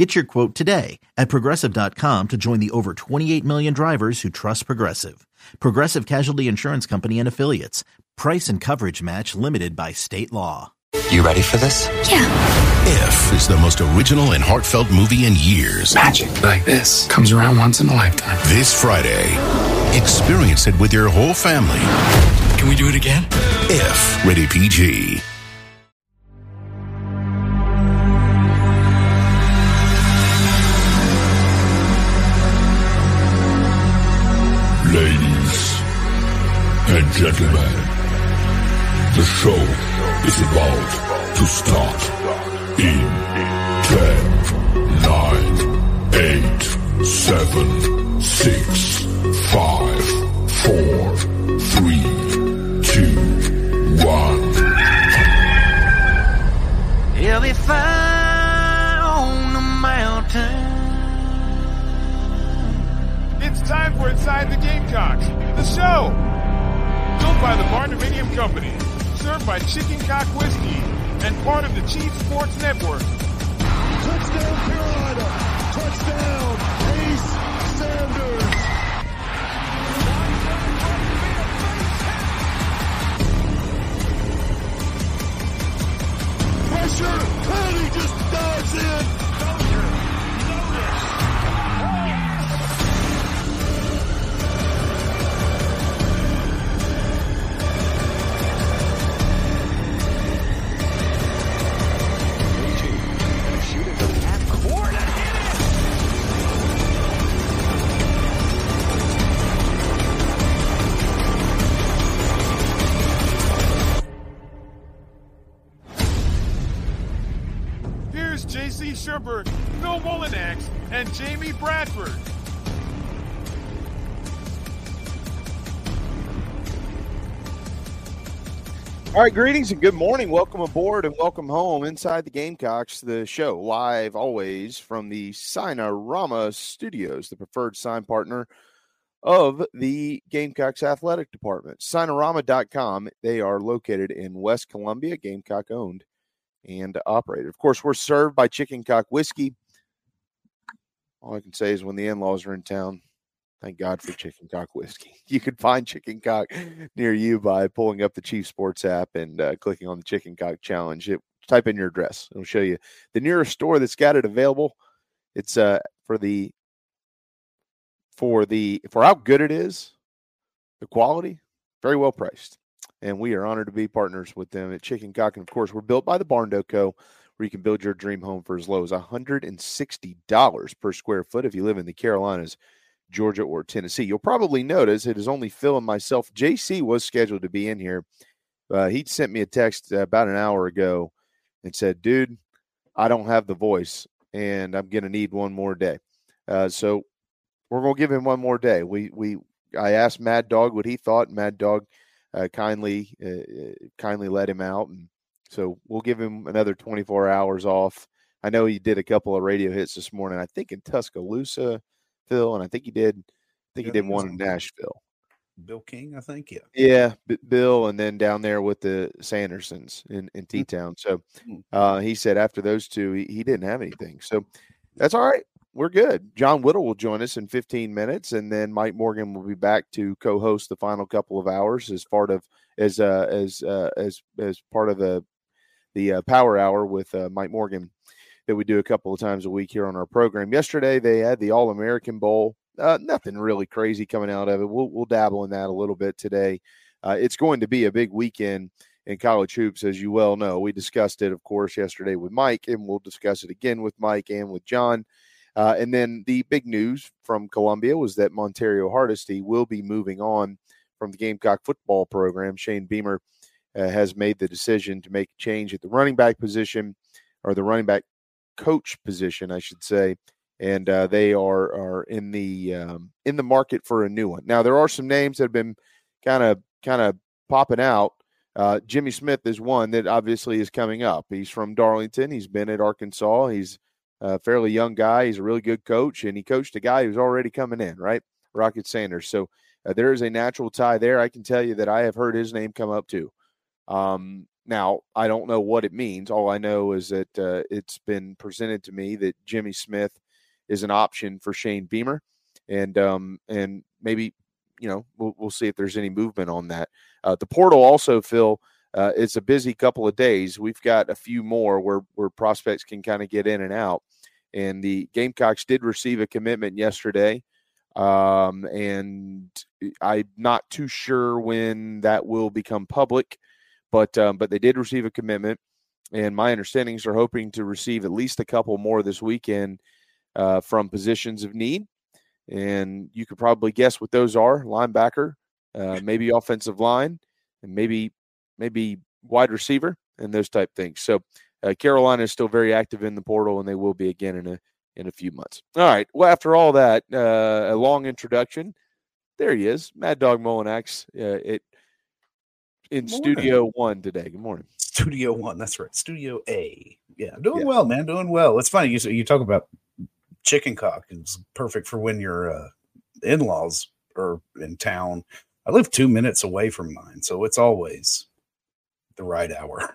Get your quote today at progressive.com to join the over 28 million drivers who trust Progressive. Progressive Casualty Insurance Company and Affiliates. Price and coverage match limited by state law. You ready for this? Yeah. If is the most original and heartfelt movie in years. Magic like this comes around once in a lifetime. This Friday, experience it with your whole family. Can we do it again? If rated PG. And gentlemen, the show is about to start in 10, 9, 8, 7, 6, 5, 4, 3, 2, 1. He'll be fine on the mountain. It's time for Inside the Gamecocks, the show. By the Barndominium Company, served by Chicken Cock Whiskey, and part of the Chief Sports Network. Touchdown Carolina! Touchdown Ace Sanders! Pressure! And he just dives in! Shurburtt, Phil Mullinax, and Jamie Bradford. All right, greetings and good morning. Welcome aboard and welcome home inside the Gamecocks, the show live always from the Signarama Studios, the preferred sign partner of the Gamecocks athletic department. Signarama.com. They are located in West Columbia, Gamecock owned and operated. Of course, we're served by Chicken Cock Whiskey. All I can say is when the in laws are in town, thank God for Chicken Cock Whiskey. You can find Chicken Cock near you by pulling up the Chief Sports app and uh, clicking on the Chicken Cock Challenge. It, type in your address, it'll show you the nearest store that's got it available. It's uh, for the for the for how good it is, the quality, very well priced and we are honored to be partners with them at Chicken Cock. And of course, we're built by the Barn Co., where you can build your dream home for as low as $160 per square foot if you live in the Carolinas, Georgia, or Tennessee. You'll probably notice it is only Phil and myself. JC was scheduled to be in here. Uh, he sent me a text uh, about an hour ago and said, Dude, I don't have the voice, and I'm going to need one more day. Uh, so we're going to give him one more day. We, we, I asked Mad Dog what he thought. Mad Dog uh, kindly uh, kindly let him out, and so we'll give him another 24 hours off. I know he did a couple of radio hits this morning. I think in Tuscaloosa, Phil, and I think he did. I think Yeah, he did think it was one in Nashville. Bill King, I think. Yeah. Yeah, B- Bill, and then down there with the Sandersons in, in Hmm. T Town. So uh, he said after those two, he, he didn't have anything. So that's all right. We're good. John Whittle will join us in 15 minutes, and then Mike Morgan will be back to co-host the final couple of hours as part of as uh, as uh, as as part of the the uh, Power Hour with uh, Mike Morgan that we do a couple of times a week here on our program. Yesterday they had the All American Bowl. Uh, nothing really crazy coming out of it. We'll we'll dabble in that a little bit today. Uh, it's going to be a big weekend in college hoops, as you well know. We discussed it, of course, yesterday with Mike, and we'll discuss it again with Mike and with John. Uh, and then the big news from Columbia was that Montario Hardesty will be moving on from the Gamecock football program. Shane Beamer uh, has made the decision to make a change at the running back position or the running back coach position, I should say. And uh, they are are in the um, in the market for a new one. Now there are some names that have been kind of kind of popping out. Uh, Jimmy Smith is one that obviously is coming up. He's from Darlington. He's been at Arkansas. He's a fairly young guy. He's a really good coach, and he coached a guy who's already coming in, right? Rocket Sanders. So uh, there is a natural tie there. I can tell you that I have heard his name come up too. Um, now, I don't know what it means. All I know is that uh, it's been presented to me that Jimmy Smith is an option for Shane Beamer, and um, and maybe you know we'll, we'll see if there's any movement on that. Uh, the portal also, Phil, uh, it's a busy couple of days. We've got a few more where where prospects can kind of get in and out. And the Gamecocks did receive a commitment yesterday, um, and I'm not too sure when that will become public, but um, but they did receive a commitment, and my understandings are hoping to receive at least a couple more this weekend uh, from positions of need. And you could probably guess what those are: linebacker, uh, maybe offensive line, and maybe maybe wide receiver and those type things. So uh, Carolina is still very active in the portal, and they will be again in a in a few months. All right. Well, after all that, uh, a long introduction. There he is, Mad Dog Mullinax. Uh, it in Studio One today. Good morning. Studio One. That's right. Studio A. Yeah, doing yeah. well, man. Doing well. It's funny you you talk about chicken cock. It's perfect for when your uh, in laws are in town. I live two minutes away from mine, so it's always the right hour.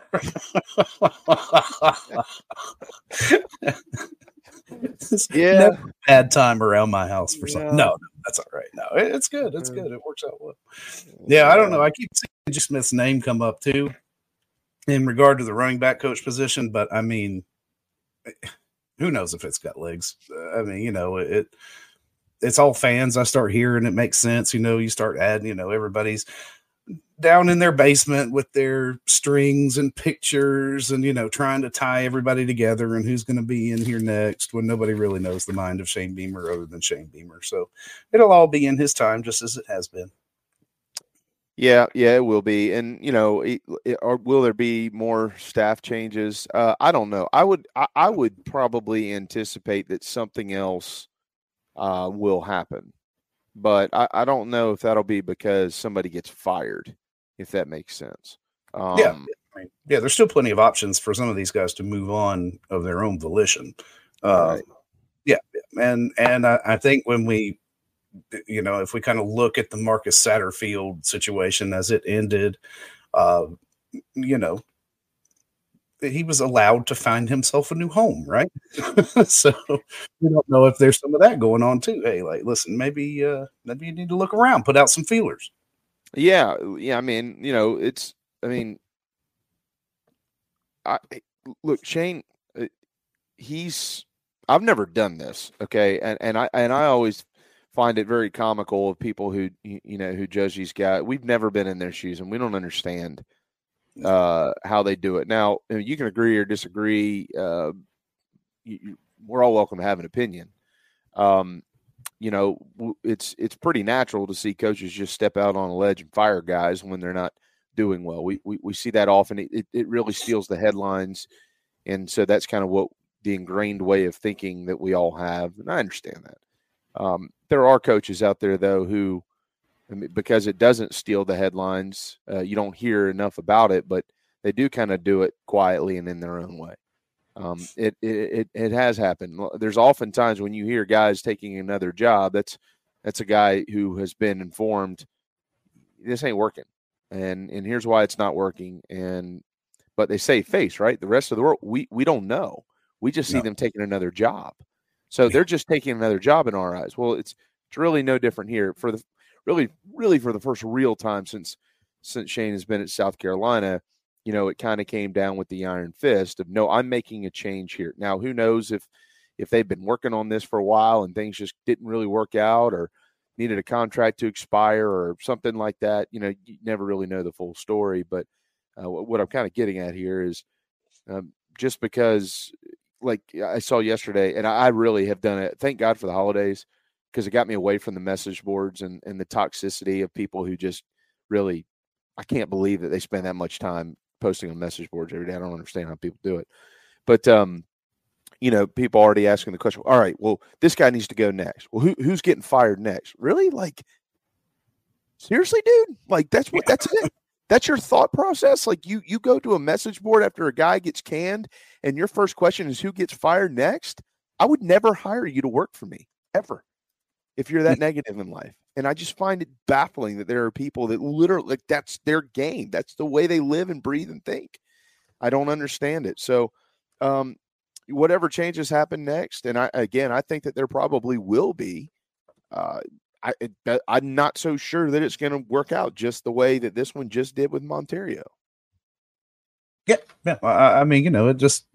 yeah, bad time around my house for something. No. no, that's all right. No, it, it's good. It's good. It works out well. Yeah, I don't know. I keep seeing Jimmy Smith's name come up too in regard to the running back coach position, but I mean, who knows if it's got legs? I mean, you know, it it's all fans. I start hearing it makes sense. You know, you start adding, you know, everybody's down in their basement with their strings and pictures and you know trying to tie everybody together and who's going to be in here next when nobody really knows the mind of Shane Beamer other than Shane Beamer. So it'll all be in his time just as it has been. Yeah, yeah, it will be, and you know, it, it, or will there be more staff changes? Uh, I don't know. I would, I, I would probably anticipate that something else uh, will happen but I, I, don't know if that'll be because somebody gets fired, if that makes sense. Um, yeah, yeah. There's still plenty of options for some of these guys to move on of their own volition. Uh, right. Yeah, and and I, I, think when we, you know, if we kind of look at the Marcus Satterfield situation as it ended, uh, you know, he was allowed to find himself a new home, right? so we don't know if there's some of that going on too. Hey, like, listen, maybe uh maybe you need to look around, put out some feelers. Yeah, yeah. I mean, you know, it's. I mean, I look, Shane. Uh, he's. I've never done this, okay, and and I and I always find it very comical of people who you know who judge these guys. We've never been in their shoes, and we don't understand uh, how they do it. Now, you can agree or disagree. Uh, you, we're all welcome to have an opinion. Um, you know, it's it's pretty natural to see coaches just step out on a ledge and fire guys when they're not doing well. We we, we see that often. It, it really steals the headlines, and so that's kind of what the ingrained way of thinking that we all have. And I understand that. Um, there are coaches out there though who because it doesn't steal the headlines. Uh, you don't hear enough about it, but they do kind of do it quietly and in their own way. Um, it, it it has happened. There's often times when you hear guys taking another job. That's that's a guy who has been informed this ain't working, and and here's why it's not working. And but they say face right. The rest of the world we we don't know. We just see no. them taking another job. So they're just taking another job in our eyes. Well, it's it's really no different here. For the really, really for the first real time since since Shane has been at South Carolina, you know, it kind of came down with the iron fist of no, I'm making a change here. Now, who knows if if they've been working on this for a while and things just didn't really work out or needed a contract to expire or something like that. You know, you never really know the full story. But uh, what I'm kind of getting at here is um, just because, like I saw yesterday, and I really have done it. Thank God for the holidays because it got me away from the message boards and, and the toxicity of people who just really I can't believe that they spend that much time posting on message boards every day. I don't understand how people do it. But um, you know, people already asking the question, all right, well, this guy needs to go next. Well, who who's getting fired next? Really? Like seriously, dude? Like that's what that's it. That's your thought process. Like you you go to a message board after a guy gets canned, and your first question is who gets fired next. I would never hire you to work for me ever if you're that negative in life. And I just find it baffling that there are people that literally like that's their game. That's the way they live and breathe and think. I don't understand it. So, um, whatever changes happen next, and I again, I think that there probably will be. Uh, I it, I'm not so sure that it's going to work out just the way that this one just did with Montario. Yeah, yeah. I, I mean, you know, it just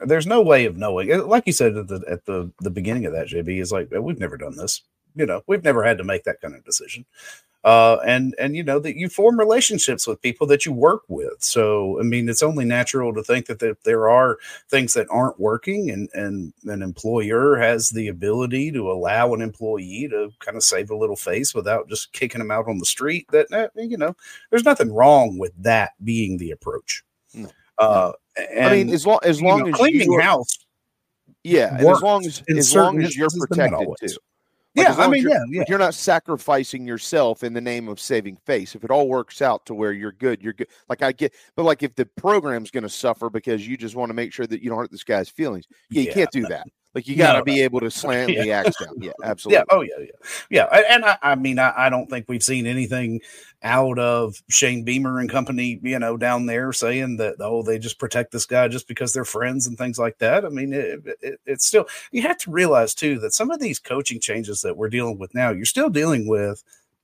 there's no way of knowing. Like you said at the at the the beginning of that, JB is like we've never done this. You know, we've never had to make that kind of decision. Uh, and and you know that you form relationships with people that you work with. So I mean, it's only natural to think that there, there are things that aren't working, and and an employer has the ability to allow an employee to kind of save a little face without just kicking them out on the street. That eh, you know, there's nothing wrong with that being the approach. No. Uh, I mean, as long as long know, as cleaning are, house, yeah, and as long as as long as you're instances, but not protected too. Like, yeah, I mean, you're- yeah, yeah. you're not sacrificing yourself in the name of saving face. If it all works out to where you're good, you're good. Like I get, but like if the program's going to suffer because you just want to make sure that you don't hurt this guy's feelings, yeah, you Yeah, can't do that. Like you got to No, be able to slam Yeah. the axe down. Yeah, absolutely. Yeah. Oh, yeah. Yeah. Yeah. a- And I, I mean, I, I don't think we've seen anything out of Shane Beamer and company, you know, down there saying that, oh, they just protect this guy just because they're friends and things like that. I mean, it, it, it's still, you have to realize too that some of these coaching changes that we're dealing with now, you're still dealing with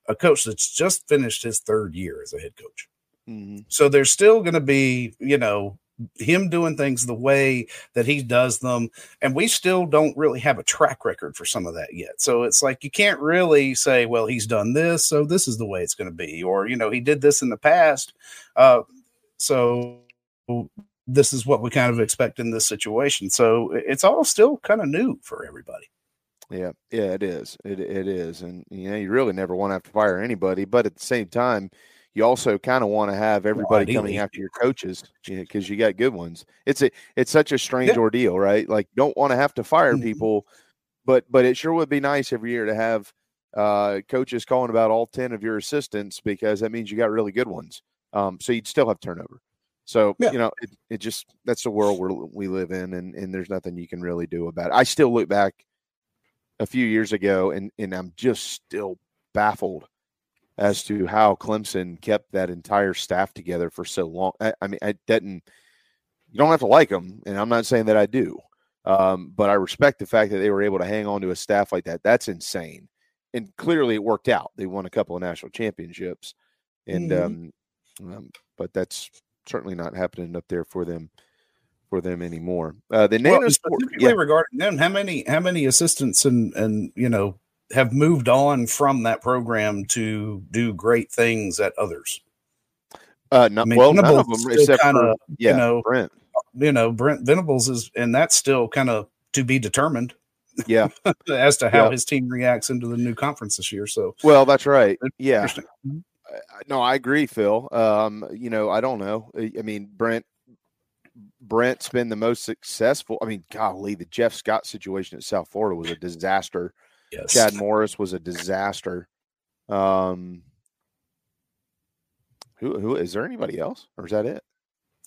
a coach that's just finished his third year as a head coach. Mhm. So there's still going to be, you know, him doing things the way that he does them. And we still don't really have a track record for some of that yet. So it's like you can't really say, well, he's done this. So this is the way it's going to be. Or, you know, he did this in the past. Uh, so this is what we kind of expect in this situation. So it's all still kind of new for everybody. Yeah, yeah, it is. It it is, and you know, you really never want to have to fire anybody, but at the same time, you also kind of want to have everybody coming after your coaches because you got good ones. It's a it's such a strange Yeah. ordeal, right? Like, don't want to have to fire Mhm. people, but but it sure would be nice every year to have uh, coaches calling about all ten of your assistants because that means you got really good ones. Um, so you'd still have turnover. So Yeah. you know, it, it just that's the world where we live in, and and there's nothing you can really do about it. I still look back a few years ago, and and I'm just still baffled as to how Clemson kept that entire staff together for so long. I, I mean, I didn't. You don't have to like them, and I'm not saying that I do, um, but I respect the fact that they were able to hang on to a staff like that. That's insane, and clearly it worked out. They won a couple of national championships, and Mhm. um, um, but that's certainly not happening up there for them for them anymore. Uh, the Well, Nano Sport, yeah, regarding them, how many how many assistants and and you know have moved on from that program to do great things at others? uh, not, I mean, well, none of them except kinda, for yeah, you know, Brent. you know, Brent Venables is, and that's still kind of to be determined Yeah, as to how Yeah. his team reacts into the new conference this year. So, well, that's right. Yeah, I- no, I agree, Phil. Um, you know, I don't know. I I mean, Brent, Brent's been the most successful. I mean, golly, the Jeff Scott situation at South Florida was a disaster. Yes. Chad Morris was a disaster. Um, who, who is there anybody else, or is that it?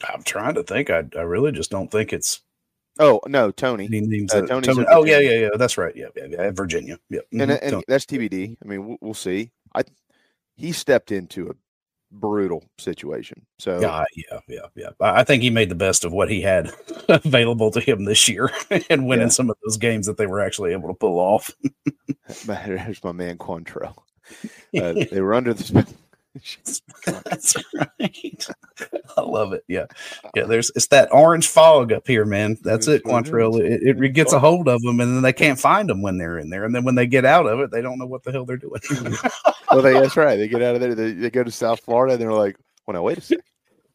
I'm trying to think. I, I really just don't think it's Oh no, Tony, names. Uh, Tony's Tony- oh yeah, yeah, yeah. That's right. Yeah, yeah, yeah. Virginia. Yeah. and, Mhm. and Tony. that's TBD. I mean, we'll, we'll see. I he stepped into a brutal situation. So Yeah, yeah, yeah, yeah. I think he made the best of what he had available to him this year and winning Yeah. some of those games that they were actually able to pull off. there's my man Quantrell. Uh, they were under the. That's right. I love it. Yeah, yeah. There's it's that orange fog up here, man. That's it, Quantrill. It, it, it gets a hold of them, and then they can't find them when they're in there. And then when they get out of it, they don't know what the hell they're doing. well, they, that's right. They get out of there. They, they go to South Florida, and they're like, "Well, now wait a second.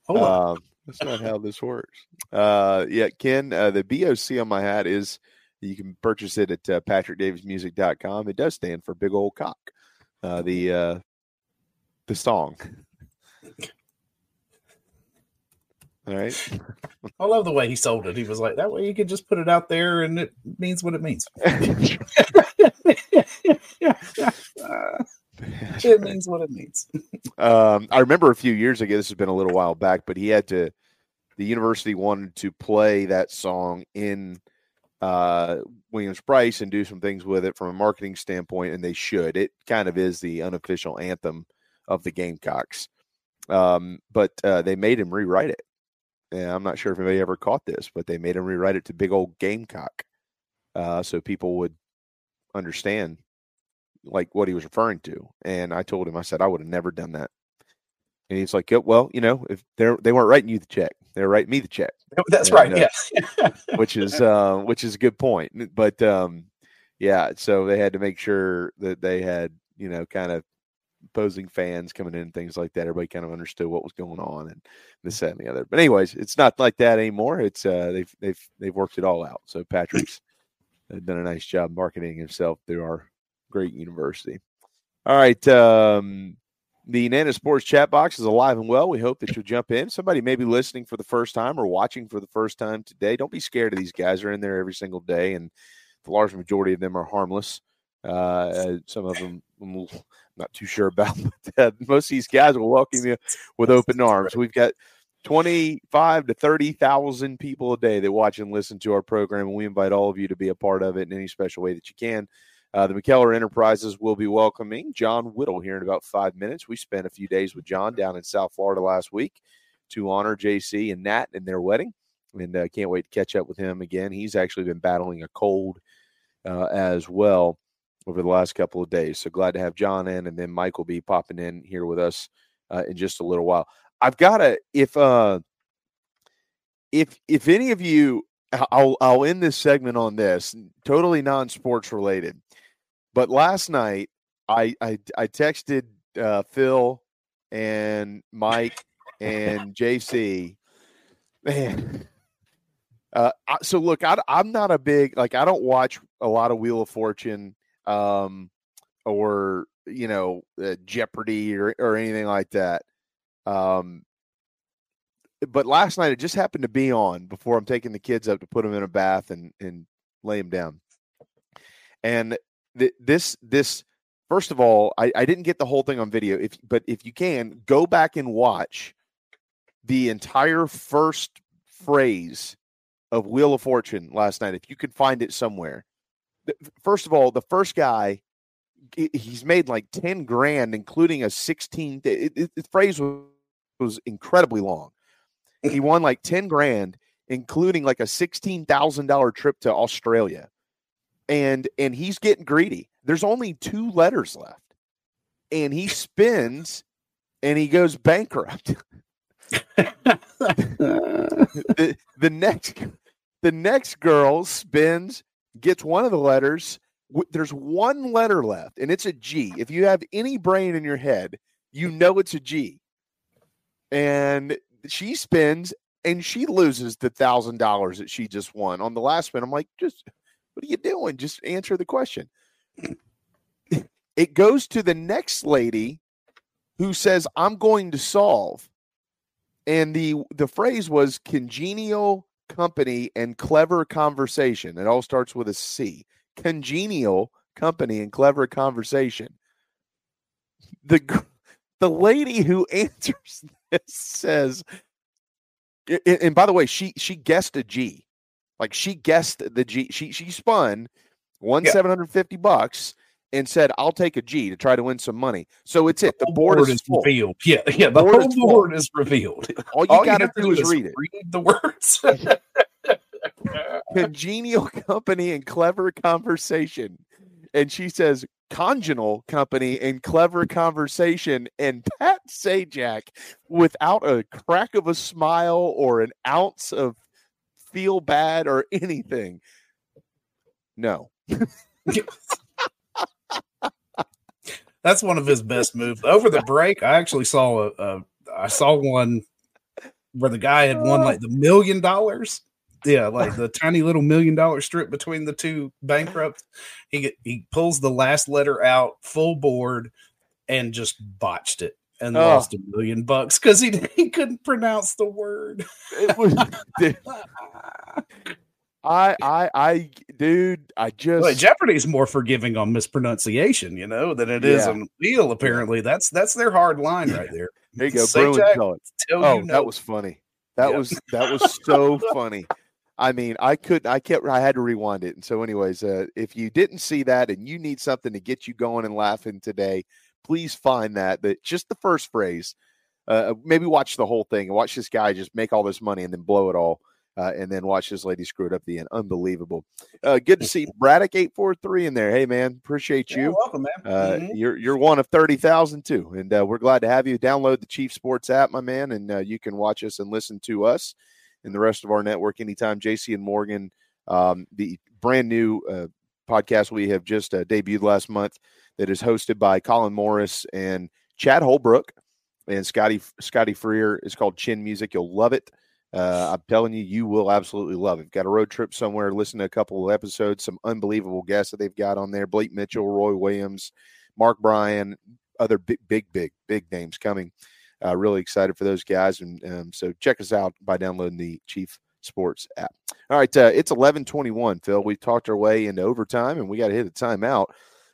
Hold on. Um, that's not how this works." Uh, yeah, Ken, uh, the BOC on my hat is you can purchase it at uh, PatrickDavisMusic.com. It does stand for Big Old Cock. Uh, the uh, the song. All right. I love the way he sold it. He was like, that way you could just put it out there, and it means what it means. it means what it means. um, I remember a few years ago. This has been a little while back, but he had to. The university wanted to play that song in uh, Williams-Brice and do some things with it from a marketing standpoint, and they should. It kind of is the unofficial anthem of the Gamecocks. Um, but uh, they made him rewrite it. And I'm not sure if anybody ever caught this, but they made him rewrite it to big old Gamecock, uh, so people would understand like what he was referring to. And I told him, I said, I would have never done that. And he's like, yeah, well, you know, if they're they weren't writing you the check, they're writing me the check. That's And, right. uh, Yeah. which is uh, which is a good point. But um, yeah, so they had to make sure that they had you know kind of opposing fans coming in and things like that. Everybody kind of understood what was going on and this that and the other. But anyways, it's not like that anymore. It's uh, they've they've they've worked it all out. So Patrick's uh, done a nice job marketing himself through our great university. All right. Um, the Nana Sports chat box is alive and well. We hope that you'll jump in. Somebody may be listening for the first time or watching for the first time today. Don't be scared of these guys. They're in there every single day, and the large majority of them are harmless. Uh, some of them not too sure about, but uh, most of these guys will welcome you with open arms. We've got 25 to 30,000 people a day that watch and listen to our program, and we invite all of you to be a part of it in any special way that you can. Uh, the McKellar Enterprises will be welcoming John Whittle here in about five minutes. We spent a few days with John down in South Florida last week to honor JC and Nat and their wedding, and uh, can't wait to catch up with him again. He's actually been battling a cold uh, as well over the last couple of days. So glad to have John in, and then Mike will be popping in here with us uh, in just a little while. I've got to if uh if if any of you I'll I'll end this segment on this totally non-sports related. But last night I I I texted uh Phil and Mike and JC man uh I- so look I I'm not a big like I don't watch a lot of Wheel of Fortune um or you know uh, Jeopardy or or anything like that. Um but last night it just happened to be on before I'm taking the kids up to put them in a bath and and lay them down. And th- this this first of all, I, I didn't get the whole thing on video. If but if you can go back and watch the entire first phrase of Wheel of Fortune last night, if you could find it somewhere. First of all, the first guy he's made like 10 grand including a 16 it, it, the phrase was, was incredibly long. Mm-hmm. He won like 10 grand including like a $16,000 trip to Australia. And and he's getting greedy. There's only two letters left. And he spins and he goes bankrupt. The, the next the next girl spins gets one of the letters there's one letter left and it's a g. If you have any brain in your head you know it's a g. And she spins and she loses the thousand dollars that she just won. On the last spin i'm like just what are you doing? Just answer the question. It goes to the next lady who says i'm going to solve. And the the phrase was congenial company and clever conversation. It all starts with a c. Congenial company and clever conversation. The the lady who answers this says and by the way she she guessed a g. Like she guessed the g. She she spun one Yeah. 750 bucks and said i'll take a g to try to win some money so it's it the whole board, is full revealed. Yeah, yeah. The Board whole is board is revealed. all you got to have do is read it Read the words. congenial company and clever conversation. And she says, congenial company and clever conversation. And Pat Sajak, without a crack of a smile or an ounce of feel bad or anything, no. That's one of his best moves. Over the break, I actually saw a, a I saw one where the guy had won oh. like the million dollars. Yeah, like the tiny little million dollar strip between the two bankrupt. He get, he pulls the last letter out full board and just botched it and Oh. lost a million bucks because he he couldn't pronounce the word. It was, I, I, I, dude, I just well, Jeopardy's more forgiving on mispronunciation, you know, than it is Yeah. on Wheel. Apparently, that's that's their hard line right there. there you go. Sajak, Oh, you no. that was funny. That Yeah. was that was so funny. I mean, I couldn't. I kept. I had to rewind it. And so, anyways, uh, if you didn't see that and you need something to get you going and laughing today, please find that. That just the first phrase. Uh, maybe watch the whole thing and watch this guy just make all this money and then blow it all. Uh, and then watch this lady screw it up at the end. Unbelievable. Uh, good to see Braddock eight four three in there. Hey man, appreciate you. welcome, man. Uh, Mhm. You're you're one of thirty thousand too, and uh, we're glad to have you. Download the Chief Sports app, my man, and uh, you can watch us and listen to us and the rest of our network anytime. JC and Morgan, um, the brand new uh, podcast we have just uh, debuted last month that is hosted by Colin Morris and Chad Holbrook and Scotty Scotty Freer. is called Chin Music. You'll love it. Uh, I'm telling you, you will absolutely love it. Got a road trip somewhere, listen to a couple of episodes, some unbelievable guests that they've got on there. Blake Mitchell, Roy Williams, Mark Bryan, other big, big, big, big names coming. Uh, really excited for those guys. And um, so check us out by downloading the Chief Sports app. All right. Uh, it's 1121, Phil. We talked our way into overtime and we got to hit a timeout.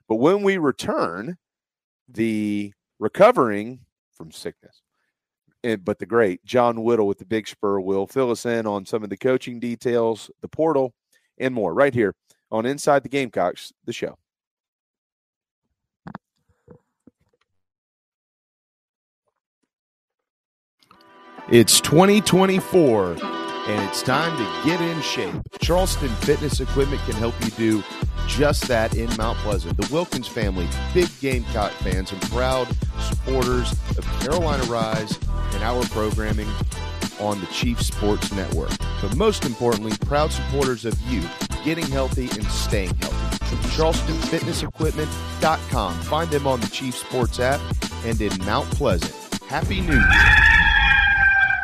But when we return, the recovering from sickness, and, but the great John Whittle with the Big Spur will fill us in on some of the coaching details, the portal, and more right here on Inside the Gamecocks, the show. It's 2024 and it's time to get in shape. Charleston Fitness Equipment can help you do just that in Mount Pleasant. The Wilkins family, big Gamecock fans and proud supporters of Carolina Rise and our programming on the Chief Sports Network. But most importantly, proud supporters of you getting healthy and staying healthy. CharlestonFitnessEquipment.com. Find them on the Chief Sports app and in Mount Pleasant. Happy New Year.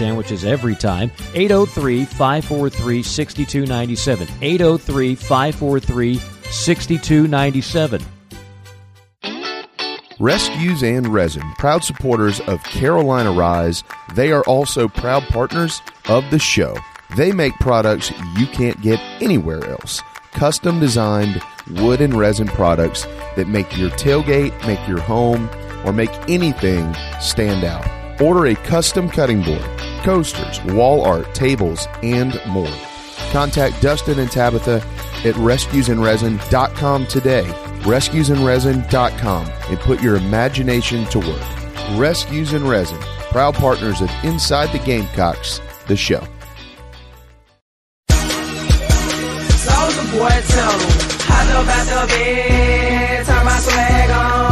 sandwiches every time. 803 543 6297. 803 543 6297. Rescues and Resin, proud supporters of Carolina Rise. They are also proud partners of the show. They make products you can't get anywhere else. Custom designed wood and resin products that make your tailgate, make your home, or make anything stand out. Order a custom cutting board, coasters, wall art, tables, and more. Contact Dustin and Tabitha at rescuesandresin.com today. Rescuesandresin.com and put your imagination to work. Rescues and Resin, proud partners of Inside the Gamecocks, the show. Soldier boy, tell 'em. Hop up out the bed, turn my swag on.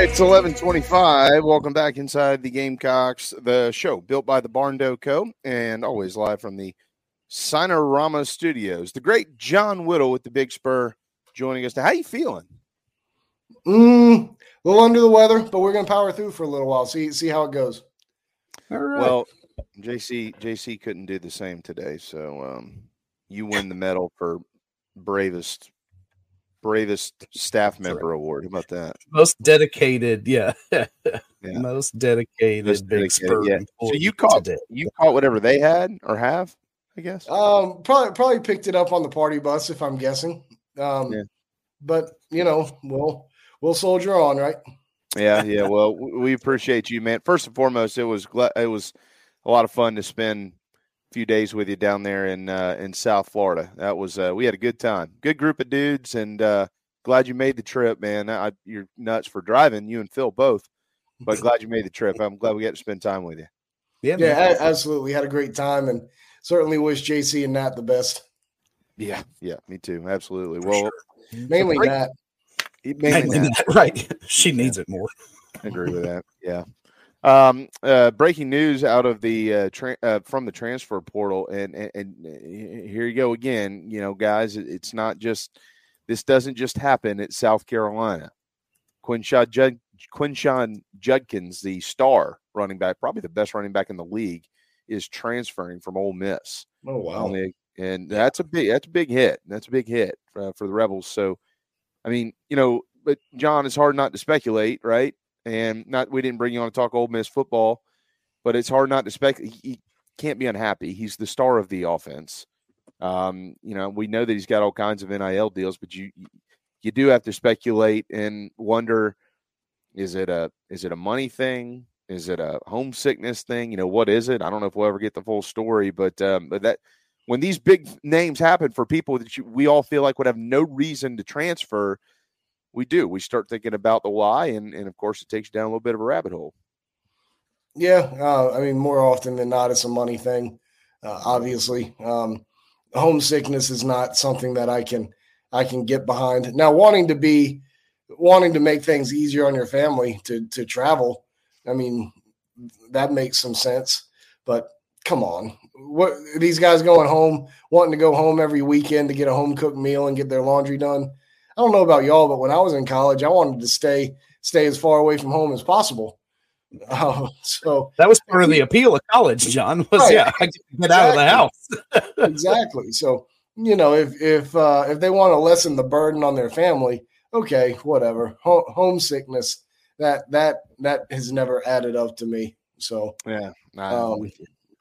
Right, it's 1125. Welcome back inside the Gamecocks, the show built by the Barndo Co. and always live from the Signarama Studios. The great John Whittle with the Big Spur joining us. Now, how you feeling? Mm, a little under the weather, but we're gonna power through for a little while. See see how it goes. All right. Well, JC JC couldn't do the same today, so um, you win the medal for bravest bravest staff member award. How about that? most dedicated, yeah. Yeah. Most dedicated Most big dedicated, spur. yeah. So you caught today. you caught whatever they had or have. I guess. Um, probably probably picked it up on the party bus, if I'm guessing. Um, Yeah. but you know, we'll we'll soldier on, right? Yeah, yeah. Well, we appreciate you, man. First and foremost, it was gla- it was a lot of fun to spend a few days with you down there in uh, in South Florida. That was uh, we had a good time. Good group of dudes, and uh, glad you made the trip, man. I, you're nuts for driving, you and Phil both, but glad you made the trip. I'm glad we got to spend time with you. Yeah, Yeah, a- absolutely. Had a great time, and certainly wish JC and Nat the best. Yeah, yeah, me too. Absolutely. Well, Mainly break- Nat. mainly Nat. right. She needs it more. I agree with that. Yeah. Um, uh, breaking news out of the uh, tra- uh, from the transfer portal, and, and and uh, here you go again. You know, guys, it's not just this doesn't just happen at South Carolina. Quinshawn Jud- Quinshawn Judkins, the star running back, probably the best running back in the league, is transferring from Ole Miss. Oh wow. And that's a big that's a big hit. That's a big hit uh, for the Rebels. So, I mean, you know, but John, it's hard not to speculate, right? And not we didn't bring you on to talk Ole Miss football, but it's hard not to speculate. He, he can't be unhappy. He's the star of the offense. Um, you know, we know that he's got all kinds of NIL deals, but you you do have to speculate and wonder: is it a is it a money thing? Is it a homesickness thing? You know, what is it? I don't know if we'll ever get the full story, but um, but that when these big names happen for people that you, we all feel like would have no reason to transfer, we do. We start thinking about the why, and and of course, it takes you down a little bit of a rabbit hole. Yeah, uh, I mean, more often than not, it's a money thing. Uh, obviously, um, homesickness is not something that I can I can get behind. Now, wanting to be wanting to make things easier on your family to to travel, I mean, that makes some sense. But come on, what these guys going home, wanting to go home every weekend to get a home cooked meal and get their laundry done. I don't know about y'all, but when I was in college, I wanted to stay stay as far away from home as possible. Uh, so That was part of the appeal of college, John. Was Right. yeah, I get to get out of the house. exactly. So you know, if if uh, if they want to lessen the burden on their family, okay, whatever. Ho- homesickness that that that has never added up to me. So Yeah, um,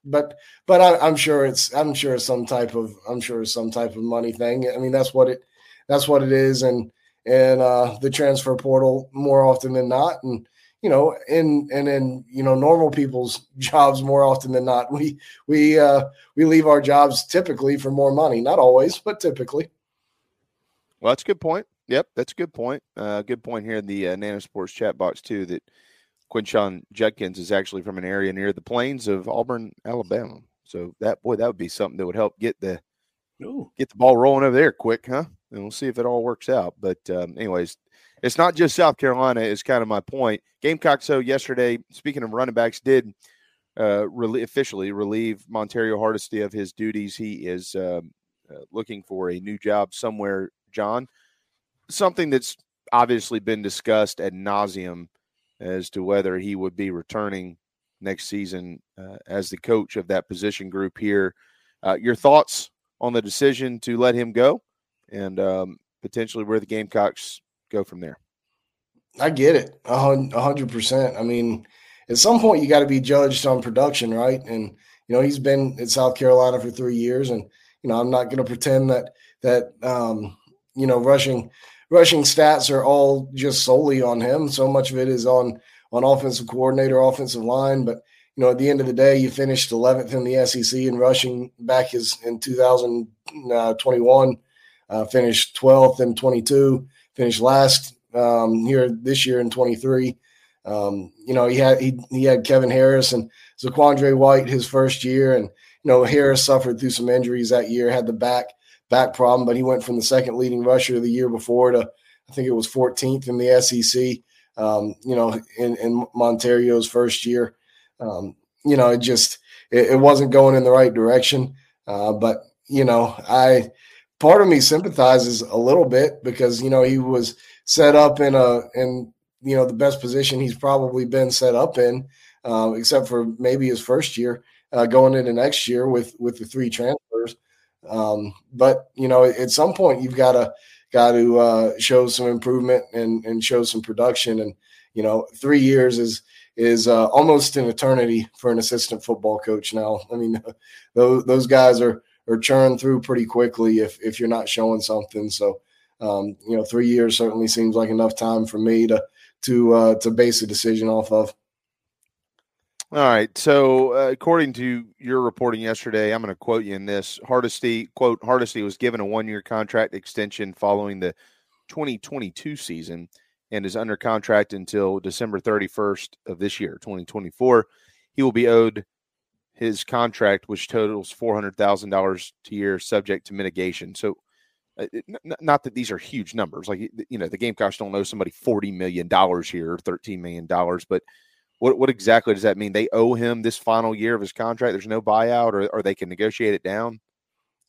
but but I, I'm sure it's I'm sure it's some type of I'm sure it's some type of money thing. I mean, that's what it that's what it is, and and uh, the transfer portal more often than not, and you know, in and in you know normal people's jobs more often than not, we we uh, we leave our jobs typically for more money. Not always, but typically. Well, that's a good point. Yep, that's a good point. Uh, good point here in the uh, Nano Sports chat box too. That Quinshawn Judkins is actually from an area near the plains of Auburn, Alabama. So that boy, that would be something that would help get the get the ball rolling over there quick, huh? And we'll see if it all works out. But um, anyways, it's not just South Carolina. Is kind of my point. Gamecock, so yesterday, speaking of running backs, did uh, relie- officially relieve Montario Hardesty of his duties. He is um, uh, looking for a new job somewhere. John, something that's obviously been discussed ad nauseum as to whether he would be returning next season uh, as the coach of that position group here. Uh, your thoughts on the decision to let him go and um, potentially where the Gamecocks go from there? I get it, a hundred percent. I mean, at some point you got to be judged on production, right? And you know, he's been in South Carolina for three years, and you know, I'm not going to pretend that that um, you know rushing rushing stats are all just solely on him. So much of it is on on offensive coordinator, offensive line, but you know, at the end of the day, you finished 11th in the SEC in rushing back is in 2021, uh, finished 12th in 22, finished last um, here this year in 23. Um, you know, he had he, he had Kevin Harris and Zaquandre White his first year, and you know Harris suffered through some injuries that year, had the back back problem, but he went from the second leading rusher the year before to I think it was 14th in the SEC. Um, you know, in, in Montario's first year, um, you know, it just it, it, wasn't going in the right direction. Uh, but you know, I part of me sympathizes a little bit because you know he was set up in a in you know the best position he's probably been set up in, uh, except for maybe his first year uh, going into next year with with the three transfers. Um, but you know, at some point you've got to got to uh, show some improvement and and show some production. And you know, three years is is uh, almost an eternity for an assistant football coach now. I mean, those those guys are or churn through pretty quickly if if you're not showing something. So, um, you know, three years certainly seems like enough time for me to to uh, to base a decision off of. All right. So, uh, according to your reporting yesterday, I'm going to quote you in this. Hardesty quote Hardesty was given a one year contract extension following the 2022 season and is under contract until December 31st of this year, 2024. He will be owed his contract, which totals $400,000 a year, subject to mitigation. So, uh, not that these are huge numbers. Like, you know, the Gamecocks don't owe somebody $40 million here, $13 million, but what, what exactly does that mean? They owe him this final year of his contract. There's no buyout, or, or they can negotiate it down.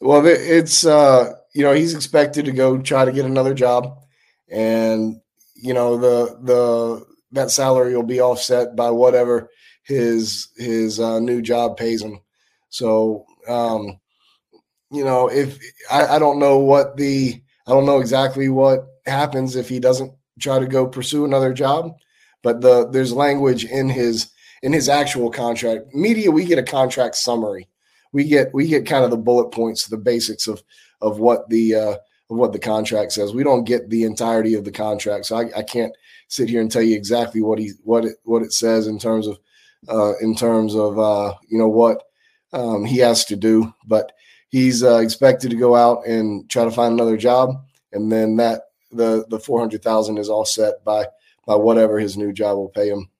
Well, it's uh, you know he's expected to go try to get another job, and you know the the that salary will be offset by whatever his his uh, new job pays him. So um, you know if I, I don't know what the I don't know exactly what happens if he doesn't try to go pursue another job but the there's language in his in his actual contract. Media, we get a contract summary. We get we get kind of the bullet points, the basics of of what the uh, of what the contract says. We don't get the entirety of the contract, so I, I can't sit here and tell you exactly what he what it what it says in terms of uh, in terms of uh, you know what um, he has to do. But he's uh, expected to go out and try to find another job, and then that the the four hundred thousand is all set by by whatever his new job will pay him.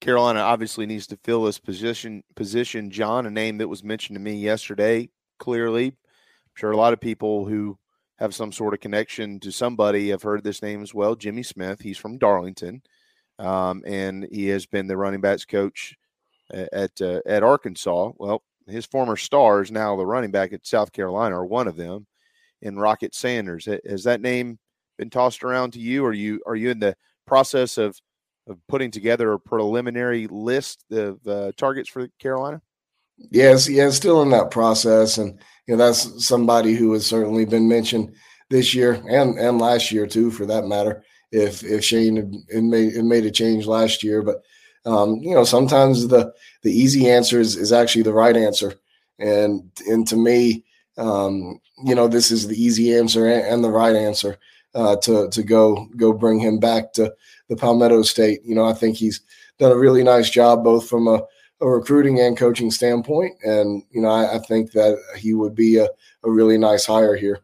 Carolina obviously needs to fill this position. Position, John, a name that was mentioned to me yesterday. Clearly, sure a lot of people who have some sort of connection to somebody have heard this name as well. Jimmy Smith. He's from Darlington, um, and he has been the running backs coach at uh, at Arkansas. Well, his former stars now the running back at South Carolina are one of them, in Rocket Sanders. Has that name been tossed around to you? Are you are you in the process of of putting together a preliminary list of uh, targets for Carolina? Yes, yeah, still in that process, and you know that's somebody who has certainly been mentioned this year and and last year too, for that matter. If if Shane had, made it made a change last year, but um, you know sometimes the the easy answer is, is actually the right answer, and and to me, um, you know this is the easy answer and, and the right answer uh, to to go go bring him back to the Palmetto State. You know, I think he's done a really nice job both from a, a recruiting and coaching standpoint, and you know, I, I think that he would be a, a really nice hire here.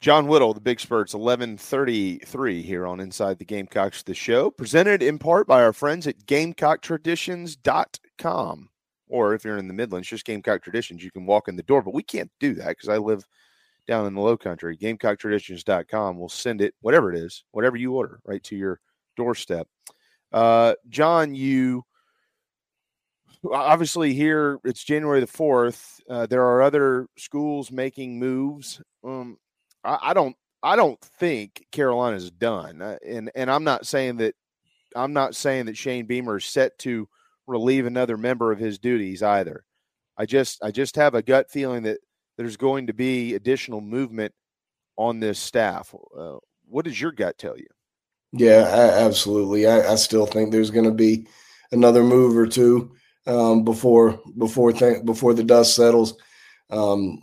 John Whittle, the Big Spurts, 1133 here on Inside the Gamecocks, the show, presented in part by our friends at GamecockTraditions.com. Or if you're in the Midlands, just Gamecock Traditions, you can walk in the door. But we can't do that because I live – down in the low country. GamecockTraditions.com will send it, whatever it is, whatever you order, right to your doorstep. Uh, John, you obviously here it's January the 4th. Uh, there are other schools making moves. Um, I, I, don't, I don't think Carolina's done. Uh, and, and I'm not saying that, I'm not saying that Shane Beamer is set to relieve another member of his duties either. I just, I just have a gut feeling that there's going to be additional movement on this staff. Uh, what does your gut tell you? Yeah, I, absolutely. I, I, still think there's going to be another move or two um, before before th- before the dust settles. Um,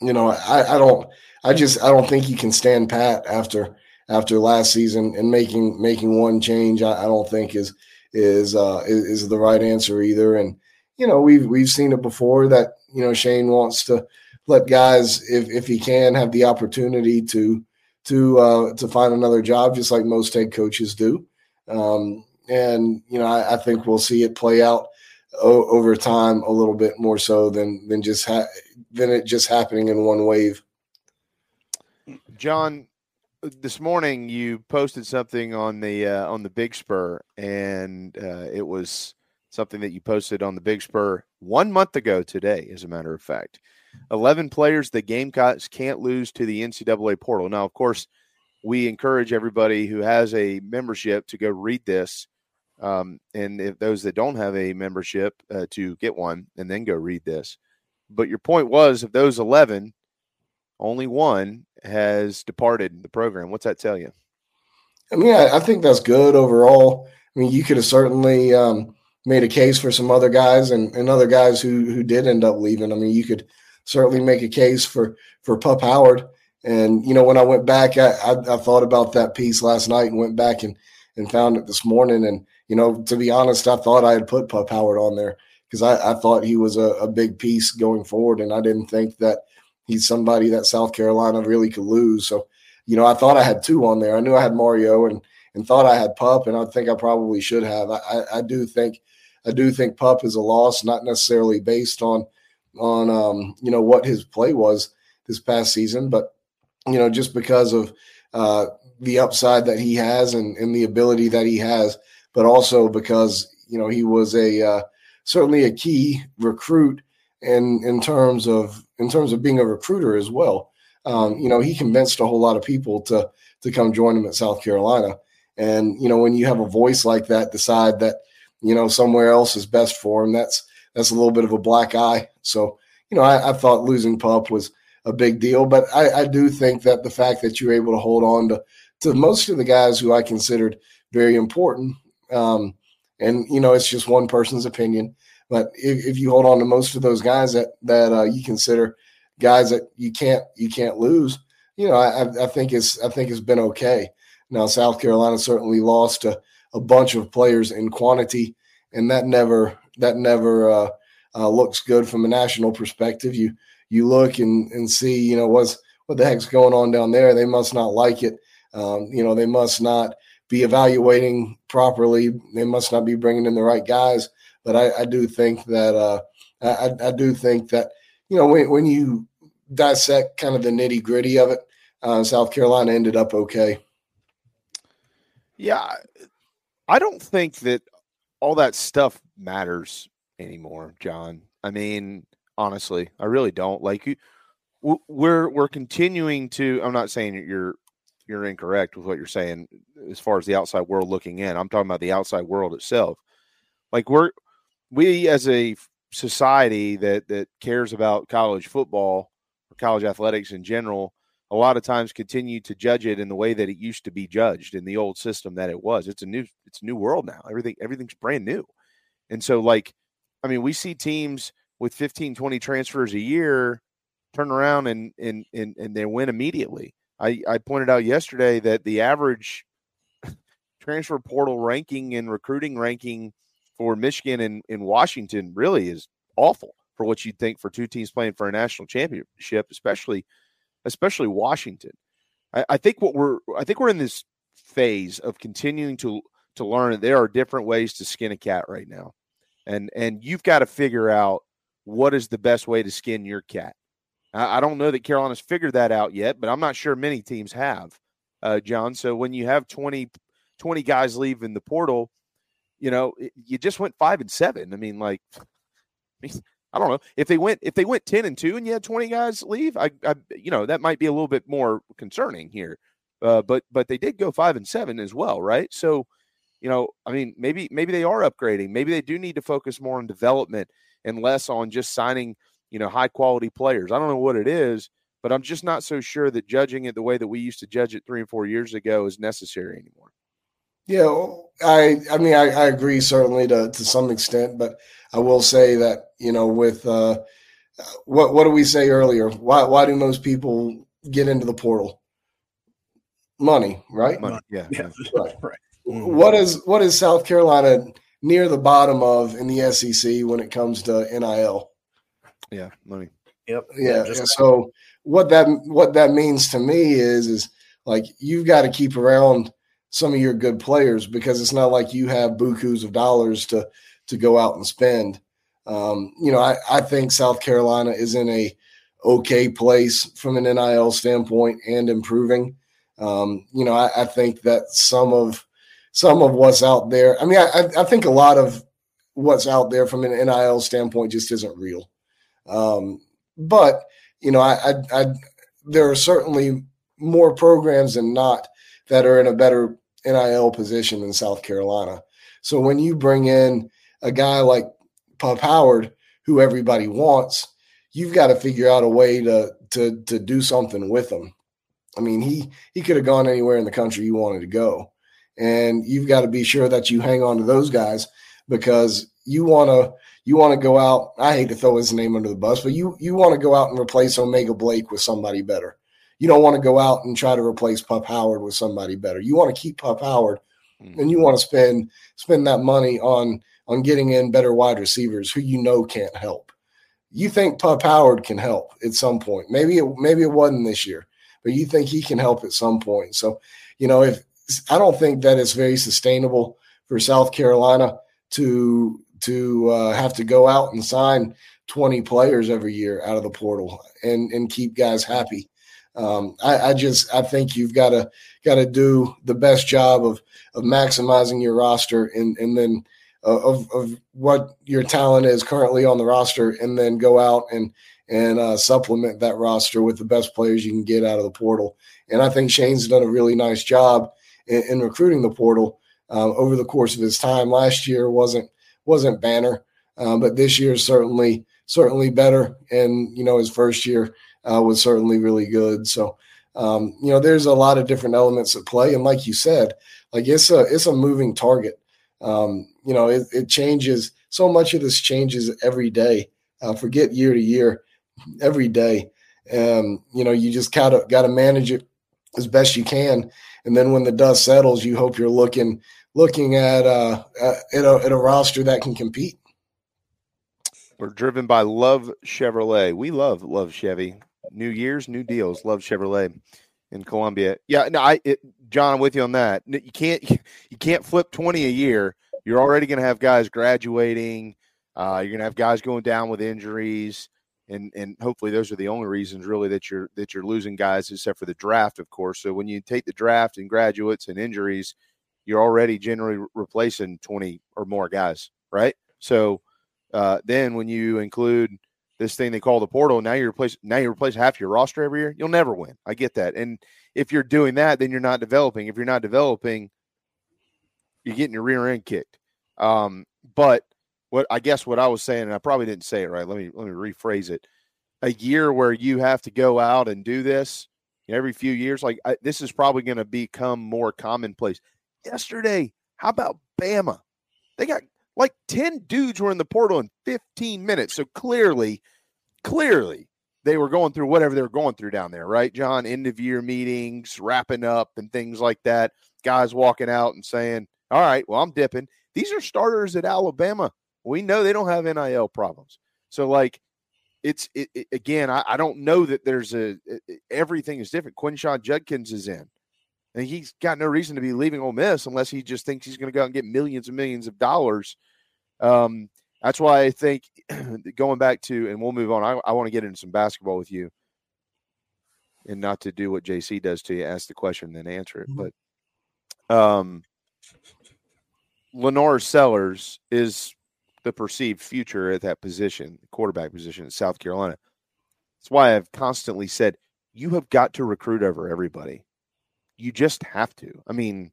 you know, I, I don't. I just I don't think you can stand pat after after last season and making making one change. I, I don't think is is uh, is, is the right answer either. And you know, we've we've seen it before that you know Shane wants to let guys, if if he can, have the opportunity to to uh, to find another job, just like most head coaches do. Um, and you know, I, I, think we'll see it play out o- over time a little bit more so than than just ha- than it just happening in one wave. John, this morning you posted something on the uh, on the Big Spur, and uh, it was something that you posted on the Big Spur one month ago today, as a matter of fact. 11 players the Gamecocks can't lose to the NCAA portal. Now, of course, we encourage everybody who has a membership to go read this. Um, and if those that don't have a membership uh, to get one and then go read this. But your point was of those 11, only one has departed the program. What's that tell you? I mean, I, I think that's good overall. I mean, you could have certainly, um, made a case for some other guys and, and other guys who who did end up leaving. I mean, you could certainly make a case for for Pup Howard. And you know, when I went back, I, I, I thought about that piece last night and went back and and found it this morning. And you know, to be honest, I thought I had put Pup Howard on there because I, I, thought he was a, a big piece going forward, and I didn't think that he's somebody that South Carolina really could lose. So, you know, I thought I had two on there. I knew I had Mario and and thought I had Pup, and I think I probably should have. I, I, I do think I do think Pup is a loss, not necessarily based on on um, you know what his play was this past season, but you know just because of uh, the upside that he has and, and the ability that he has, but also because you know he was a uh, certainly a key recruit in in terms of in terms of being a recruiter as well. Um, you know, he convinced a whole lot of people to to come join him at South Carolina. And you know, when you have a voice like that, decide that you know somewhere else is best for him. That's that's a little bit of a black eye. So you know, I, I thought losing Pup was a big deal, but I, I, do think that the fact that you're able to hold on to to most of the guys who I considered very important, um, and you know, it's just one person's opinion. But if, if you hold on to most of those guys that that uh, you consider guys that you can't you can't lose, you know, I, I think it's I think it's been okay. Now, South Carolina certainly lost a, a bunch of players in quantity, and that never that never uh, uh, looks good from a national perspective. You you look and, and see, you know, what's what the heck's going on down there? They must not like it. Um, you know, they must not be evaluating properly. They must not be bringing in the right guys. But I, I do think that uh, I, I, do think that you know when, when you dissect kind of the nitty gritty of it, uh, South Carolina ended up okay. Yeah, I don't think that all that stuff matters anymore, John. I mean, honestly, I really don't. Like you, we're we're continuing to. I'm not saying you're you're incorrect with what you're saying as far as the outside world looking in. I'm talking about the outside world itself. Like we're we as a society that that cares about college football or college athletics in general a lot of times continue to judge it in the way that it used to be judged in the old system that it was. It's a new it's a new world now. Everything everything's brand new. And so like I mean, we see teams with 15 20 transfers a year turn around and and and, and they win immediately. I I pointed out yesterday that the average transfer portal ranking and recruiting ranking for Michigan and in Washington really is awful for what you'd think for two teams playing for a national championship, especially especially Washington. I, I think what we're I think we're in this phase of continuing to to learn that there are different ways to skin a cat right now. And and you've got to figure out what is the best way to skin your cat. I, don't know that Carolina's figured that out yet, but I'm not sure many teams have, uh, John. So when you have 20, 20 guys leave in the portal, you know, you just went five and seven. I mean, like, I don't know if they went if they went ten and two and you had twenty guys leave. I, I you know that might be a little bit more concerning here, uh, but but they did go five and seven as well, right? So, you know, I mean, maybe maybe they are upgrading. Maybe they do need to focus more on development and less on just signing you know high quality players. I don't know what it is, but I'm just not so sure that judging it the way that we used to judge it three and four years ago is necessary anymore. Yeah, I I mean I, I agree certainly to to some extent, but I will say that you know with uh, what what do we say earlier? Why why do most people get into the portal? Money, right? Money, yeah, yeah. right. right. Mm-hmm. What is what is South Carolina near the bottom of in the SEC when it comes to NIL? Yeah, money. Yep. Yeah. yeah so what that what that means to me is is like you've got to keep around some of your good players because it's not like you have bukus of dollars to to go out and spend. Um, you know, I, I think South Carolina is in a okay place from an NIL standpoint and improving. Um, you know, I, I, think that some of some of what's out there. I mean, I, I think a lot of what's out there from an NIL standpoint just isn't real. Um, but you know, I, I, I there are certainly more programs than not that are in a better NIL position in South Carolina. So when you bring in a guy like Pup Howard, who everybody wants, you've got to figure out a way to to to do something with him. I mean, he he could have gone anywhere in the country you wanted to go, and you've got to be sure that you hang on to those guys. because you want to you want to go out. I hate to throw his name under the bus, but you you want to go out and replace O'Mega Blake with somebody better. You don't want to go out and try to replace Pup Howard with somebody better. You want to keep Pup Howard, mm-hmm. and you want to spend spend that money on on getting in better wide receivers who you know can't help. You think Pup Howard can help at some point. Maybe it maybe it wasn't this year, but you think he can help at some point. So, you know, if I don't think that it's very sustainable for South Carolina to to uh, have to go out and sign 20 players every year out of the portal and and keep guys happy. Um, I, I, just I think you've got to got to do the best job of of maximizing your roster and and then uh, of of what your talent is currently on the roster, and then go out and and uh, supplement that roster with the best players you can get out of the portal. And I think Shane's done a really nice job in, in recruiting the portal uh, over the course of his time. Last year wasn't wasn't banner, uh, but this year is certainly certainly better. And you know his first year uh, was certainly really good. So um, you know there's a lot of different elements at play, and like you said, like it's a it's a moving target. Um, you know it, it, changes so much of this changes every day. Uh, forget year to year, every day. Um, you know you just gotta gotta manage it as best you can, and then when the dust settles, you hope you're looking looking at uh, at, a, at a roster that can compete. We're driven by Love Chevrolet. We love Love Chevy. New Year's, new deals. Love Chevrolet in Columbia. Yeah, no, I, it, John, I'm with you on that. You can't, you can't flip 20 a year. You're already going to have guys graduating. Uh, you're going to have guys going down with injuries, and and hopefully those are the only reasons really that you're that you're losing guys, except for the draft, of course. So when you take the draft and graduates and injuries, you're already generally replacing 20 or more guys, right? So uh, then when you include this thing they call the portal, now you replace now you replace half your roster every year. You'll never win. I get that. And if you're doing that, then you're not developing. If you're not developing, you're getting your rear end kicked. Um, but what I guess what I was saying, and I probably didn't say it right. Let me let me rephrase it. A year where you have to go out and do this every few years, like I, this is probably going to become more commonplace yesterday. How about Bama? They got like 10 dudes were in the portal in 15 minutes. So clearly, clearly they were going through whatever they were going through down there, right, John? End of year meetings, wrapping up and things like that. Guys walking out and saying, All right, well, I'm dipping. These are starters at Alabama. We know they don't have NIL problems. So, like, it's it, it, again, I, I, don't know that there's a everything is different. Quinshon Judkins is in. And he's got no reason to be leaving Ole Miss unless he just thinks he's going to go out and get millions and millions of dollars. Um, that's why I think going back to, and we'll move on. I, I want to get into some basketball with you, and not to do what JC does to you, ask the question then answer it. Mm-hmm. But um, LaNorris Sellers is the perceived future at that position, quarterback position at South Carolina. That's why I've constantly said you have got to recruit over everybody you just have to. I mean,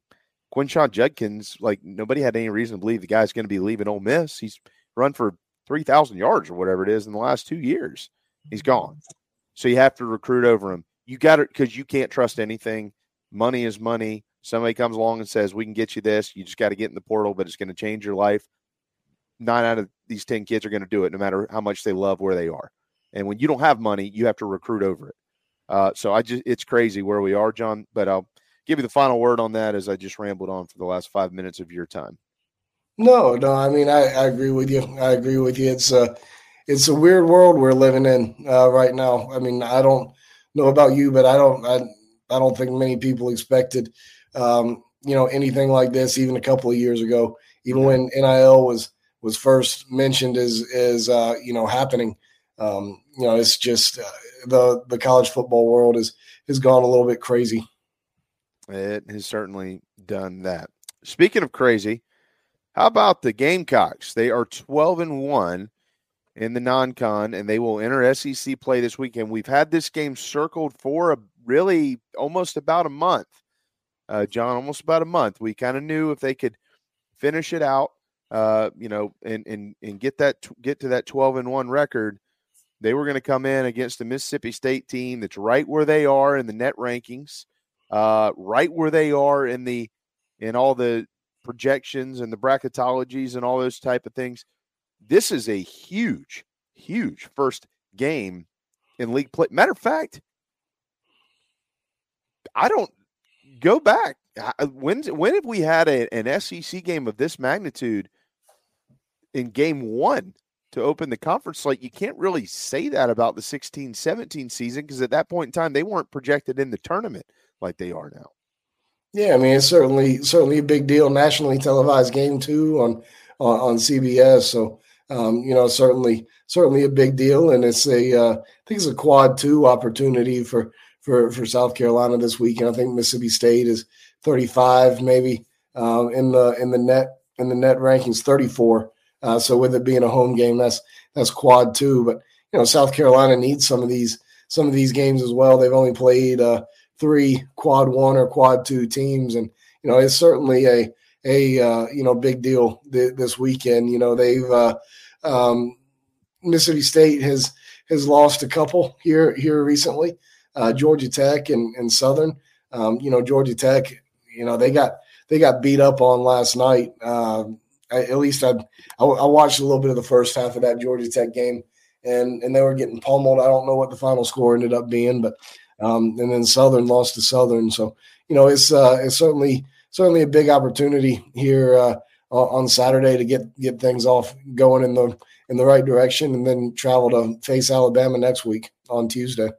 Quinshon Judkins, like nobody had any reason to believe the guy's going to be leaving Ole Miss. He's run for three thousand yards or whatever it is in the last two years. He's gone. So you have to recruit over him. You got it because you can't trust anything. Money is money. Somebody comes along and says, "We can get you this." You just got to get in the portal, but it's going to change your life. Nine out of these ten kids are going to do it, no matter how much they love where they are. And when you don't have money, you have to recruit over it. Uh, so I just it's crazy where we are, John. But I'll give you the final word on that as I just rambled on for the last five minutes of your time. No, no, I mean I, I agree with you. I agree with you. It's a it's a weird world we're living in uh, right now. I mean, I don't know about you, but I don't I, I don't think many people expected um, you know anything like this even a couple of years ago. Even when NIL was was first mentioned as as uh, you know happening, um, you know it's just uh, the the college football world is has gone a little bit crazy. It has certainly done that. Speaking of crazy, how about the Gamecocks? They are 12 and 1 in the non-con and they will enter SEC play this weekend. We've had this game circled for a really almost about a month. Uh, John, almost about a month. We kind of knew if they could finish it out, uh, you know, and and and get that get to that 12 and 1 record, they were going to come in against the Mississippi State team that's right where they are in the net rankings, uh, right where they are in the in all the projections and the bracketologies and all those type of things, this is a huge, huge first game in league play. Matter of fact, I don't go back. When when have we had a, an SEC game of this magnitude in game one to open the conference slate? You can't really say that about the 16 17 season because at that point in time, they weren't projected in the tournament like they are now. Yeah, I mean it's certainly certainly a big deal. Nationally televised game too on on, on CBS. So um, you know certainly certainly a big deal, and it's a uh, I think it's a quad two opportunity for for for South Carolina this week, and I think Mississippi State is 35 maybe um, in the in the net in the net rankings 34. Uh, so with it being a home game, that's that's quad two. But you know South Carolina needs some of these some of these games as well. They've only played uh, three quad one or quad two teams, and you know it's certainly a a uh, you know big deal th- this weekend. You know they've uh, um, Mississippi State has has lost a couple here here recently. Uh, Georgia Tech and, and Southern. Um, you know Georgia Tech. You know they got they got beat up on last night. I, at least I, I I watched a little bit of the first half of that Georgia Tech game, and and they were getting pummeled. I don't know what the final score ended up being, but um, and then Southern lost to Southern. So you know it's uh, it's certainly certainly a big opportunity here uh, on Saturday to get get things off going in the in the right direction, and then travel to face Alabama next week on Tuesday.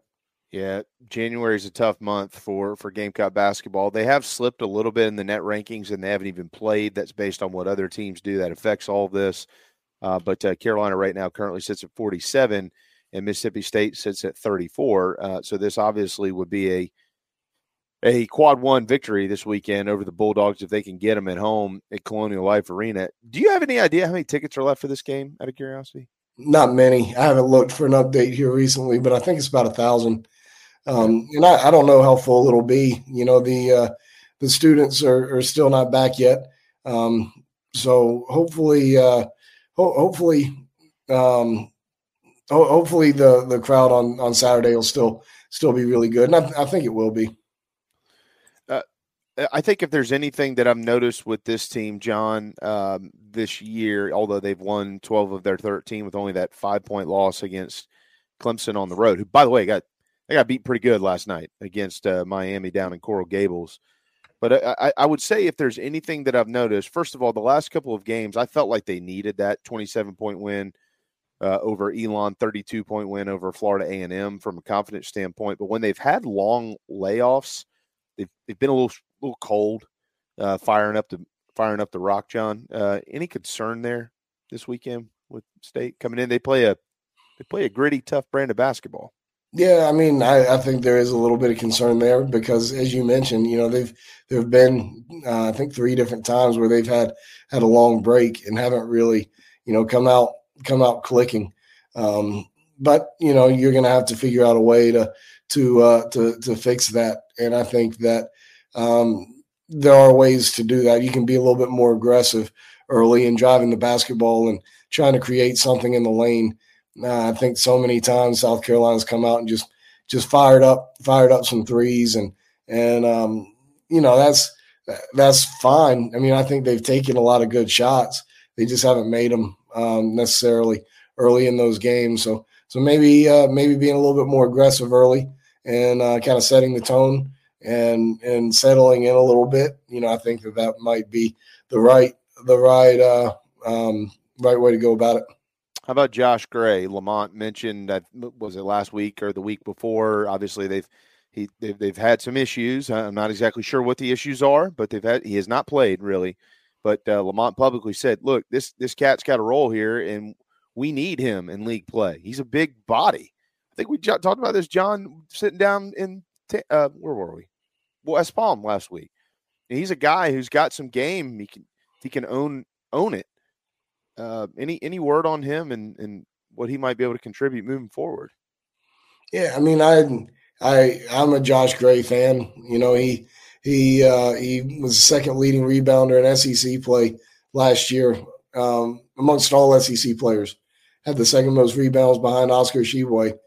Yeah, January is a tough month for for Gamecock basketball. They have slipped a little bit in the net rankings, and they haven't even played. That's based on what other teams do. That affects all this. Uh, but uh, Carolina right now currently sits at 47, and Mississippi State sits at 34. Uh, so this obviously would be a a quad one victory this weekend over the Bulldogs if they can get them at home at Colonial Life Arena. Do you have any idea how many tickets are left for this game? Out of curiosity, not many. I haven't looked for an update here recently, but I think it's about a thousand. Um, and I, I, don't know how full it'll be. You know, the uh, the students are, are still not back yet, um, so hopefully, uh, ho- hopefully, um, ho- hopefully the the crowd on on Saturday will still still be really good, and I, I think it will be. Uh, I think if there's anything that I've noticed with this team, John, um, this year, although they've won 12 of their 13 with only that five point loss against Clemson on the road, who, by the way, got they got beat pretty good last night against uh, Miami down in Coral Gables. But I, I, would say if there's anything that I've noticed, first of all, the last couple of games, I felt like they needed that 27 point win uh, over Elon, 32 point win over Florida A&M from a confidence standpoint. But when they've had long layoffs, they've, they've been a little little cold, uh, firing up the firing up the rock. John, uh, any concern there this weekend with State coming in? They play a they play a gritty, tough brand of basketball. Yeah, I mean, I, I, think there is a little bit of concern there because, as you mentioned, you know, they've there have been uh, I think three different times where they've had had a long break and haven't really, you know, come out come out clicking. Um, but you know, you're going to have to figure out a way to to uh, to to fix that, and I think that um, there are ways to do that. You can be a little bit more aggressive early in driving the basketball and trying to create something in the lane uh, I think so many times South Carolina's come out and just just fired up fired up some threes and and um, you know that's that's fine. I mean, I think they've taken a lot of good shots. They just haven't made them um, necessarily early in those games. So so maybe uh, maybe being a little bit more aggressive early and uh, kind of setting the tone and and settling in a little bit. You know, I think that that might be the right the right uh, um, right way to go about it. How about Josh Gray? Lamont mentioned that was it last week or the week before. Obviously, they've he they've, they've had some issues. I'm not exactly sure what the issues are, but they've had he has not played really. But uh, Lamont publicly said, "Look, this this cat's got a role here, and we need him in league play. He's a big body. I think we talked about this, John, sitting down in uh, where were we? West Palm last week. And he's a guy who's got some game. He can he can own own it uh, any any word on him and and what he might be able to contribute moving forward? Yeah, I mean, I I I'm a Josh Gray fan. You know, he he uh, he was the second leading rebounder in SEC play last year um, amongst all SEC players. Had the second most rebounds behind Oscar Tshiebwe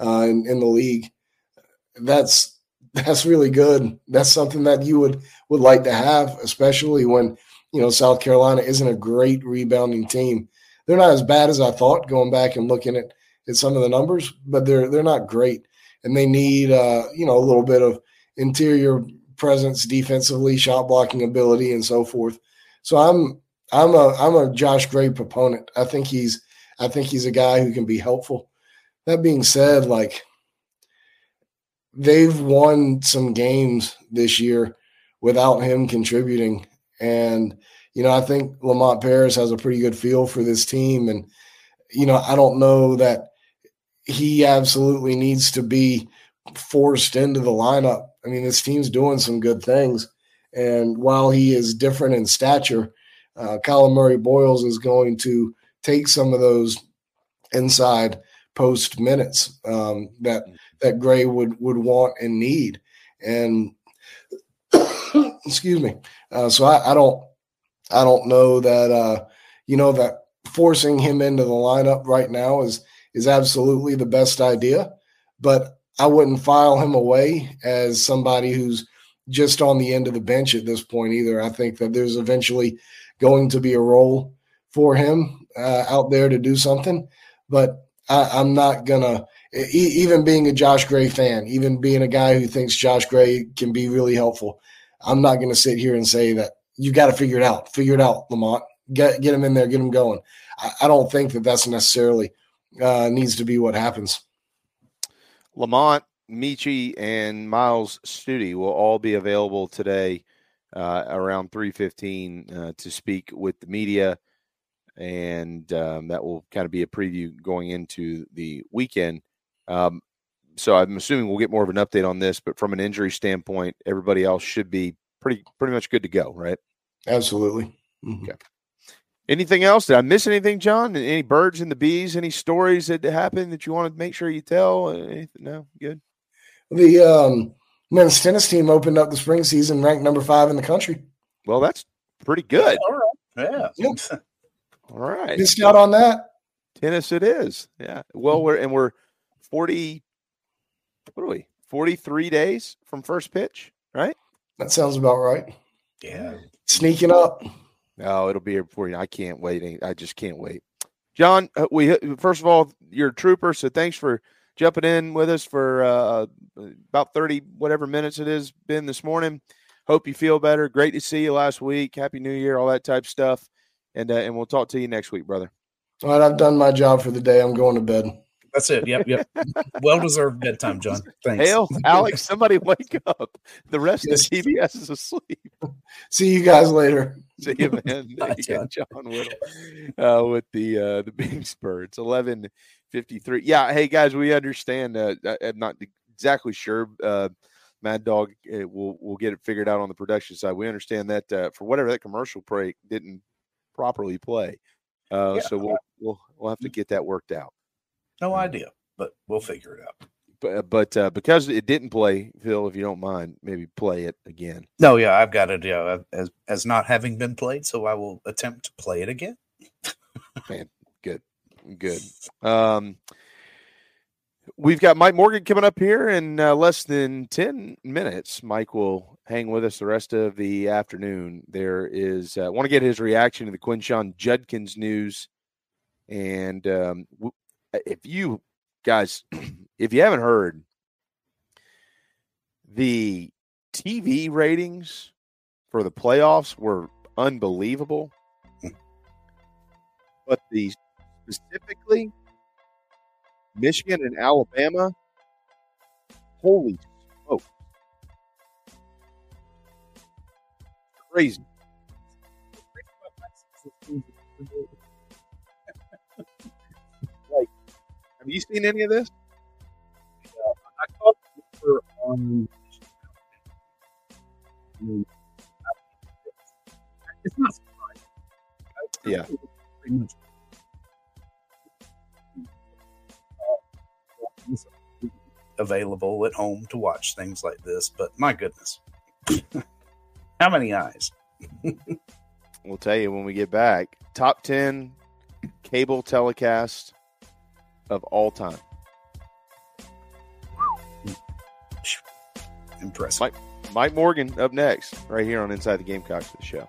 uh, in, in the league. That's that's really good. That's something that you would would like to have, especially when you know, South Carolina isn't a great rebounding team. They're not as bad as I thought going back and looking at, at some of the numbers, but they're they're not great. And they need uh, you know, a little bit of interior presence defensively, shot blocking ability, and so forth. So I'm I'm a I'm a Josh Gray proponent. I think he's I think he's a guy who can be helpful. That being said, like they've won some games this year without him contributing. And, you know, I think Lamont Paris has a pretty good feel for this team. And, you know, I don't know that he absolutely needs to be forced into the lineup. I mean, this team's doing some good things. And while he is different in stature, uh, Collin Murray Boyles is going to take some of those inside post minutes um, that that Gray would would want and need. And excuse me. Uh, so I, I, don't I don't know that uh, you know that forcing him into the lineup right now is is absolutely the best idea. But I wouldn't file him away as somebody who's just on the end of the bench at this point either. I think that there's eventually going to be a role for him uh, out there to do something, but I, am not gonna. even being a Josh Gray fan, even being a guy who thinks Josh Gray can be really helpful, I'm not gonna sit here and say that you got to figure it out. Figure it out, Lamont. Get get him in there. Get him going. I, I don't think that that's necessarily uh, needs to be what happens. Lamont, Meechie, and Myles Stute will all be available today uh, around 3:15 uh, to speak with the media, and um, that will kind of be a preview going into the weekend. Um, so I'm assuming we'll get more of an update on this, but from an injury standpoint, everybody else should be pretty pretty much good to go, right? Absolutely. Mm-hmm. Okay. Anything else? Did I miss anything, John? Any birds and the bees? Any stories that happened that you want to make sure you tell? Anything? No, good. The um, men's tennis team opened up the spring season ranked number five in the country. Well, that's pretty good. All right. Yeah. Yep. All right. Missed out on that. Tennis, it is. Yeah. Well, we're and we're forty. What are we? Forty-three days from first pitch, right? That sounds about right. Yeah. Sneaking up. Oh, it'll be here before you. I can't wait. I just can't wait. John, uh, we first of all, you're a trooper, so thanks for jumping in with us for uh, about 30 whatever minutes it has been this morning. Hope you feel better. Great to see you last week. Happy New Year, all that type stuff. And uh, and we'll talk to you next week, brother. All right, I've done my job for the day. I'm going to bed. That's it. Yep, yep. well deserved bedtime, John. Thanks. Hail, Alex, somebody wake up. The rest yes. of CBS is asleep. See you guys later. See you, man. Bye, John. John Whittle uh, with the uh, the Big Spurs. Eleven 53. Yeah. Hey, guys, we understand. Uh, I'm not exactly sure. Uh, Mad Dog uh, will will get it figured out on the production side. We understand that uh, for whatever that commercial break didn't properly play. Uh, yeah. So we'll, we'll we'll have to get that worked out. No idea, but we'll figure it out. But but uh, because it didn't play, Phil, if you don't mind, maybe play it again. No, yeah, I've got it yeah, as as not having been played, so I will attempt to play it again. Man, good. Good. Um, we've got Mike Morgan coming up here in uh, less than 10 minutes. Mike will hang with us the rest of the afternoon. There is, I uh, want to get his reaction to the Quinshon Judkins news. And um, w- Uh, if you guys, if you haven't heard, the TV ratings for the playoffs were unbelievable. But the specifically Michigan and Alabama. Holy smoke. Crazy. Have you seen any of this? Uh, I thought we on. It's not surprising. Yeah. Pretty much available at home to watch things like this, but my goodness, how many eyes? we'll tell you when we get back. Top 10 cable telecast of all time. Impressive. Mike, Mike Morgan up next, right here on Inside the Gamecocks the show.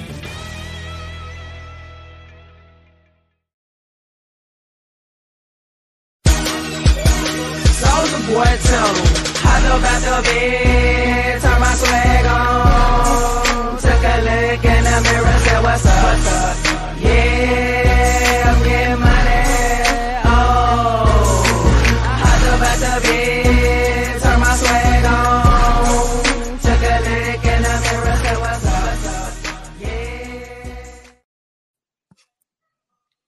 Turn my swag on. Took a look in the mirror, said, What's up? What's up? Yeah, I'm getting money. Oh, hop up out the my swag on. Took a look in the mirror, said, What's up?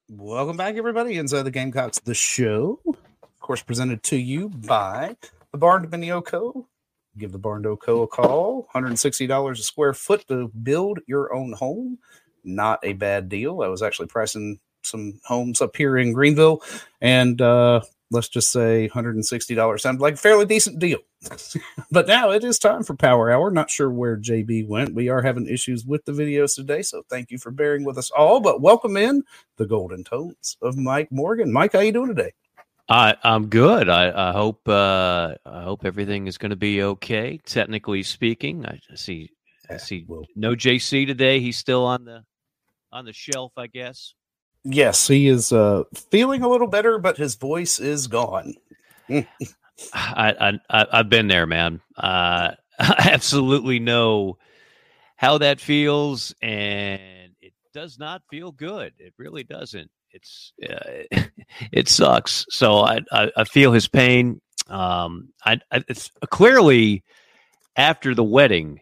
Welcome back, everybody. Inside the Gamecocks, the show. Of course, presented to you by the Barndominium Co. Give the Barn Co. a call. $160 a square foot to build your own home. Not a bad deal. I was actually pricing some homes up here in Greenville, and uh, let's just say $160 sounded like a fairly decent deal. but now it is time for Power Hour. Not sure where JB went. We are having issues with the videos today, so thank you for bearing with us all. But welcome in the golden tones of Mike Morgan. Mike, how you doing today? I, I'm good. I, I hope uh, I hope everything is going to be okay. Technically speaking, I see I see no JC today. He's still on the on the shelf, I guess. Yes, he is uh, feeling a little better, but his voice is gone. I, I, I I've been there, man. Uh, I absolutely know how that feels, and it does not feel good. It really doesn't. It's uh, it sucks. So I, I, I feel his pain. Um, I, I it's clearly after the wedding,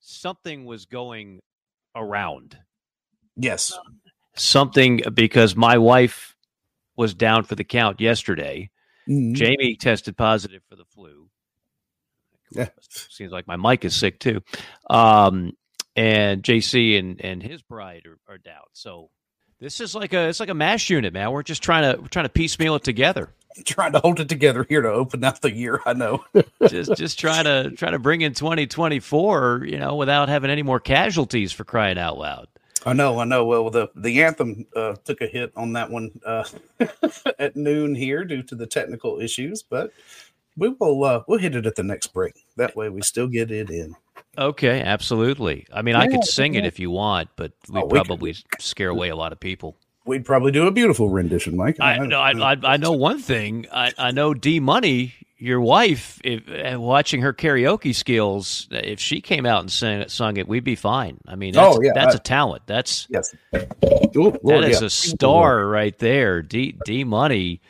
something was going around. Yes, something because my wife was down for the count yesterday. Mm-hmm. Jamie tested positive for the flu. Yeah. Seems like my mic is sick too. Um, and JC and and his bride are, are down. So this is like a it's like a mash unit, man. We're just trying to we're trying to piecemeal it together. trying to hold it together here to open up the year. I know. just just trying to try to bring in 2024, you know, without having any more casualties for crying out loud. I know, I know. Well, the the anthem uh, took a hit on that one uh, at noon here due to the technical issues, but we will uh, we'll hit it at the next break. That way, we still get it in. Okay, absolutely. I mean, I could sing it if you want, but we'd Oh, we could- probably scare away a lot of people. We'd probably do a beautiful rendition, Mike. I know. I, I, I know one thing. I, I know D Money, your wife. If watching her karaoke skills, if she came out and sang, sung it, we'd be fine. I mean, that's, Oh, yeah, that's I- a talent. That's yes. that Lord, is yeah. a star right there. D D Money,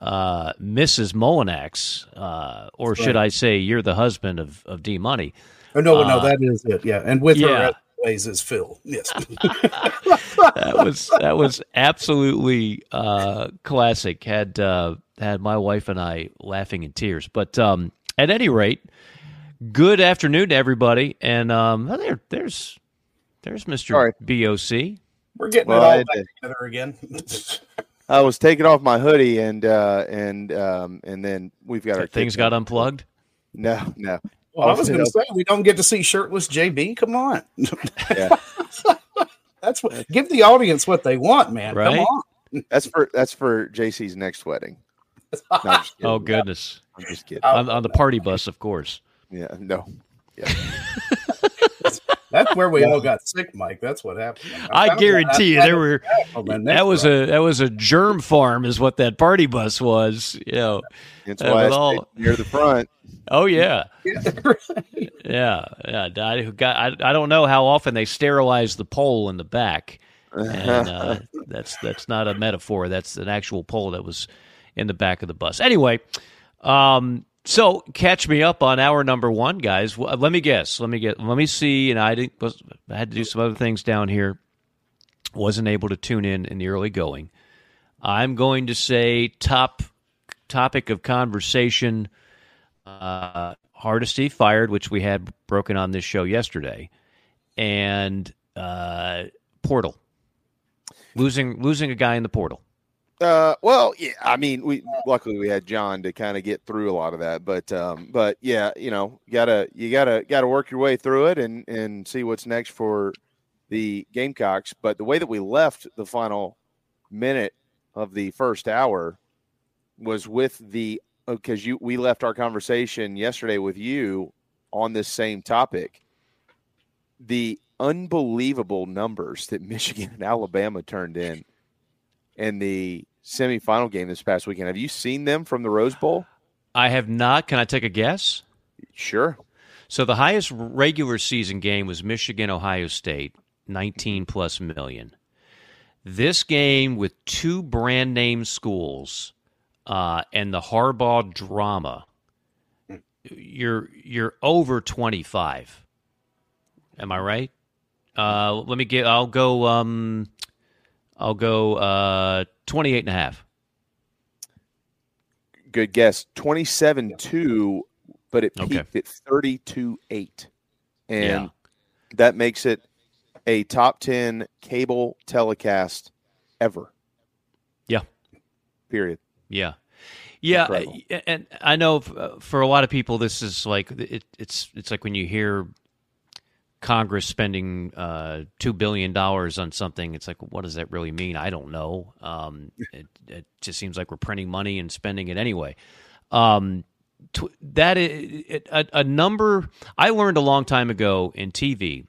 uh, Mrs. Mullinax, uh, or should. I say, you're the husband of of D Money. Oh no, no, Uh, that is it. Yeah, and with her yeah. as always is Phil. Yes. that was that was absolutely uh, classic. Had uh, had my wife and I laughing in tears. But um, at any rate, good afternoon to everybody. And um, oh, there, there's there's Mister Sorry. Boc. We're getting Well, it all I back together again. I was taking off my hoodie and uh and um and then we've got our Things kids got unplugged. No, no. Well, I was going to to say we don't get to see shirtless JB. Come on. Yeah. That's what give the audience what they want, man. Come on. That's for that's for JC's next wedding. No, I'm just kidding. Oh goodness! I'm just kidding. Oh. On, on the party bus, of course. Yeah, no. Yeah. That's where we all got sick, Mike. That's what happened. I guarantee you, there were man, next that was one. a that was a germ farm, is what that party bus was. You know, That's uh, why I all- near the front. Oh yeah, Yeah, yeah, yeah. I, who got, I, I don't know how often they sterilize the pole in the back, and uh, That's that's not a metaphor. That's an actual pole that was in the back of the bus. Anyway, um, so catch me up on hour number one, guys. Let me guess. Let me get. Let me see. And I didn't. I had to do some other things down here. Wasn't able to tune in in the early going. I'm going to say top topic of conversation. Uh, Hardesty fired, which we had broken on this show yesterday, and uh, portal losing losing a guy in the portal. Uh, well, yeah. I mean, we luckily we had John to kind of get through a lot of that, but um, but yeah, you know, gotta you gotta gotta work your way through it and and see what's next for the Gamecocks. But the way that we left the final minute of the first hour was with the because you we left our conversation yesterday with you on this same topic. The unbelievable numbers that Michigan and Alabama turned in in the semifinal game this past weekend. Have you seen them from the Rose Bowl? I have not. Can I take a guess? Sure. So the highest regular season game was Michigan Ohio State, 19 plus million. This game with two brand name schools uh, and the Harbaugh drama, you're you're over 25. Am I right? Uh, let me get. I'll go. Um, I'll go uh, 28 and a half. Good guess. 27 2, but it peaked okay. at 32 8. And yeah. that makes it a top 10 cable telecast ever. Yeah. Period. Yeah. Yeah, Incredible. and I know for a lot of people, this is like it, it's it's like when you hear Congress spending uh, two billion dollars on something. It's like, what does that really mean? I don't know. Um, it, it, just seems like we're printing money and spending it anyway. Um, t- that is, it, a, a, number I learned a long time ago in TV.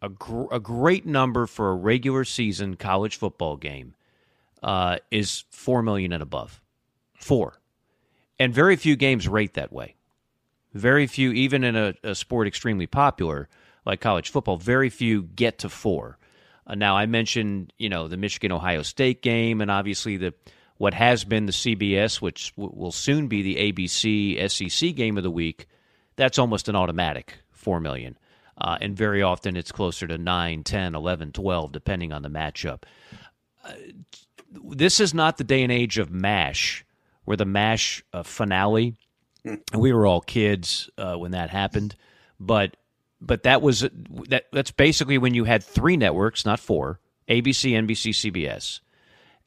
A, gr- a great number for a regular season college football game uh, is four million and above. Four, and very few games rate that way. Very few, even in a, a sport extremely popular like college football, very few get to four. Uh, now, I mentioned you know the Michigan Ohio State game, and obviously the what has been the CBS, which w- will soon be the ABC SEC game of the week. That's almost an automatic four million. Uh, and very often it's closer to 9, 10, 11, 12, depending on the matchup. Uh, this is not the day and age of MASH, where the MASH uh, finale, we were all kids uh, when that happened, but but that was that that's basically when you had three networks, not four: ABC, NBC, CBS.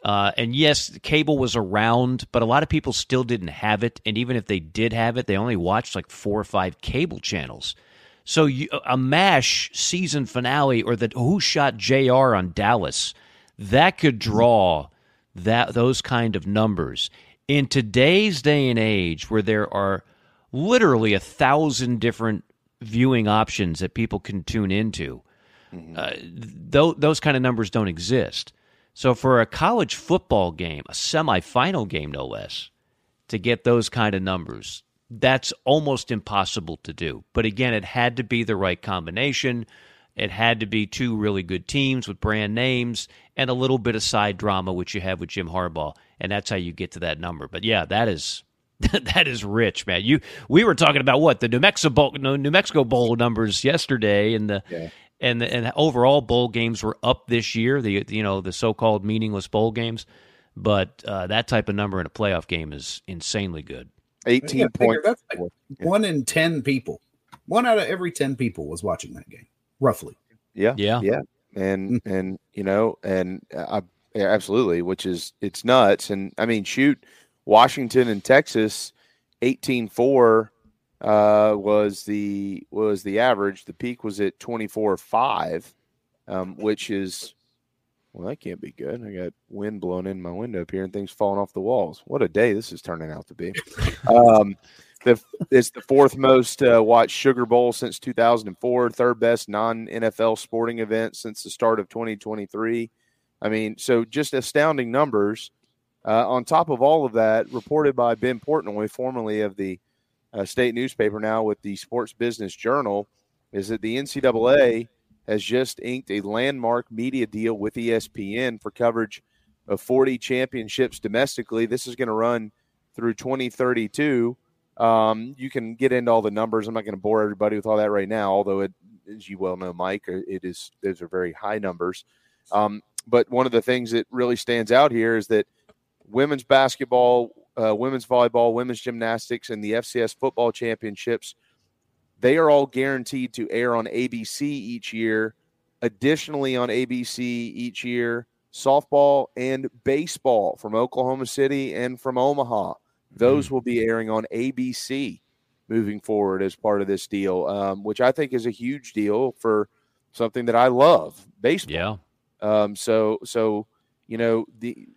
Uh, and yes, cable was around, but a lot of people still didn't have it. And even if they did have it, they only watched like four or five cable channels. So you, a MASH season finale or the Who Shot JR on Dallas that could draw that those kind of numbers in today's day and age, where there are literally a thousand different viewing options that people can tune into. Mm-hmm. Uh, th- those kind of numbers don't exist. So for a college football game, a semifinal game no less, to get those kind of numbers, that's almost impossible to do. But again, it had to be the right combination. It had to be two really good teams with brand names and a little bit of side drama, which you have with Jim Harbaugh, and that's how you get to that number. But yeah, that is that is rich, man. You we were talking about what the New Mexico Bowl, New Mexico Bowl numbers yesterday, and the yeah. and the, and overall bowl games were up this year. The you know the so-called meaningless bowl games, but uh, that type of number in a playoff game is insanely good. Eighteen points. That's like one in ten people. One out of every ten people was watching that game, roughly. Yeah, yeah, yeah, and mm. and you know, and I yeah, absolutely, which is it's nuts. And I mean, shoot Washington and Texas, 18-4 uh, was the was the average. The peak was at 24-5, um, which is well, that can't be good. I got wind blowing in my window up here and things falling off the walls. What a day this is turning out to be. Um, the, it's the fourth most uh, watched Sugar Bowl since 2004, third best non NFL sporting event since the start of 2023. I mean, so just astounding numbers. Uh, on top of all of that, reported by Ben Portnoy, formerly of the uh, state newspaper, now with the Sports Business Journal, is that the NCAA has just inked a landmark media deal with ESPN for coverage of 40 championships domestically. This is going to run through 2032. Um, you can get into all the numbers. I'm not going to bore everybody with all that right now, although it, as you well know, Mike, uh, it is those are very high numbers. Um, but one of the things that really stands out here is that women's basketball, uh, women's volleyball, women's gymnastics, and the FCS football championships, they are all guaranteed to air on ABC each year. Additionally, on ABC each year, softball and baseball from Oklahoma City and from Omaha. Those mm. will be airing on ABC moving forward as part of this deal, um, which I think is a huge deal for something that I love, baseball. Yeah. Um, so, so you know, the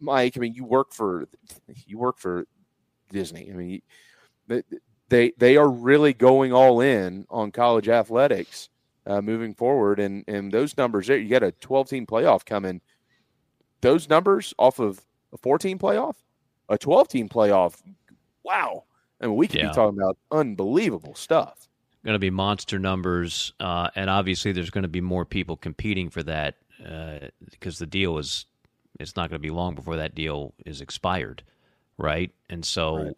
Mike. I mean, you work for you work for Disney. I mean, they they are really going all in on college athletics uh, moving forward, and and those numbers there. You got a 12 team playoff coming. Those numbers off of a 14 playoff, a 12 team playoff. Wow. I mean, we could Yeah. be talking about unbelievable stuff. going to be monster numbers, uh, and obviously there's going to be more people competing for that uh, because the deal is it's not going to be long before that deal is expired, right? And so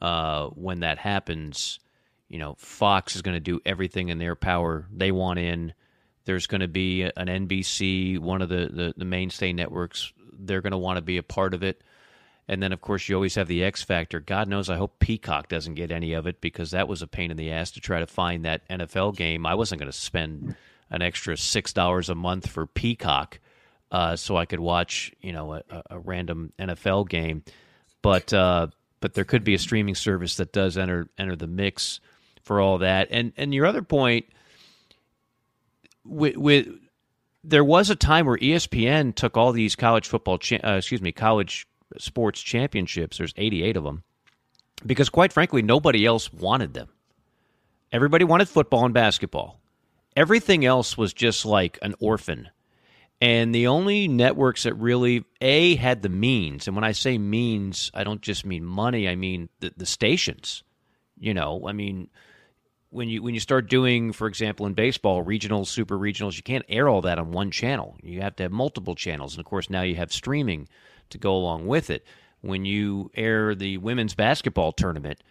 uh, when that happens, you know, Fox is going to do everything in their power they want in. There's going to be an NBC, one of the, the, the mainstay networks. They're going to want to be a part of it. And then, of course, you always have the X Factor. God knows, I hope Peacock doesn't get any of it because that was a pain in the ass to try to find that NFL game. I wasn't going to spend an extra six dollars a month for Peacock uh, so I could watch, you know, a, a- random NFL game. But uh, but there could be a streaming service that does enter enter the mix for all that. And and your other point with, with there was a time where ESPN took all these college football, cha- uh, excuse me, college sports championships. There's 88 of them because, quite frankly, nobody else wanted them. Everybody wanted football and basketball. Everything else was just like an orphan. And the only networks that really a had the means, and when I say means, I don't just mean money. I mean the, the stations. You know, I mean when you when you start doing, for example, in baseball, regionals, super regionals, you can't air all that on one channel. You have to have multiple channels, and of course now you have streaming to go along with it. When you air the women's basketball tournament,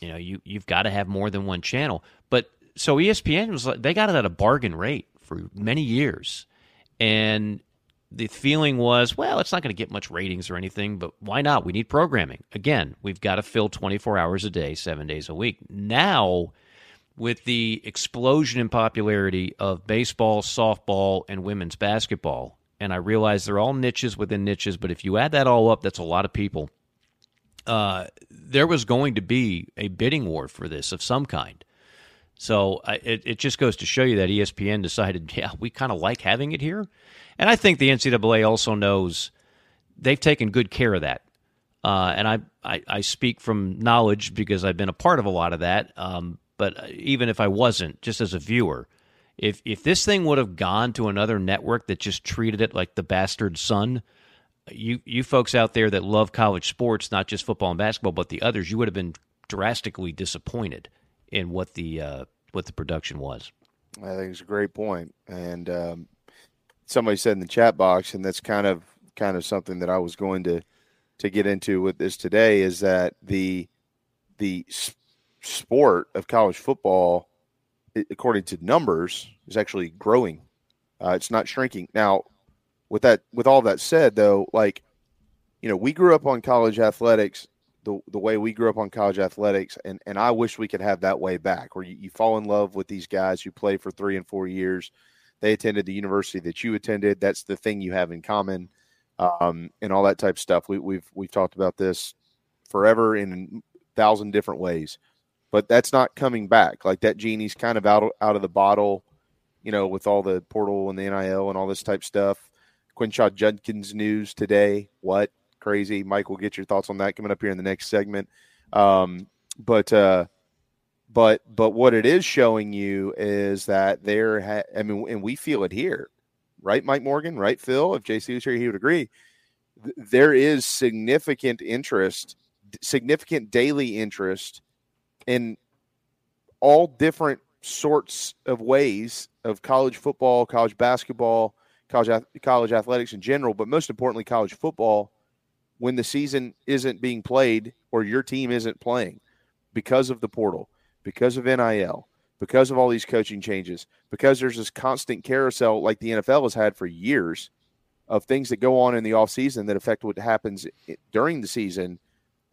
you know you you've got to have more than one channel. But so ESPN was like they got it at a bargain rate for many years, and the feeling was, well, it's not going to get much ratings or anything, but why not? We need programming. Again, we've got to fill 24 hours a day, seven days a week. Now, with the explosion in popularity of baseball, softball, and women's basketball, and I realize they're all niches within niches, but if you add that all up, that's a lot of people. Uh, there was going to be a bidding war for this of some kind. So I, it, it just goes to show you that ESPN decided, yeah, we kind of like having it here. And I think the NCAA also knows they've taken good care of that. Uh, and I, I, I speak from knowledge because I've been a part of a lot of that. Um, but even if I wasn't, just as a viewer, if if this thing would have gone to another network that just treated it like the bastard son, you you folks out there that love college sports, not just football and basketball, but the others, you would have been drastically disappointed in what the uh, what the production was. I think it's a great point. And um, somebody said in the chat box, and that's kind of kind of something that I was going to to get into with this today is that the the sport of college football, according to numbers, is actually growing. Uh, it's not shrinking. Now, with that, with all that said, though, like you know, we grew up on college athletics the the way we grew up on college athletics, and and I wish we could have that way back, where you, you fall in love with these guys who play for three and four years. They attended the university that you attended. That's the thing you have in common, um, and all that type of stuff. We, we've we've talked about this forever in a thousand different ways, but that's not coming back. Like that genie's kind of out out of the bottle, you know, with all the portal and the NIL and all this type stuff. Quinshon Judkins news today. What crazy? Mike we'll get your thoughts on that coming up here in the next segment. Um, but uh, but but what it is showing you is that there. Ha- I mean, and we feel it here, right, Mike Morgan, right, Phil? If JC was here, he would agree. Th- There is significant interest, significant daily interest in all different sorts of ways of college football, college basketball, college college athletics in general, but most importantly, college football. When the season isn't being played or your team isn't playing because of the portal, because of NIL, because of all these coaching changes, because there's this constant carousel like the NFL has had for years of things that go on in the offseason that affect what happens during the season,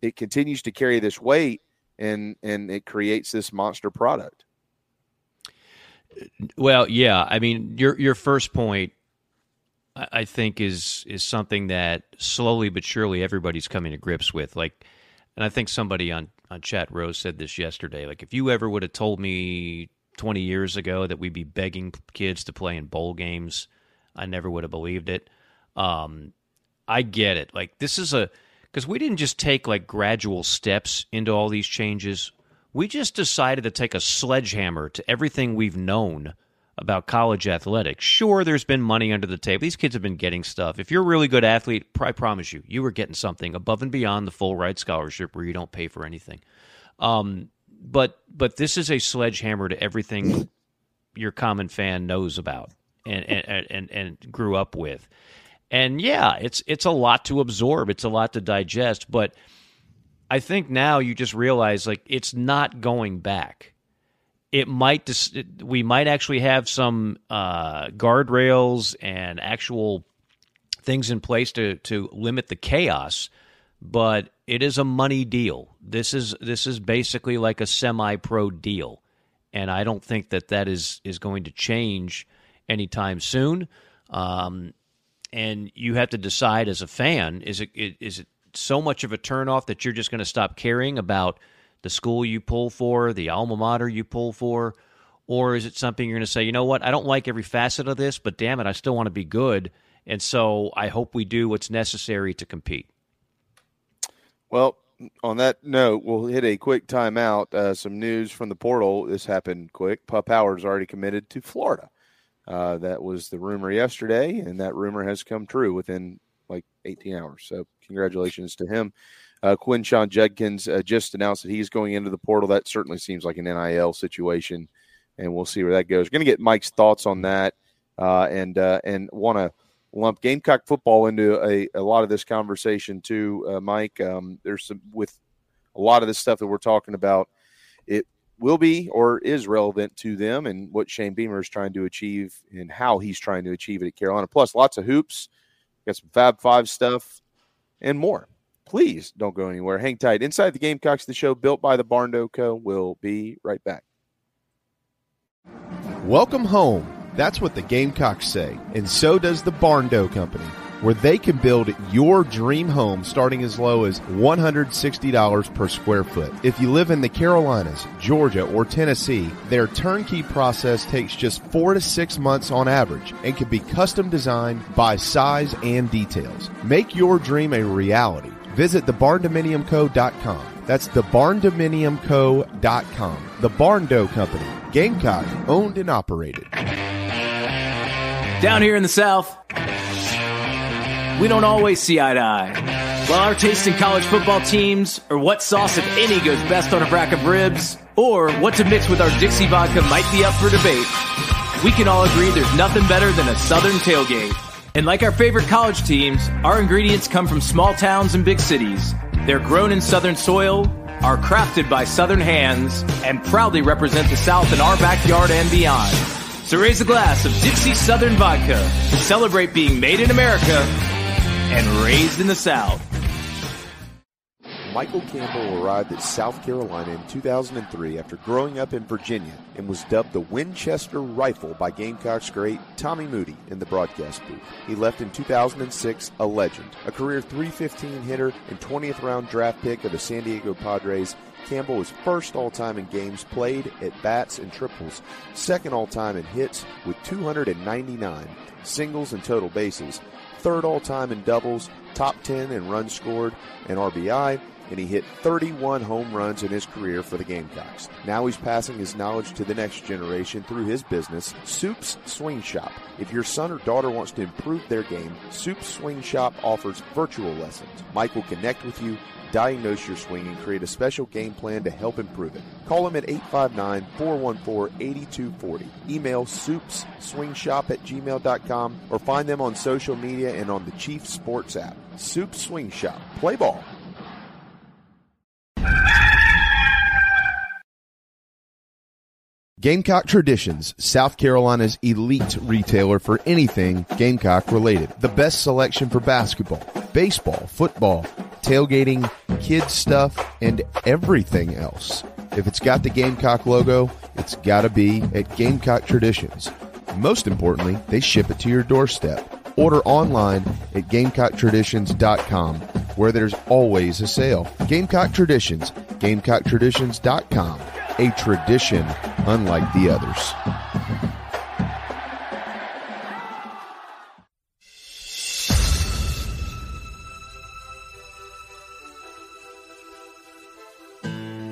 it continues to carry this weight and and it creates this monster product. Well, yeah, I mean your your first point I think is is something that slowly but surely everybody's coming to grips with. Like, and I think somebody on on Chat Rose said this yesterday. Like, if you ever would have told me 20 years ago that we'd be begging kids to play in bowl games, I never would have believed it. Um, I get it. Like, this is a because we didn't just take like gradual steps into all these changes. We just decided to take a sledgehammer to everything we've known about college athletics. Sure, there's been money under the table. These kids have been getting stuff. If you're a really good athlete, I promise you, you were getting something above and beyond the full ride scholarship where you don't pay for anything. Um, but but this is a sledgehammer to everything your common fan knows about and and, and, and grew up with. And yeah, it's it's a lot to absorb. It's a lot to digest. But I think now you just realize like it's not going back it might dis- we might actually have some uh, guardrails and actual things in place to to limit the chaos but it is a money deal. This is this is basically like a semi pro deal and i don't think that that is is going to change anytime soon. Um, and you have to decide as a fan is it is it so much of a turnoff that you're just going to stop caring about the school you pull for, the alma mater you pull for? Or is it something you're going to say, you know what, I don't like every facet of this, but damn it, I still want to be good. And so I hope we do what's necessary to compete. Well, on that note, we'll hit a quick timeout. Uh, some news from the portal. This happened quick. Pup Howard's already committed to Florida. Uh, that was the rumor yesterday, and that rumor has come true within like 18 hours. So, congratulations to him. Uh, Quinshon Judkins uh, just announced that he's going into the portal. That certainly seems like an NIL situation, and we'll see where that goes. We're going to get Mike's thoughts on that, uh, and uh, and want to lump Gamecock football into a, a lot of this conversation too, uh, Mike. Um, there's some with a lot of this stuff that we're talking about. It will be or is relevant to them and what Shane Beamer is trying to achieve and how he's trying to achieve it at Carolina. Plus, lots of hoops, got some Fab Five stuff, and more please don't go anywhere. Hang tight. Inside the Gamecocks, the show built by the Barndo Co. will be right back. Welcome home. That's what the Gamecocks say, and so does the Barndo Company, where they can build your dream home starting as low as $160 per square foot. If you live in the Carolinas, Georgia, or Tennessee, their turnkey process takes just four to six months on average and can be custom designed by size and details. Make your dream a reality Visit thebarndominiumco.com. That's thebarndominiumco.com. The Barn Barndo Company, Gamecock, owned and operated. Down here in the South, we don't always see eye to eye. While our taste in college football teams, or what sauce, if any, goes best on a rack of ribs, or what to mix with our Dixie vodka might be up for debate, we can all agree there's nothing better than a Southern tailgate. And like our favorite college teams, our ingredients come from small towns and big cities. They're grown in southern soil, are crafted by southern hands, and proudly represent the South in our backyard and beyond. So raise a glass of Dixie Southern Vodka to celebrate being made in America and raised in the South. Michael Campbell arrived at South Carolina in 2003 after growing up in Virginia and was dubbed the Winchester Rifle by Gamecocks great Tommy Moody in the broadcast booth. He left in 2006 a legend, a career 315 hitter and 20th round draft pick of the San Diego Padres. Campbell was first all time in games played at bats and triples, second all time in hits with 299, singles and total bases, third all time in doubles, top 10 in runs scored and RBI, and he hit 31 home runs in his career for the Gamecocks. Now he's passing his knowledge to the next generation through his business, Soup's Swing Shop. If your son or daughter wants to improve their game, Soup's Swing Shop offers virtual lessons. Mike will connect with you diagnose your swing and create a special game plan to help improve it. Call him at 859 414 8240. Email soupsswingshop at gmail.com or find them on social media and on the Chief Sports app. Soup Swing Shop. Play ball. Gamecock Traditions, South Carolina's elite retailer for anything Gamecock related. The best selection for basketball, baseball, football, tailgating, kids stuff, and everything else. If it's got the Gamecock logo, it's got to be at Gamecock Traditions. Most importantly, they ship it to your doorstep. Order online at GamecockTraditions.com, where there's always a sale. Gamecock Traditions, GamecockTraditions.com, a tradition unlike the others.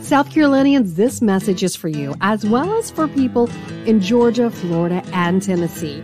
South Carolinians, this message is for you, as well as for people in Georgia, Florida, and Tennessee.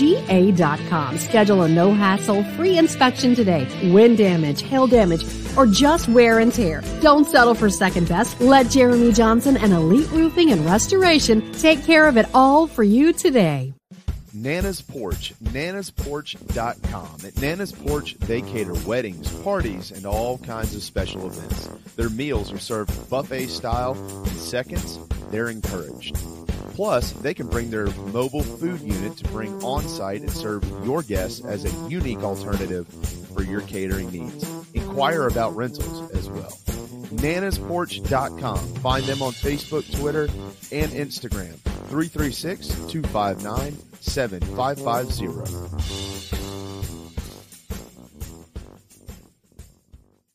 ga.com. Schedule a no hassle free inspection today. Wind damage, hail damage, or just wear and tear. Don't settle for second best. Let Jeremy Johnson and Elite Roofing and Restoration take care of it all for you today. Nana's Porch, nanasporch.com. At Nana's Porch, they cater weddings, parties, and all kinds of special events. Their meals are served buffet style in seconds. They're encouraged. Plus, they can bring their mobile food unit to bring on site and serve your guests as a unique alternative for your catering needs. Inquire about rentals as well. nanasporch.com. Find them on Facebook, Twitter, and Instagram. 336 259 7550.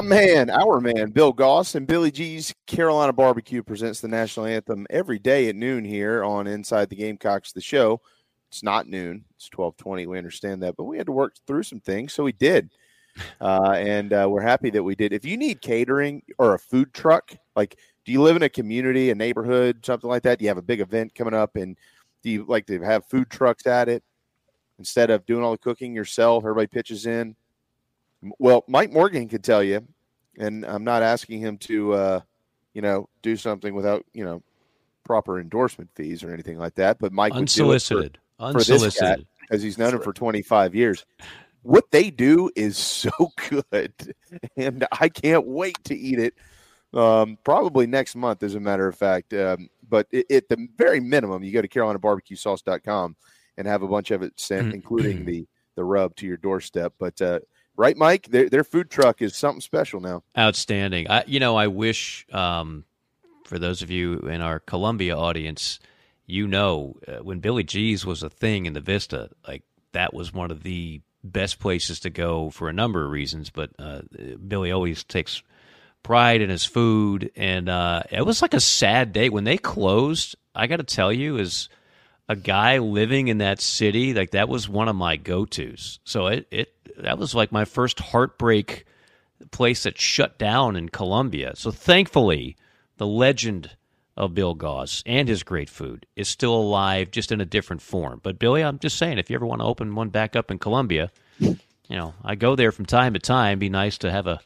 My man, our man, Bill Goss and Billy G's Carolina Barbecue presents the national anthem every day at noon here on Inside the Gamecocks, the show. It's not noon; it's twelve twenty. We understand that, but we had to work through some things, so we did, uh, and uh, we're happy that we did. If you need catering or a food truck, like do you live in a community, a neighborhood, something like that? Do you have a big event coming up, and Do you like to have food trucks at it instead of doing all the cooking yourself? Everybody pitches in. Well, Mike Morgan could tell you, and I'm not asking him to, uh, you know, do something without you know proper endorsement fees or anything like that. But Mike unsolicited, would do it for, unsolicited, because he's known him for 25 years. What they do is so good, and I can't wait to eat it. Um, probably next month, as a matter of fact. Um, but it, at the very minimum, you go to CarolinaBarbecueSauce.com and have a bunch of it sent, including the the rub to your doorstep. But uh, right, Mike, their, their food truck is something special now. Outstanding. I, you know, I wish um, for those of you in our Columbia audience, you know, uh, when Billy G's was a thing in the Vista, like that was one of the best places to go for a number of reasons. But uh, Billy always takes pride in his food, and uh, it was like a sad day when they closed. I got to tell you, as a guy living in that city, like that was one of my go tos. So it it that was like my first heartbreak place that shut down in Columbia. So thankfully, the legend of Bill Goss and his great food is still alive, just in a different form. But Billy, I'm just saying, if you ever want to open one back up in Columbia, you know, I go there from time to time. Be nice to have a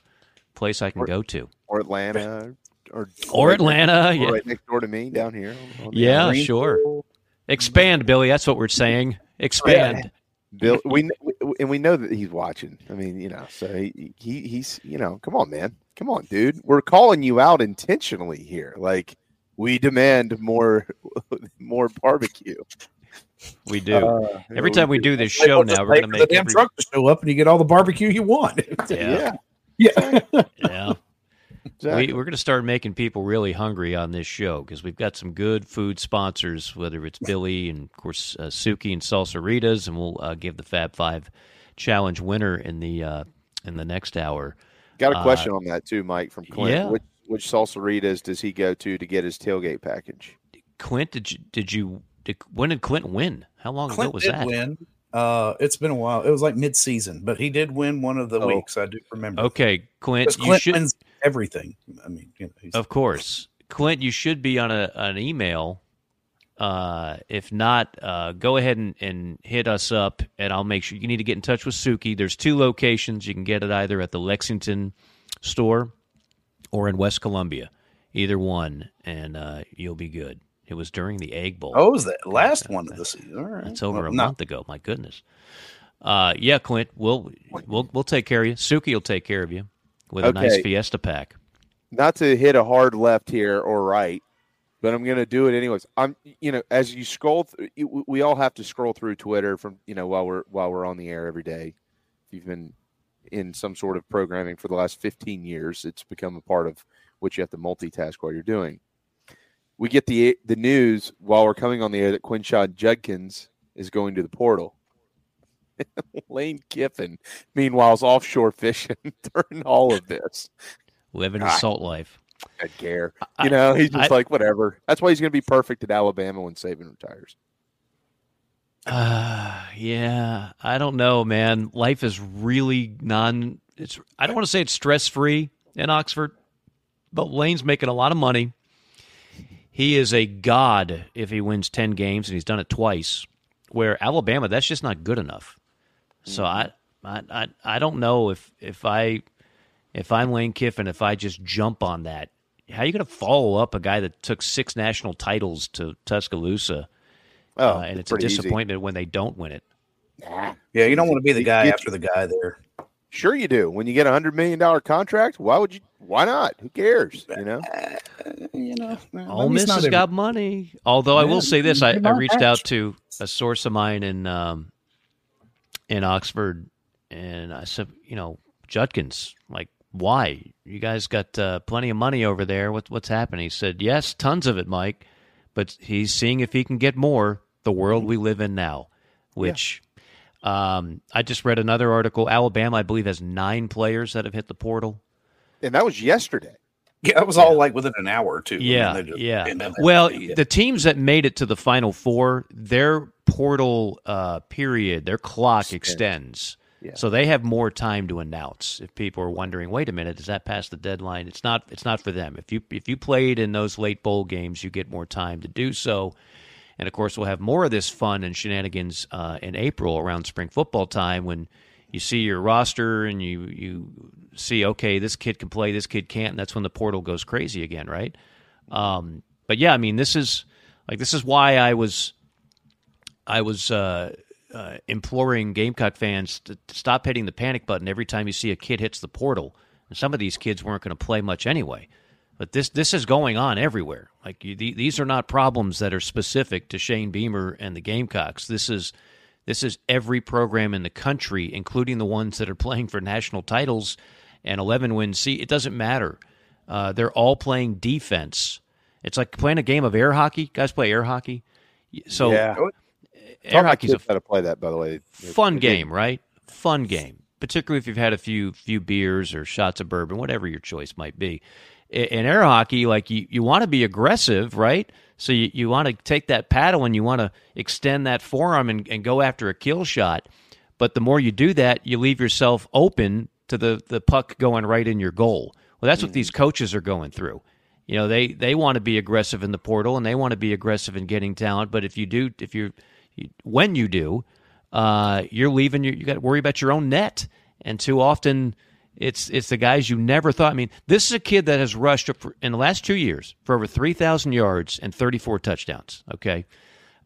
place I can or, go to, or Atlanta, or or Atlanta, yeah, right next door to me down here. Yeah, sure. Expand, Billy. That's what we're saying. Expand. Bill, we and we know that he's watching. I mean, you know, so he, he he's you know, come on, man, come on, dude. We're calling you out intentionally here. Like we demand more more barbecue. We do. Uh, every time we do this show now, we're going to make the damn every... truck to show up, and you get all the barbecue you want. yeah, yeah, yeah. Exactly. We, we're going to start making people really hungry on this show because we've got some good food sponsors, whether it's Billy and, of course, uh, Suki and Salsarita's, and we'll uh, give the Fab Five Challenge winner in the uh, in the next hour. Got a question on that too, Mike from Clint. yeah. Which, which Salsarita's does he go to to get his tailgate package? Clint, did you did you did, when did Clint win? How long Clint ago was did that? win. Uh, it's been a while. It was like mid-season, but he did win one of the Oh. weeks. I do remember. Okay, Clint, Clint should wins everything. I mean, you know, he's, Of course, Clint, you should be on a an email. Uh, if not, uh, go ahead and, and hit us up, and I'll make sure you need to get in touch with Suki. There's two locations. You can get it either at the Lexington store or in West Columbia, either one, and uh, you'll be good. It was during the Egg Bowl. oh, it was the last one of the season. All right, That's over Well, a no, month ago. My goodness. Uh, yeah, Clint, we'll we'll we'll take care of you. Suki will take care of you with a nice Fiesta pack. Not to hit a hard left here or right, but I'm going to do it anyways. I'm, you know, as you scroll, th- we all have to scroll through Twitter from, you know, while we're while we're on the air every day. If you've been in some sort of programming for the last 15 years, it's become a part of what you have to multitask while you're doing. We get the the news while we're coming on the air that Quinshon Judkins is going to the portal. Lane Kiffin, meanwhile, is offshore fishing during all of this. Living a Ah, salt life. I care. You know, he's just I- like whatever. That's why he's going to be perfect at Alabama when Saban retires. Uh, yeah, I don't know, man. Life is really non. It's I don't want to say it's stress free in Oxford, but Lane's making a lot of money. He is a god if he wins ten games, and he's done it twice. Where Alabama, that's just not good enough. So I, I, I, I don't know if if I, if I'm Lane Kiffin, if I just jump on that, how are you going to follow up a guy that took six national titles to Tuscaloosa? Oh, uh, and it's a pretty easy. disappointment when they don't win it. yeah, you don't want to be the guy after the guy there. Sure, you do. When you get a hundred million dollar contract, why would you? Why not? Who cares? You know. You know, Ole Miss has got money. Although I will say this, I, I reached out to a source of mine in um, in Oxford, and I said, you know, Judkins, like, why? You guys got uh, plenty of money over there. What, what's happening? He said, yes, tons of it, Mike, but he's seeing if he can get more. The world we live in now, which. Um, I just read another article. Alabama, I believe, has nine players that have hit the portal. And that was yesterday. Yeah, that was all like within an hour or two. I mean, Yeah, just- yeah. and then- Well, the teams that made it to the final four, their portal uh, period, their clock extends. Yeah. So they have more time to announce. If people are wondering, wait a minute, does that pass the deadline? It's not. It's not for them. If you if you played in those late bowl games, you get more time to do so. And of course, we'll have more of this fun and shenanigans uh, in April around spring football time when you see your roster and you you see okay, this kid can play, this kid can't, and that's when the portal goes crazy again, right? Um, but yeah, I mean, this is like this is why I was I was uh, uh, imploring Gamecock fans to, to stop hitting the panic button every time you see a kid hits the portal. And some of these kids weren't going to play much anyway. But this this is going on everywhere. Like you, these are not problems that are specific to Shane Beamer and the Gamecocks. This is this is every program in the country, including the ones that are playing for national titles and 11 wins. See, it doesn't matter. Uh, they're all playing defense. It's like playing a game of air hockey. Guys play air hockey, so yeah. air hockey's a how to play that, by the way. fun game, right? Fun game, particularly if you've had a few few beers or shots of bourbon, whatever your choice might be. In air hockey, like you, you want to be aggressive, right? So you, you want to take that paddle and you want to extend that forearm and, and go after a kill shot. But the more you do that, you leave yourself open to the, the puck going right in your goal. Well, that's what these coaches are going through. You know, they, they want to be aggressive in the portal and they want to be aggressive in getting talent. But if you do, if you're, when you do, uh, you're leaving. Your, you got to worry about your own net. And too often, it's it's the guys you never thought. I mean, this is a kid that has rushed for, in the last two years for over three thousand yards and thirty four touchdowns. Okay,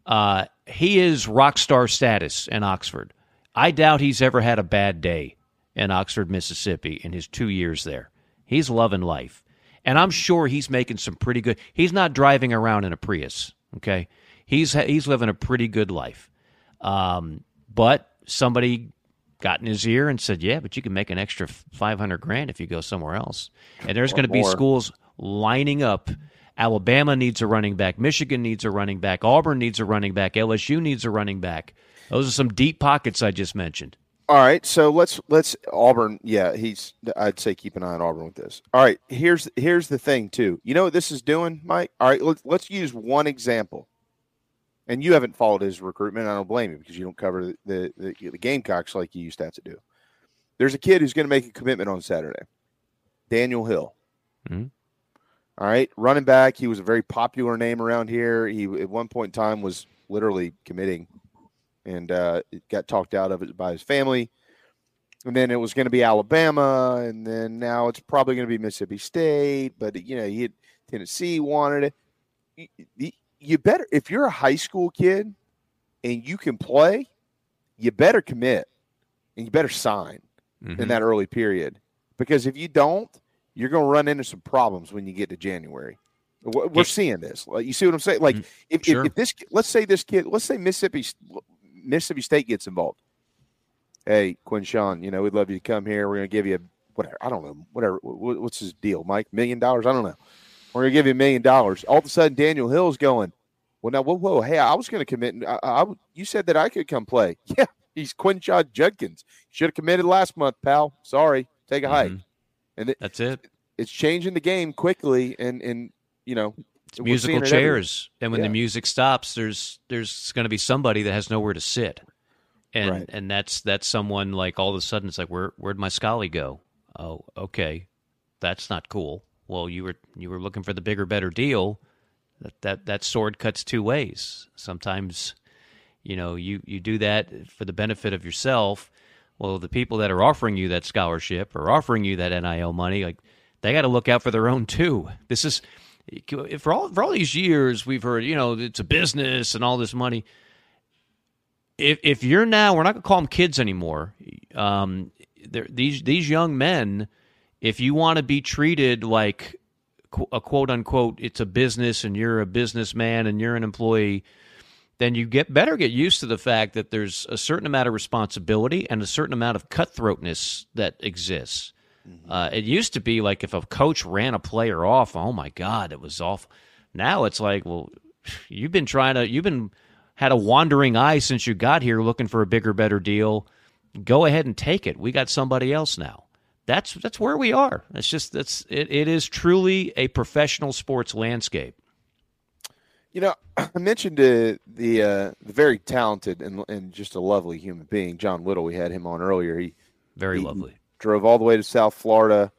uh, he is rock star status in Oxford. I doubt he's ever had a bad day in Oxford, Mississippi, in his two years there. He's loving life, and I'm sure he's making some pretty good. He's not driving around in a Prius. Okay, he's he's living a pretty good life. Um, but somebody got in his ear and said, "Yeah, but you can make an extra five hundred grand if you go somewhere else." And there's going to be schools lining up. Alabama needs a running back. Michigan needs a running back. Auburn needs a running back. LSU needs a running back. Those are some deep pockets I just mentioned. All right, so let's let's Auburn. Yeah, he's. I'd say keep an eye on Auburn with this. All right, here's here's the thing too. You know what this is doing, Mike? All right, let's let's use one example and you haven't followed his recruitment. I don't blame you because you don't cover the, the, the, the Gamecocks like you used to have to do. There's a kid who's going to make a commitment on Saturday, Daniel Hill. Mm-hmm. All right, running back. He was a very popular name around here. He at one point in time was literally committing, and uh, got talked out of it by his family. And then it was going to be Alabama, and then now it's probably going to be Mississippi State. But you know, he had Tennessee wanted it you better if you're a high school kid and you can play, you better commit and you better sign mm-hmm. in that early period because if you don't, you're going to run into some problems when you get to January. We're yeah. seeing this. You see what I'm saying? Like mm, if, sure. if, if this, let's say this kid, let's say Mississippi Mississippi State gets involved. Hey, Quinshon, you know we'd love you to come here. We're going to give you a, whatever. I don't know, whatever. What's his deal, Mike? Million dollars? I don't know. We're going to give you a million dollars. All of a sudden, Daniel Hill's going, well, now, whoa, whoa, hey, I was going to commit. I, I, you said that I could come play. Yeah, he's Quinshon Judkins. Should have committed last month, pal. Sorry, take a hike. Mm-hmm. And it, that's it. It's changing the game quickly, and and you know, it's musical chairs. and when yeah. the music stops, there's there's going to be somebody that has nowhere to sit, and right. and that's that's someone like all of a sudden it's like where where'd my Scully go? Oh, okay, that's not cool. Well, you were you were looking for the bigger, better deal that that that sword cuts two ways. Sometimes, you know, you you do that for the benefit of yourself. Well, the people that are offering you that scholarship or offering you that NIL money, like they got to look out for their own too. This is for all for all these years we've heard, you know, it's a business and all this money. If if you're now, we're not going to call them kids anymore. Um, these these young men, if you want to be treated like a quote unquote it's a business and you're a businessman and you're an employee then you get better get used to the fact that there's a certain amount of responsibility and a certain amount of cutthroatness that exists. Mm-hmm. uh, it used to be like if a coach ran a player off oh my god it was awful. Now it's like well you've been trying to you've been had a wandering eye since you got here looking for a bigger better deal. Go ahead and take it. We got somebody else now that's that's where we are. It's just that's it, it is truly a professional sports landscape. You know, I mentioned uh, the uh, the very talented and and just a lovely human being, John Whittle. We had him on earlier. He very he lovely. Drove all the way to South Florida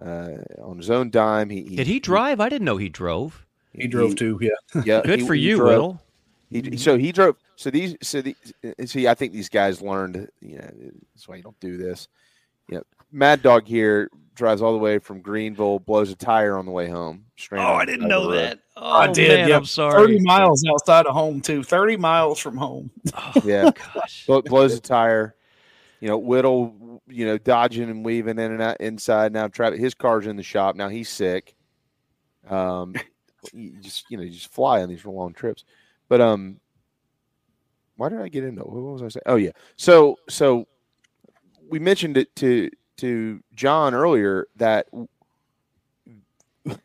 uh, on his own dime. He, he, did he drive? I didn't know he drove. He drove too. Yeah. Yeah. Good for you, drove, Whittle. He so he drove. So these so the see. I think these guys learned. You know, that's why you don't do this. Yeah, Mad Dog here drives all the way from Greenville, blows a tire on the way home. Oh, I didn't know that. Oh, I did. Man, I'm sorry. Thirty miles outside of home too. Thirty miles from home. Oh, yeah, Blow, blows a tire. You know, Whittle. You know, dodging and weaving in and out inside. Now, Travis, his car's in the shop. Now he's sick. Um, you just you know, you just fly on these long trips. But um, why did I get into what was I saying? Oh yeah, so so we mentioned it to to John earlier that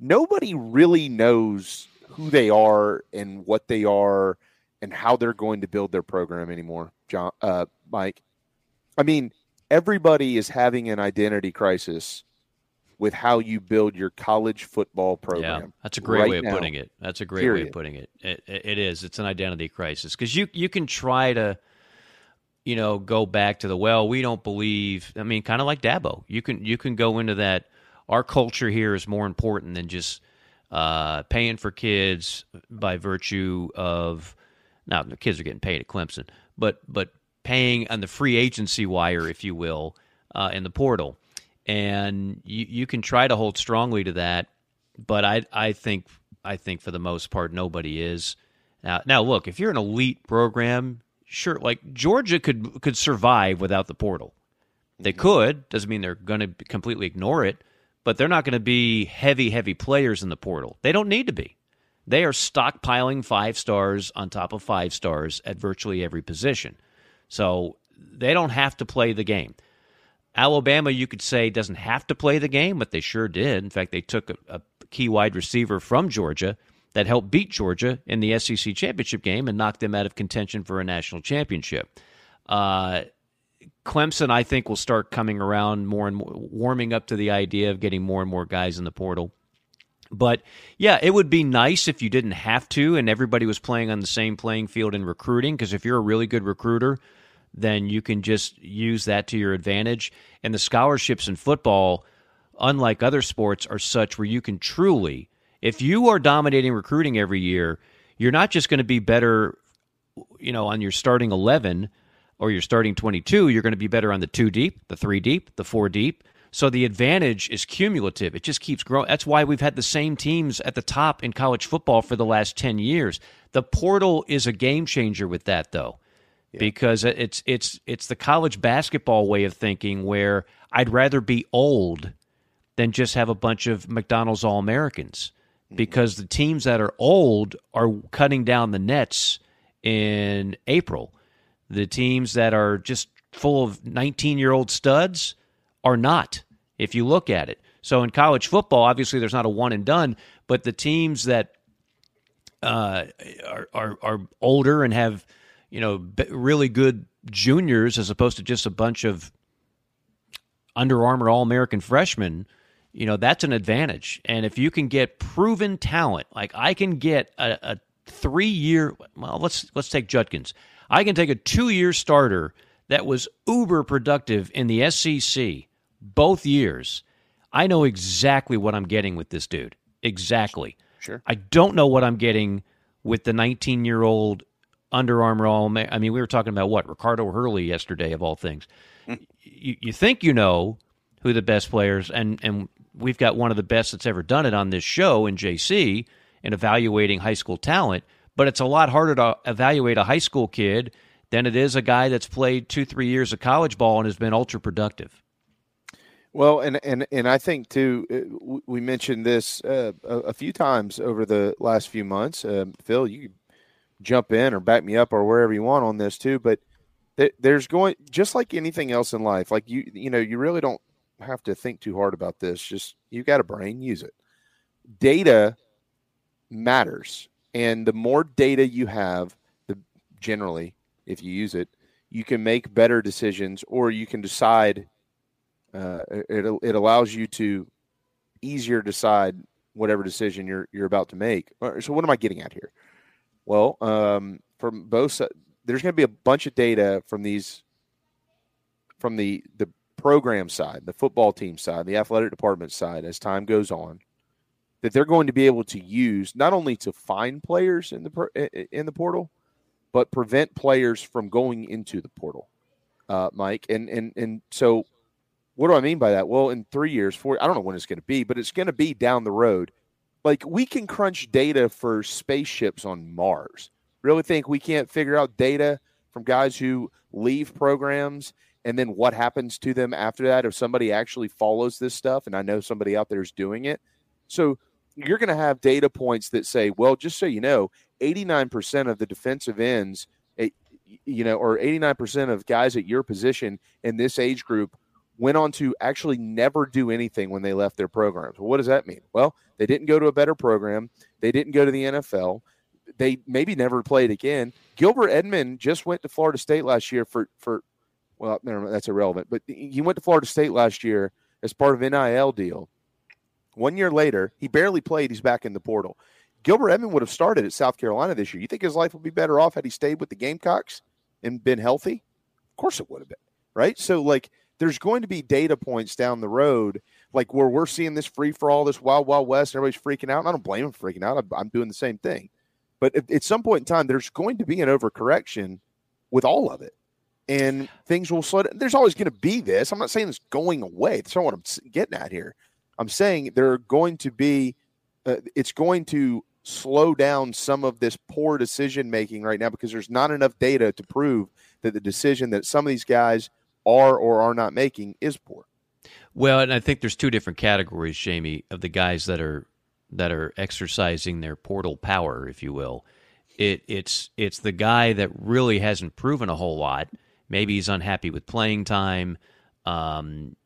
nobody really knows who they are and what they are and how they're going to build their program anymore. John, uh, Mike, I mean, everybody is having an identity crisis with how you build your college football program. Yeah, that's a great right way of now. putting it. That's a great way of putting it. It, it. it is. It's an identity crisis because you you can try to, you know, go back to the well. We don't believe. I mean, kind of like Dabo. You can you can go into that. Our culture here is more important than just uh, paying for kids by virtue of now the kids are getting paid at Clemson, but but paying on the free agency wire, if you will, uh, in the portal, and you you can try to hold strongly to that, but I I think I think for the most part nobody is. Now now look, if you're an elite program, sure, like Georgia could could survive without the portal. They mm-hmm. could doesn't mean they're going to completely ignore it, but they're not going to be heavy heavy players in the portal. They don't need to be. They are stockpiling five stars on top of five stars at virtually every position. So they don't have to play the game. Alabama, you could say, doesn't have to play the game, but they sure did. In fact, they took a, a key wide receiver from Georgia that helped beat Georgia in the SEC championship game and knocked them out of contention for a national championship. Uh, Clemson, I think, will start coming around more and more, warming up to the idea of getting more and more guys in the portal. But yeah, it would be nice if you didn't have to and everybody was playing on the same playing field in recruiting. Because if you're a really good recruiter, then you can just use that to your advantage. And the scholarships in football, unlike other sports, are such where you can truly, if you are dominating recruiting every year, you're not just going to be better, you know, on your starting 11 or your starting 22, you're going to be better on the two deep, the three deep, the four deep. So the advantage is cumulative. It just keeps growing. That's why we've had the same teams at the top in college football for the last 10 years. The portal is a game changer with that though. Because it's it's it's the college basketball way of thinking where I'd rather be old than just have a bunch of McDonald's All Americans. Because the teams that are old are cutting down the nets in April. The teams that are just full of 19 year old studs are not, if you look at it. So in college football, obviously there's not a one and done, but the teams that uh, are, are are older and have you know really good juniors as opposed to just a bunch of Under Armour All American freshmen, you know that's an advantage. And if you can get proven talent, like I can get a, a three year, well, let's let's take Judkins. I can take a two year starter that was uber productive in the SEC both years. I know exactly what I'm getting with this dude. Exactly. Sure. I don't know what I'm getting with the 19 year old Under Armour All. I mean, we were talking about what Ricardo Hurley yesterday, of all things. Hmm. you, you think you know who the best players, and and we've got one of the best that's ever done it on this show in JC in evaluating high school talent. But it's a lot harder to evaluate a high school kid than it is a guy that's played two, three years of college ball and has been ultra productive. Well, and and and I think too, uh, we mentioned this uh, a, a few times over the last few months. Um, Phil, you jump in or back me up or wherever you want on this too. But th- there's going just like anything else in life. Like you, you know, you really don't have to think too hard about this. Just you got a brain, use it. Data matters, and the more data you have, the generally, if you use it, you can make better decisions, or you can decide uh, it it allows you to easier decide whatever decision you're you're about to make. So what am I getting at here? Well, um, from both there's going to be a bunch of data from these from the the program side, the football team side, the athletic department side as time goes on. that they're going to be able to use not only to find players in the in the portal, but prevent players from going into the portal, uh, Mike. And and and so, what do I mean by that? Well, in three years, four, I don't know when it's going to be, but it's going to be down the road. Like we can crunch data for spaceships on Mars. Really think we can't figure out data from guys who leave programs and then what happens to them after that if somebody actually follows this stuff and i know somebody out there is doing it. So you're going to have data points that say well just so you know 89% of the defensive ends eh, you know or 89% of guys at your position in this age group went on to actually never do anything when they left their programs. Well, what does that mean? Well they didn't go to a better program. They didn't go to the nfl they maybe never played again. Gilbert Edmond just went to Florida State last year for for well, that's irrelevant. But he went to Florida State last year as part of NIL deal. One year later, he barely played. He's back in the portal. Gilbert Edmond would have started at South Carolina this year. You think his life would be better off had he stayed with the Gamecocks and been healthy? Of course it would have been, right? So, like, there's going to be data points down the road, like where we're seeing this free for all, this wild, wild west, and everybody's freaking out. And I don't blame them for freaking out. I'm, doing the same thing. But at some point in time, there's going to be an overcorrection with all of it and things will slow down. There's always going to be this. I'm not saying it's going away. That's not what I'm getting at here. I'm saying there are going to be, uh, it's going to slow down some of this poor decision making right now because there's not enough data to prove that the decision that some of these guys are or are not making is poor. Well, and I think there's two different categories, Jamie, of the guys that are that are exercising their portal power, if you will. It, it's it's the guy that really hasn't proven a whole lot Maybe he's unhappy with playing time. Um,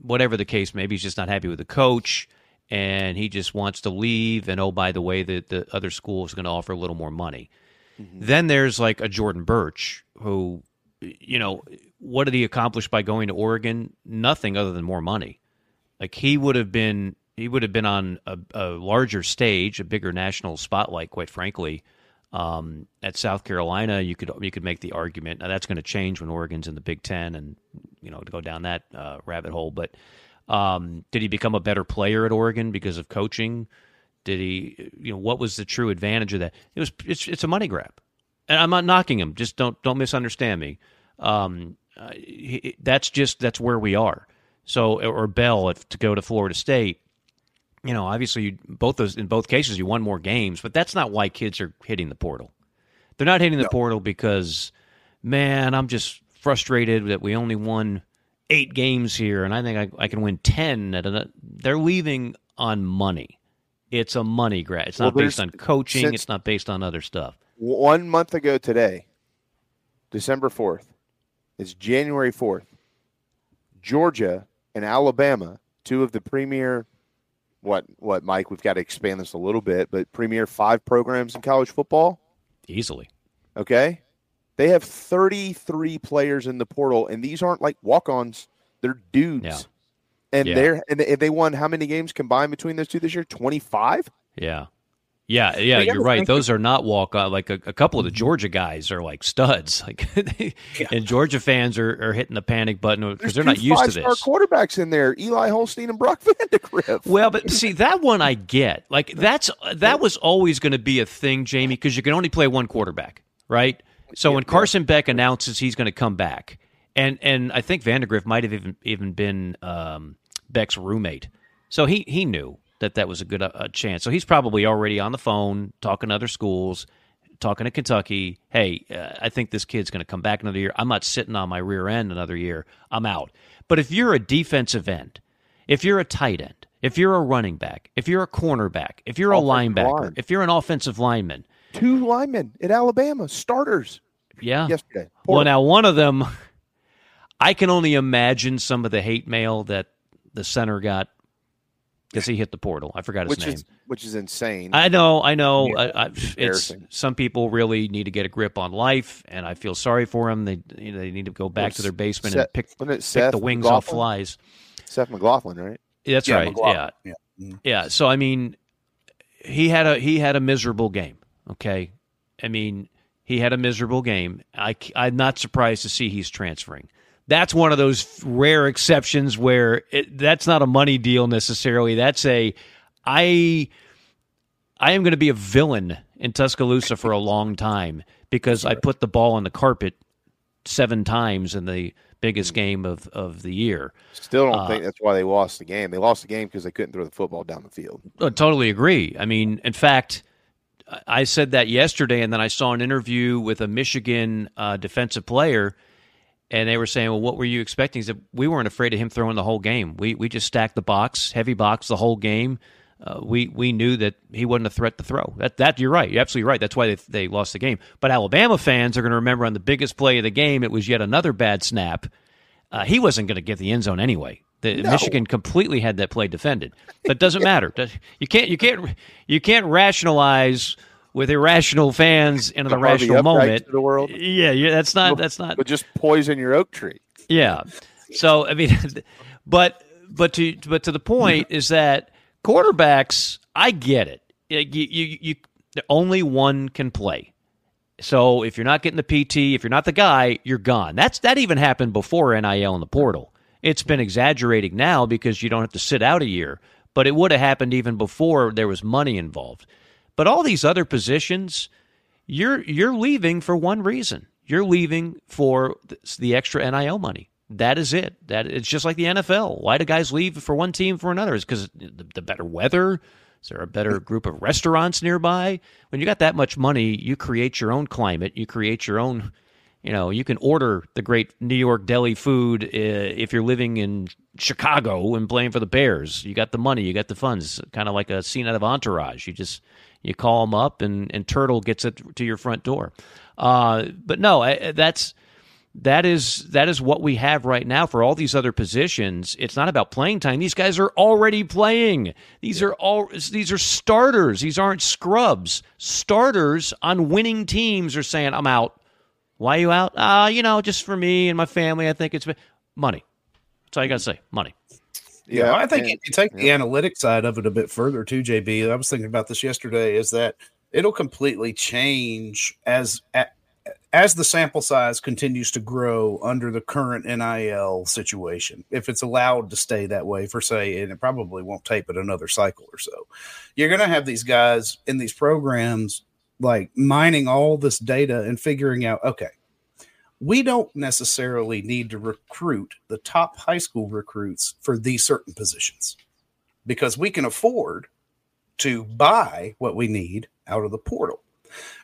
whatever the case, maybe he's just not happy with the coach and he just wants to leave. And oh, by the way, the, the other school is going to offer a little more money. Mm-hmm. Then there's like a Jordan Burch who, you know, what did he accomplish by going to Oregon? Nothing other than more money. Like he would have been, he would have been on a, a larger stage, a bigger national spotlight, quite frankly, um, at South Carolina, you could you could make the argument. Now that's going to change when Oregon's in the Big Ten, and you know to go down that uh, rabbit hole. But um, did he become a better player at Oregon because of coaching? Did he? You know, what was the true advantage of that? It was it's, it's a money grab, and I'm not knocking him. Just don't don't misunderstand me. Um, uh, he, that's just that's where we are. So or Bell if, to go to Florida State you know, obviously, you, both those in both cases, you won more games, but that's not why kids are hitting the portal. They're not hitting the no. portal because, man, I'm just frustrated that we only won eight games here, and I think I, I can win ten. At a, they're leaving on money. It's a money grab. It's not well, based on coaching. It's not based on other stuff. One month ago today, December fourth, it's January fourth. Georgia and Alabama, two of the premier what what Mike? We've got to expand this a little bit, but premier five programs in college football easily. Okay, they have 33 players in the portal, and these aren't like walk-ons; they're dudes. Yeah. And yeah. they're and they won how many games combined between those two this year? 25. Yeah. Yeah, yeah, you're right. Those are not walk on. Like a, a, couple of the mm-hmm. Georgia guys are like studs. Like, yeah. and Georgia fans are, are hitting the panic button because they're not used to this. quarterbacks in there: Eli Holstein and Brock Vandagriff. Well, but see that one I get. Like that's uh, that was always going to be a thing, Jamie, because you can only play one quarterback, right? So yeah, when Carson. Beck announces he's going to come back, and and I think Vandagriff might have even even been um, Beck's roommate, so he he knew that that was a good uh, chance. So he's probably already on the phone talking to other schools, talking to Kentucky. Hey, uh, I think this kid's going to come back another year. I'm not sitting on my rear end another year. I'm out. But if you're a defensive end, if you're a tight end, if you're a running back, if you're a cornerback, if you're a linebacker, line. if you're an offensive lineman, two linemen at Alabama starters. Yeah, yesterday. Poor. Well, now one of them, I can only imagine some of the hate mail that the center got because he hit the portal. I forgot his which name, is, which is insane. I know, I know. Yeah, I, I, it's some people really need to get a grip on life, and I feel sorry for them. They you know, they need to go back to their basement Seth, and pick, pick the wings McLaughlin? off flies. Seth McLaughlin, right? That's yeah, right. McLaughlin. Yeah, yeah. Mm-hmm. yeah. So I mean, he had a he had a miserable game. Okay, I mean, he had a miserable game. I I'm not surprised to see he's transferring that's one of those rare exceptions where it, that's not a money deal necessarily. That's a I I am going to be a villain in Tuscaloosa for a long time because I put the ball on the carpet seven times in the biggest game of, of the year. Still don't Uh, think that's why they lost the game. They lost the game because they couldn't throw the football down the field. I totally agree. I mean, in fact, I- I said that yesterday, and then I saw an interview with a Michigan uh, defensive player, and they were saying, "Well, what were you expecting?" He said, "We weren't afraid of him throwing the whole game. We we just stacked the box, heavy box, the whole game. Uh, we we knew that he wasn't a threat to throw. That that you're right. You're absolutely right. That's why they they lost the game. But Alabama fans are going to remember on the biggest play of the game, it was yet another bad snap. Uh, he wasn't going to get the end zone anyway. The, No. Michigan completely had that play defended. But it doesn't matter. You can't you can't you can't rationalize with irrational fans in an irrational moment. the world. Yeah, yeah, that's not that's not But just poison your oak tree. yeah. So I mean, but but to but to the point is that quarterbacks, I get it. You, you, you only one can play. So if you're not getting the PT, if you're not the guy, you're gone. That's that even happened before NIL in the portal. It's been exaggerating now because you don't have to sit out a year, but it would have happened even before there was money involved. But all these other positions, you're you're leaving for one reason. You're leaving for the extra NIL money. That is it. That it's just like the NFL. Why do guys leave for one team for another? Is because the, the better weather. Is there a better group of restaurants nearby? When you got that much money, you create your own climate. You create your own. You know, you can order the great New York deli food uh, if you're living in Chicago and playing for the Bears. You got the money, you got the funds, kind of like a scene out of Entourage. You just you call them up, and and Turtle gets it to your front door. Uh, but no, I, that's that is that is what we have right now for all these other positions. It's not about playing time. These guys are already playing. These are all these are starters. These aren't scrubs. Starters on winning teams are saying, "I'm out." Why are you out? Uh, you know, just for me and my family. I think it's money. That's all you got to say. Money. Yeah, I think if you take the analytic side of it a bit further too, JB. I was thinking about this yesterday. Is that it'll completely change as as the sample size continues to grow under the current NIL situation. If it's allowed to stay that way for say, and it probably won't tape it another cycle or so, you're going to have these guys in these programs like mining all this data and figuring out, okay, we don't necessarily need to recruit the top high school recruits for these certain positions because we can afford to buy what we need out of the portal.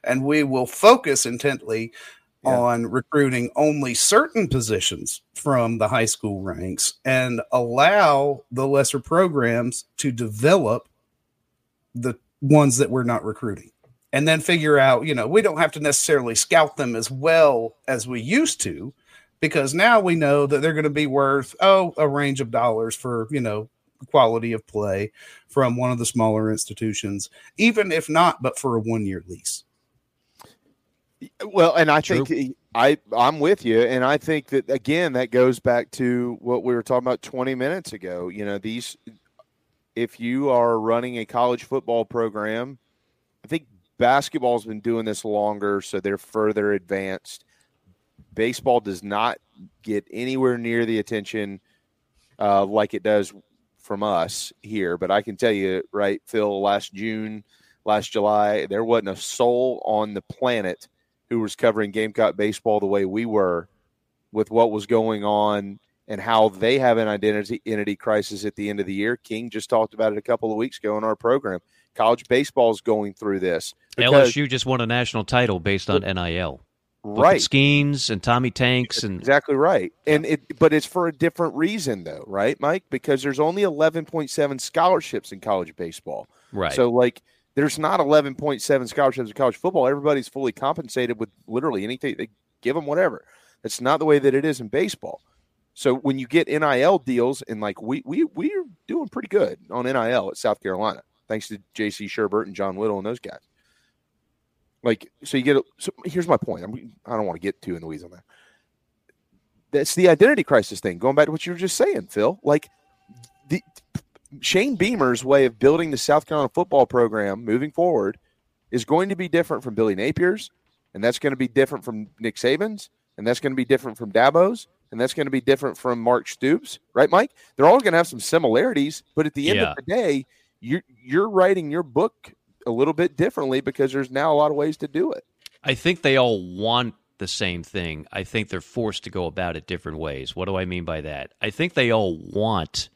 And we will focus intently on recruiting only certain positions from the high school ranks and allow the lesser programs to develop the ones that we're not recruiting and then figure out, you know, we don't have to necessarily scout them as well as we used to because now we know that they're going to be worth, oh, a range of dollars for, you know, quality of play from one of the smaller institutions, even if not, but for a one year lease. Well, and I think I I'm with you, and I think that again that goes back to what we were talking about 20 minutes ago. You know, these if you are running a college football program, I think basketball's been doing this longer, so they're further advanced. Baseball does not get anywhere near the attention uh, like it does from us here, but I can tell you, right, Phil, last June, last July, there wasn't a soul on the planet who was covering Gamecock baseball the way we were with what was going on and how they have an identity identity crisis at the end of the year. King just talked about it a couple of weeks ago in our program. College baseball is going through this. because- LSU just won a national title based on NIL. Right. Skenes and Tommy Tanks and Exactly right. And it but it's for a different reason though, right, Mike? Because there's only 11.7 scholarships in college baseball. Right. So like there's not 11.7 scholarships in college football. Everybody's fully compensated with literally anything. They give them whatever. That's not the way that it is in baseball. So when you get NIL deals and like we we we're doing pretty good on NIL at South Carolina, thanks to JC Shurburtt and John Whittle and those guys. Like so you get a, so here's my point. I'm, I don't want to get too in the weeds on that that's the identity crisis thing. Going back to what you were just saying, Phil. Like the Shane Beamer's way of building the South Carolina football program moving forward is going to be different from Billy Napier's, and that's going to be different from Nick Saban's, and that's going to be different from Dabo's, and that's going to be different from Mark Stoops, right, Mike? They're all going to have some similarities, but at the end Yeah. of the day, you're you're writing your book a little bit differently because there's now a lot of ways to do it. I think they all want the same thing. I think they're forced to go about it different ways. What do I mean by that? I think they all want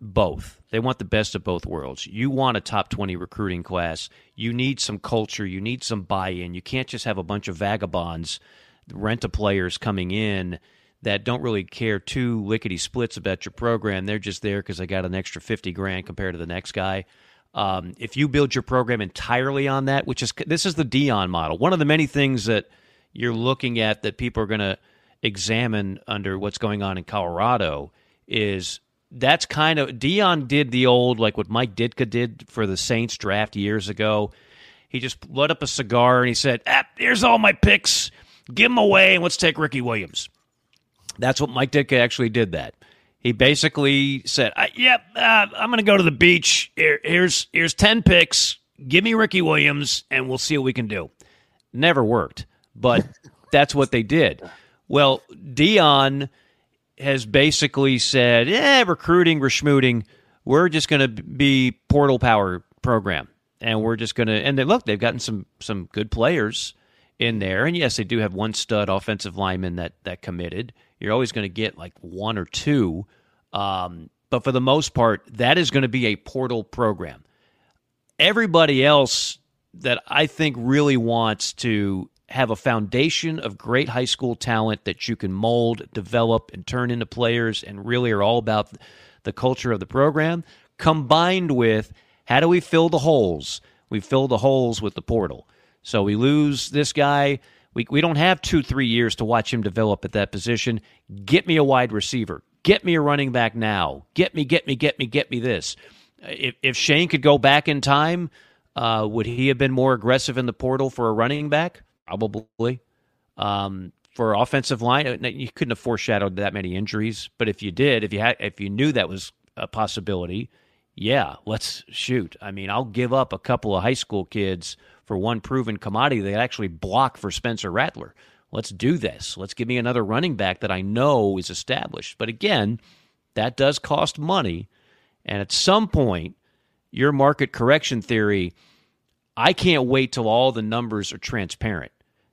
both. They want the best of both worlds. You want a top 20 recruiting class. You need some culture. You need some buy in. You can't just have a bunch of vagabonds, rent a players coming in that don't really care two lickety splits about your program. They're just there because they got an extra 50 grand compared to the next guy. Um, if you build your program entirely on that, which is this is the Deion model, one of the many things that you're looking at that people are going to examine under what's going on in Colorado is that's kind of Deion did the old like what Mike Ditka did for the Saints draft years ago. He just lit up a cigar and he said, ah, "Here's all my picks. Give them away and let's take Ricky Williams." That's what Mike Ditka actually did. That he basically said, "Yep, uh, I'm going to go to the beach. Here, here's here's ten picks. Give me Ricky Williams, and we'll see what we can do." Never worked, but that's what they did. Well, Deion has basically said, "Yeah, recruiting, schmooting. We're just going to be portal power program, and we're just going to." And they look, they've gotten some some good players in there, and yes, they do have one stud offensive lineman that that committed. You're always going to get like one or two, um, but for the most part, that is going to be a portal program. Everybody else that I think really wants to have a foundation of great high school talent that you can mold, develop, and turn into players, and really are all about the culture of the program, combined with how do we fill the holes? We fill the holes with the portal. So we lose this guy. We, we don't have two, three years to watch him develop at that position. Get me a wide receiver. Get me a running back now. Get me, get me, get me, get me this. If, if Shane could go back in time, uh, would he have been more aggressive in the portal for a running back? Probably. Um, for offensive line, uh, you couldn't have foreshadowed that many injuries. But if you did, if you had, if you knew that was a possibility, yeah, let's shoot. I mean, I'll give up a couple of high school kids for one proven commodity that actually block for Spencer Rattler. Let's do this. Let's give me another running back that I know is established. But again, that does cost money. And at some point, your market correction theory, I can't wait till all the numbers are transparent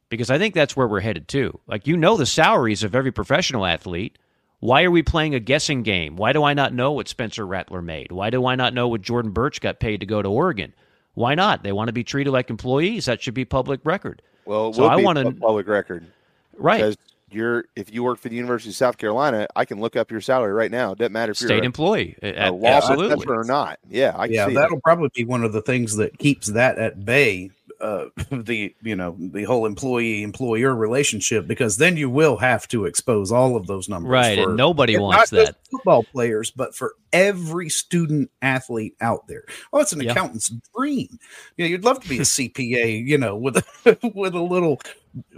because I think that's where we're headed to. Like, you know, the salaries of every professional athlete. Why are we playing a guessing game? Why do I not know what Spencer Rattler made? Why do I not know what Jordan Burch got paid to go to Oregon? Why not? They want to be treated like employees. That should be public record. Well, so we'll I want to public record, right? Because you're if you work for the University of South Carolina, I can look up your salary right now. It doesn't matter if state you're a, state employee, a law absolutely, professor or not. Yeah, I yeah, see that'll that. probably be one of the things that keeps that at bay. Uh, the you know the whole employee employer relationship because then you will have to expose all of those numbers right? for, and nobody and wants that. football players but for every student athlete out there oh it's an Yeah. accountant's dream you know, you'd love to be a cpa you know with a with a little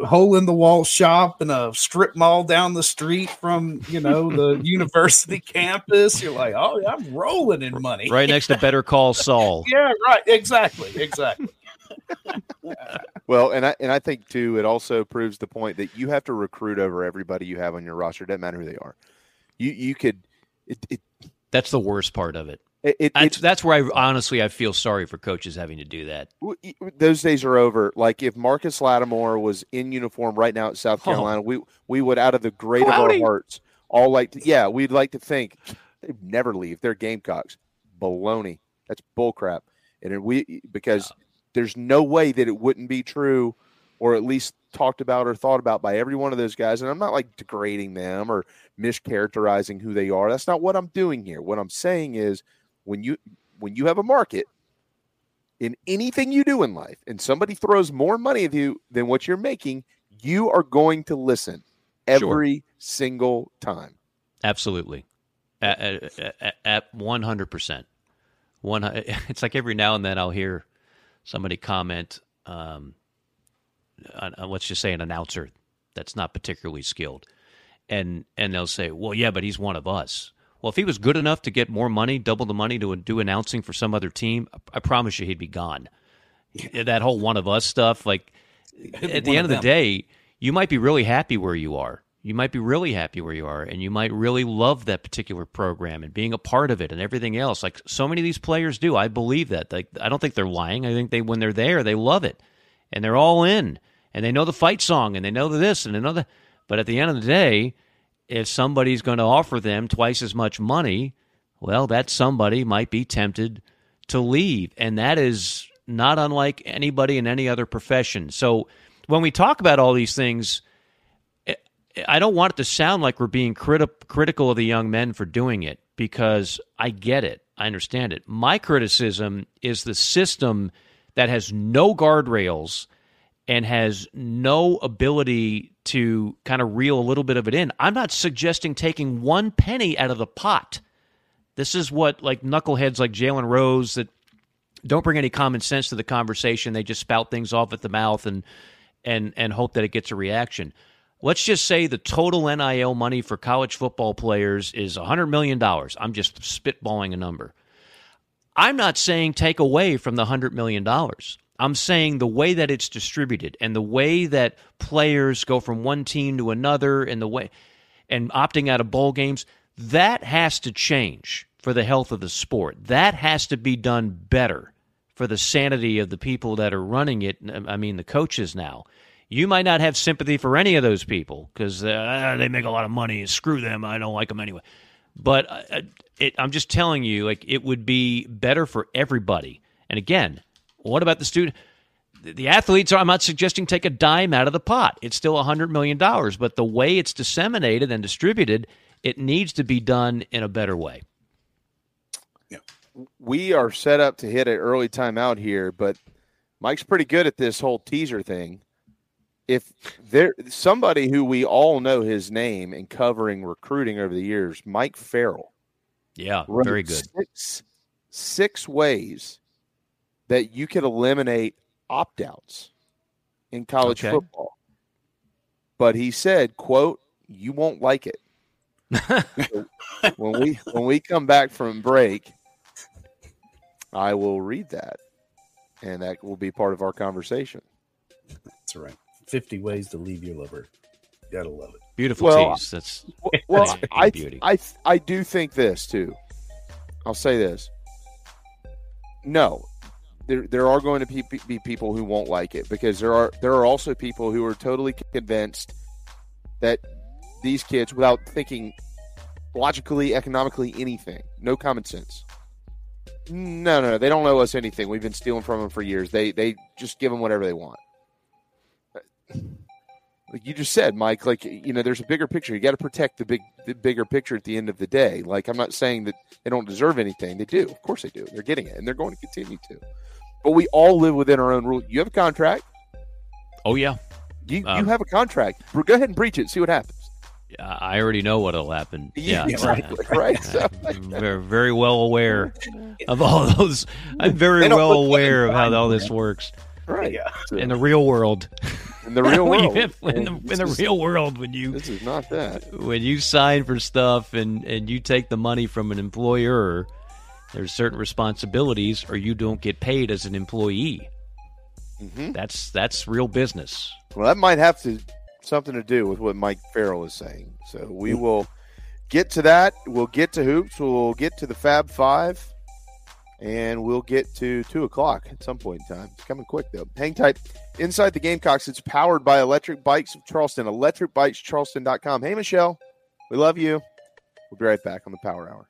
hole in the wall shop and a strip mall down the street from you know the university campus you're like oh yeah, i'm rolling in money Right next to Better Call Saul. yeah right exactly exactly Well, and I and I think too, it also proves the point that you have to recruit over everybody you have on your roster. It doesn't matter who they are. You you could it, it That's the worst part of it. It, it, that's, that's where I honestly I feel sorry for coaches having to do that. those days are over. Like if Marcus Lattimore was in uniform right now at South Oh. Carolina, we we would out of the great of our hearts all like to, yeah, we'd like to think they'd never leave. They're Gamecocks. Baloney. That's bullcrap. And we because there's no way that it wouldn't be true or at least talked about or thought about by every one of those guys. And I'm not like degrading them or mischaracterizing who they are. That's not what I'm doing here. What I'm saying is when you when you have a market in anything you do in life and somebody throws more money at you than what you're making, you are going to listen every single time. Absolutely, at at hundred percent. One, it's like every now and then I'll hear somebody comment. Um, on, on, let's just say an announcer that's not particularly skilled, and and they'll say, "Well, yeah, but he's one of us." Well, if he was good enough to get more money, double the money to do announcing for some other team, I, I promise you he'd be gone. That whole one of us stuff, like at the end of of the day, you might be really happy where you are. You might be really happy where you are, and you might really love that particular program and being a part of it and everything else. Like so many of these players do. I believe that. Like I don't think they're lying. I think they when they're there, they love it, and they're all in, and they know the fight song, and they know this and the. But at the end of the day, if somebody's going to offer them twice as much money, well, that somebody might be tempted to leave, and that is not unlike anybody in any other profession. So when we talk about all these things I don't want it to sound like we're being criti- critical of the young men for doing it because I get it. I understand it. My criticism is the system that has no guardrails and has no ability to kind of reel a little bit of it in. I'm not suggesting taking one penny out of the pot. This is what like knuckleheads like Jalen Rose that don't bring any common sense to the conversation. They just spout things off at the mouth and and and hope that it gets a reaction let's just say the total NIL money for college football players is $100 million. I'm just spitballing a number. I'm not saying take away from the $100 million. I'm saying the way that it's distributed and the way that players go from one team to another and the way and opting out of bowl games, that has to change for the health of the sport. That has to be done better for the sanity of the people that are running it. I mean, the coaches now. You might not have sympathy for any of those people because uh, they make a lot of money. and Screw them. I don't like them anyway. But uh, it, I'm just telling you, like it would be better for everybody. And again, what about the student? The athletes are. I'm not suggesting take a dime out of the pot. It's still a hundred million dollars, but the way it's disseminated and distributed, it needs to be done in a better way. Yeah, we are set up to hit an early timeout here, but Mike's pretty good at this whole teaser thing if there somebody who we all know his name and covering recruiting over the years, Mike Farrell. Yeah, very good. Six, six ways that you could eliminate opt outs in college okay. football. But he said, quote, you won't like it. when we when we come back from break, I will read that. And that will be part of our conversation. That's right. 50 ways to leave your lover. You gotta love it. Beautiful well, tease. That's well, that's I, beauty. I, I do think this too. I'll say this. No, there there are going to be, be people who won't like it because there are there are also people who are totally convinced that these kids, without thinking logically, economically, anything, no common sense. No, no, no, they don't owe us anything. We've been stealing from them for years. They they just give them whatever they want like you just said, Mike, like you know, there's a bigger picture. You got to protect the big, the bigger picture at the end of the day. Like I'm not saying that they don't deserve anything. They do, of course they do. They're getting it, and they're going to continue to. But we all live within our own rules. You have a contract. Oh yeah, you um, you have a contract. Go ahead and breach it. See what happens. Yeah, I already know what'll happen. Yeah, yeah right. right. So. very, very well aware of all those. I'm very well aware of how all this works. Right. Yeah. In the real world. In the real world. in, the, in the real world, when you this is not that. When you sign for stuff and and you take the money from an employer, there's certain responsibilities, or you don't get paid as an employee. Mm-hmm. That's that's real business. Well, that might have to something to do with what Mike Farrell is saying. So we will get to that. We'll get to hoops. We'll get to the Fab Five and we'll get to two o'clock at some point in time. It's coming quick though. Hang tight. Inside the Gamecocks, it's powered by Electric Bikes of Charleston. ElectricBikesCharleston.com. Hey Michelle, we love you. We'll be right back on the Power Hour.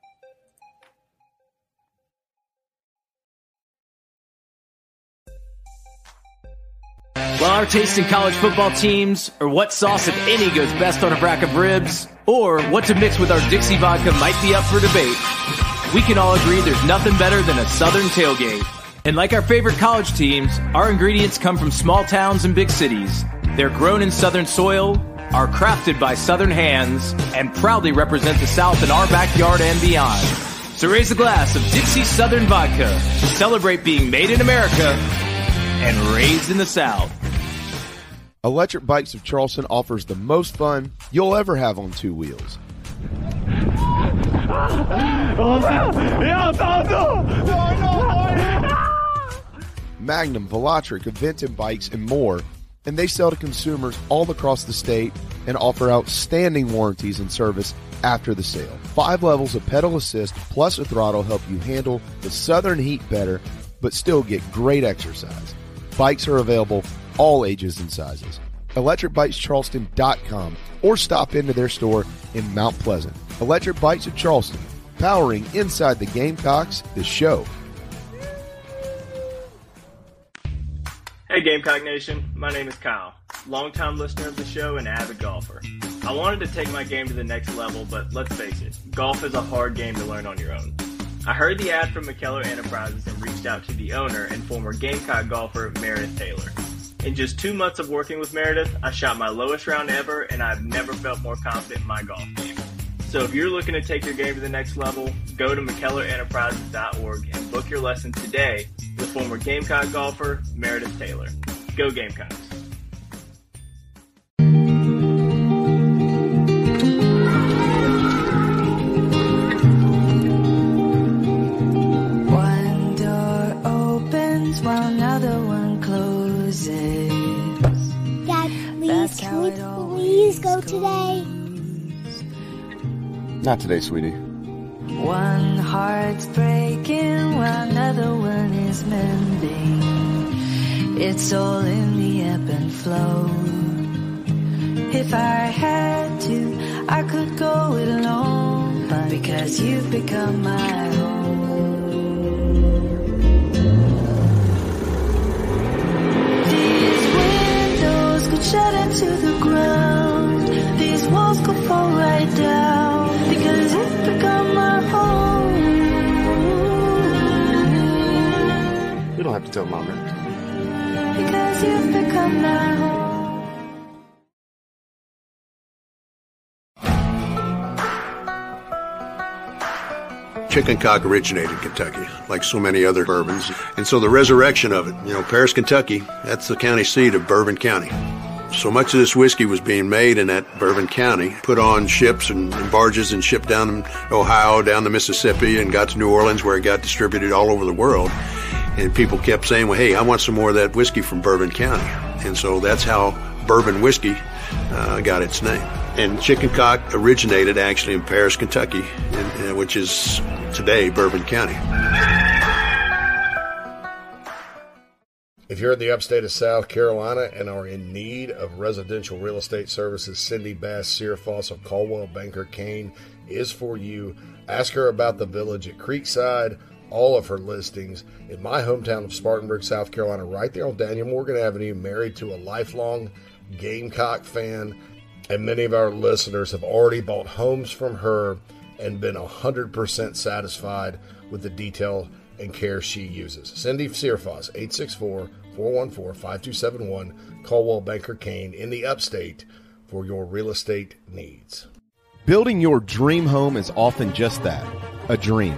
Well, our taste in college football teams, or what sauce, if any, goes best on a rack of ribs, or what to mix with our Dixie vodka might be up for debate we can all agree there's nothing better than a Southern tailgate. And like our favorite college teams, our ingredients come from small towns and big cities. They're grown in Southern soil, are crafted by Southern hands, and proudly represent the South in our backyard and beyond. So raise a glass of Dixie Southern Vodka to celebrate being made in America and raised in the South. Electric Bikes of Charleston offers the most fun you'll ever have on two wheels. Magnum, Velotric, Aventon bikes, and more. And they sell to consumers all across the state and offer outstanding warranties and service after the sale. Five levels of pedal assist plus a throttle help you handle the southern heat better, but still get great exercise. Bikes are available all ages and sizes. ElectricBikesCharleston.com or stop into their store in Mount Pleasant. Electric Bikes of Charleston, powering inside the Gamecocks, the show. Hey Gamecock Nation, my name is Kyle, longtime listener of the show and avid golfer. I wanted to take my game to the next level, but let's face it, golf is a hard game to learn on your own. I heard the ad from McKellar Enterprises and reached out to the owner and former Gamecock golfer Meredith Taylor. In just two months of working with Meredith, I shot my lowest round ever, and I've never felt more confident in my golf game. So if you're looking to take your game to the next level, go to McKellarEnterprises.org and book your lesson today with former Gamecock golfer Meredith Taylor. Go Gamecocks! Not today, sweetie. One heart's breaking while another one is mending. It's all in the ebb and flow. If I had to, I could go it alone. But because you've become my home. These windows could shut into the ground. These walls could fall right down. We don't have to tell mom that. Because you've become my home. Chicken cock originated in Kentucky, like so many other bourbons. And so the resurrection of it, you know, Paris, Kentucky, that's the county seat of Bourbon County. So much of this whiskey was being made in that Bourbon County, put on ships and, and barges and shipped down Ohio, down the Mississippi, and got to New Orleans where it got distributed all over the world. And people kept saying, well, hey, I want some more of that whiskey from Bourbon County. And so that's how bourbon whiskey uh, got its name. And chicken cock originated actually in Paris, Kentucky, in, uh, which is today Bourbon County. If you're in the upstate of South Carolina and are in need of residential real estate services, Cindy Bass Searfoss of Coldwell Banker Caine is for you. Ask her about the village at Creekside, all of her listings in my hometown of Spartanburg, South Carolina, right there on Daniel Morgan Avenue, married to a lifelong Gamecock fan. And many of our listeners have already bought homes from her and been 100% satisfied with the detail and care she uses. Cindy Searfoss, 864 414 5271, Coldwell Banker Caine in the upstate for your real estate needs. Building your dream home is often just that a dream,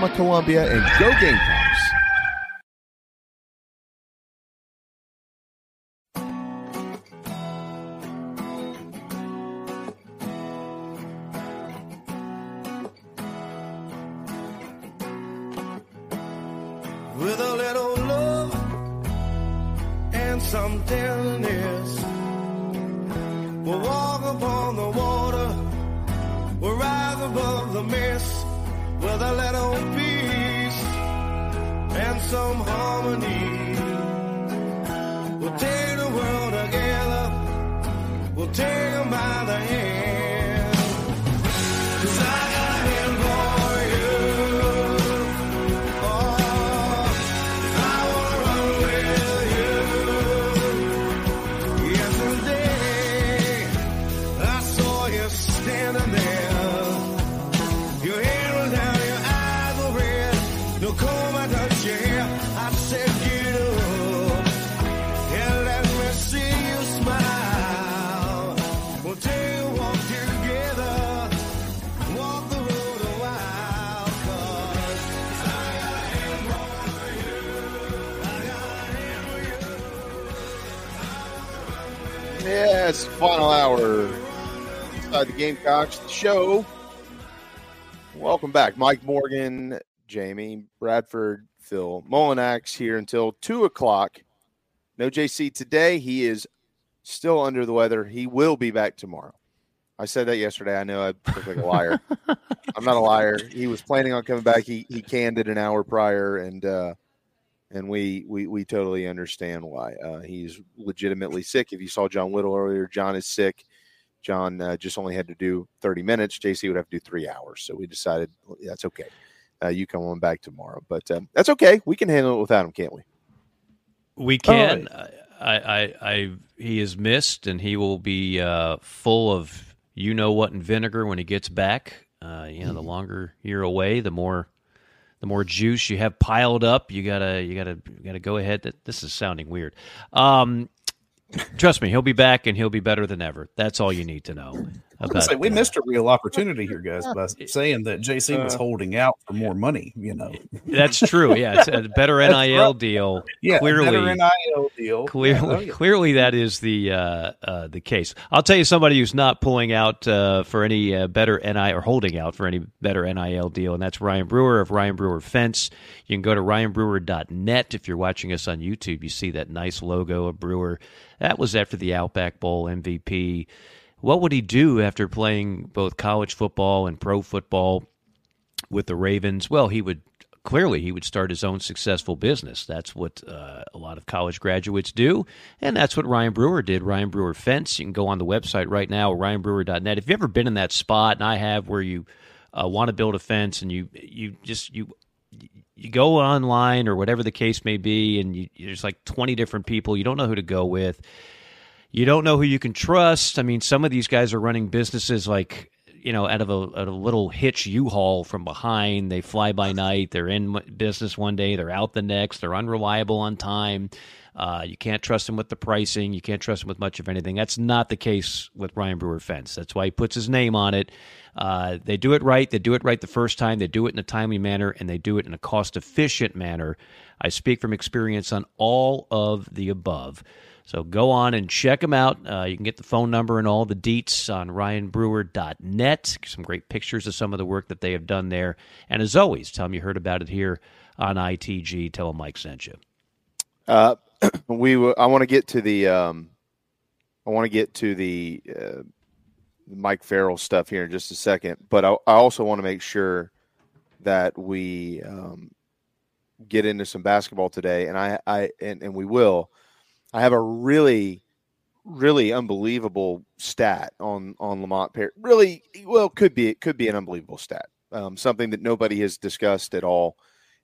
Columbia and go Gamecocks. Inside the show. Welcome back, Mike Morgan, Jamie Bradford, Phil Mullinax here until two o'clock. No JC today. He is still under the weather. He will be back tomorrow. I said that yesterday. I know I look like a liar. I'm not a liar. He was planning on coming back. He he canned it an hour prior, and uh, and we we we totally understand why. Uh, he's legitimately sick. If you saw John Whittle earlier, John is sick. John uh, just only had to do 30 minutes. JC would have to do three hours. So we decided well, that's okay. Uh, you come on back tomorrow, but um, that's okay. We can handle it without him, can't we? We can. I, I, I, he is missed, and he will be uh, full of you know what and vinegar when he gets back. Uh, you know, the longer you're away, the more the more juice you have piled up. You gotta you gotta you gotta go ahead. That this is sounding weird. Um, trust me, he'll be back, and he'll be better than ever. That's all you need to know. I was say, we missed a real opportunity here, guys, by saying that JC was Uh, holding out for more money. You know, That's true. Yeah, it's a better NIL right. deal. Yeah, clearly, better NIL deal. Clearly, Yeah, oh, yeah. clearly, that is the uh, uh, the case. I'll tell you somebody who's not pulling out uh, for any uh, better NIL or holding out for any better NIL deal, and that's Ryan Brewer of Ryan Brewer Fence. You can go to ryanbrewer.net if you're watching us on YouTube. You see that nice logo of Brewer. That was after the Outback Bowl MVP. What would he do after playing both college football and pro football? with the Ravens, well, he would clearly he would start his own successful business. That's what uh, a lot of college graduates do, and that's what Ryan Brewer did. Ryan Brewer Fence. You can go on the website right now, ryanbrewer.net. If you've ever been in that spot, and I have, where you uh, want to build a fence and you you just you you go online or whatever the case may be, and you, there's like 20 different people. You don't know who to go with. You don't know who you can trust. I mean, some of these guys are running businesses like you know out of a, a little hitch U-Haul from behind. They fly by night. They're in business one day. They're out the next. They're unreliable on time. Uh, you can't trust them with the pricing. You can't trust them with much of anything. That's not the case with Ryan Brewer Fence. That's why he puts his name on it. Uh, they do it right. They do it right the first time. They do it in a timely manner, and they do it in a cost efficient manner. I speak from experience on all of the above. So go on and check them out. Uh, you can get the phone number and all the deets on ryanbrewer.net. Some great pictures of some of the work that they have done there. And as always, tell them you heard about it here on ITG. Tell them Mike sent you. Uh, we w- I want to get to the um, I want to get to the uh, Mike Farrell stuff here in just a second, but I, I also want to make sure that we um, get into some basketball today, and I, I and, and we will. I have a really, really unbelievable stat on on Lamont Paris. Really, well, could be it could be an unbelievable stat. Um, something that nobody has discussed at all.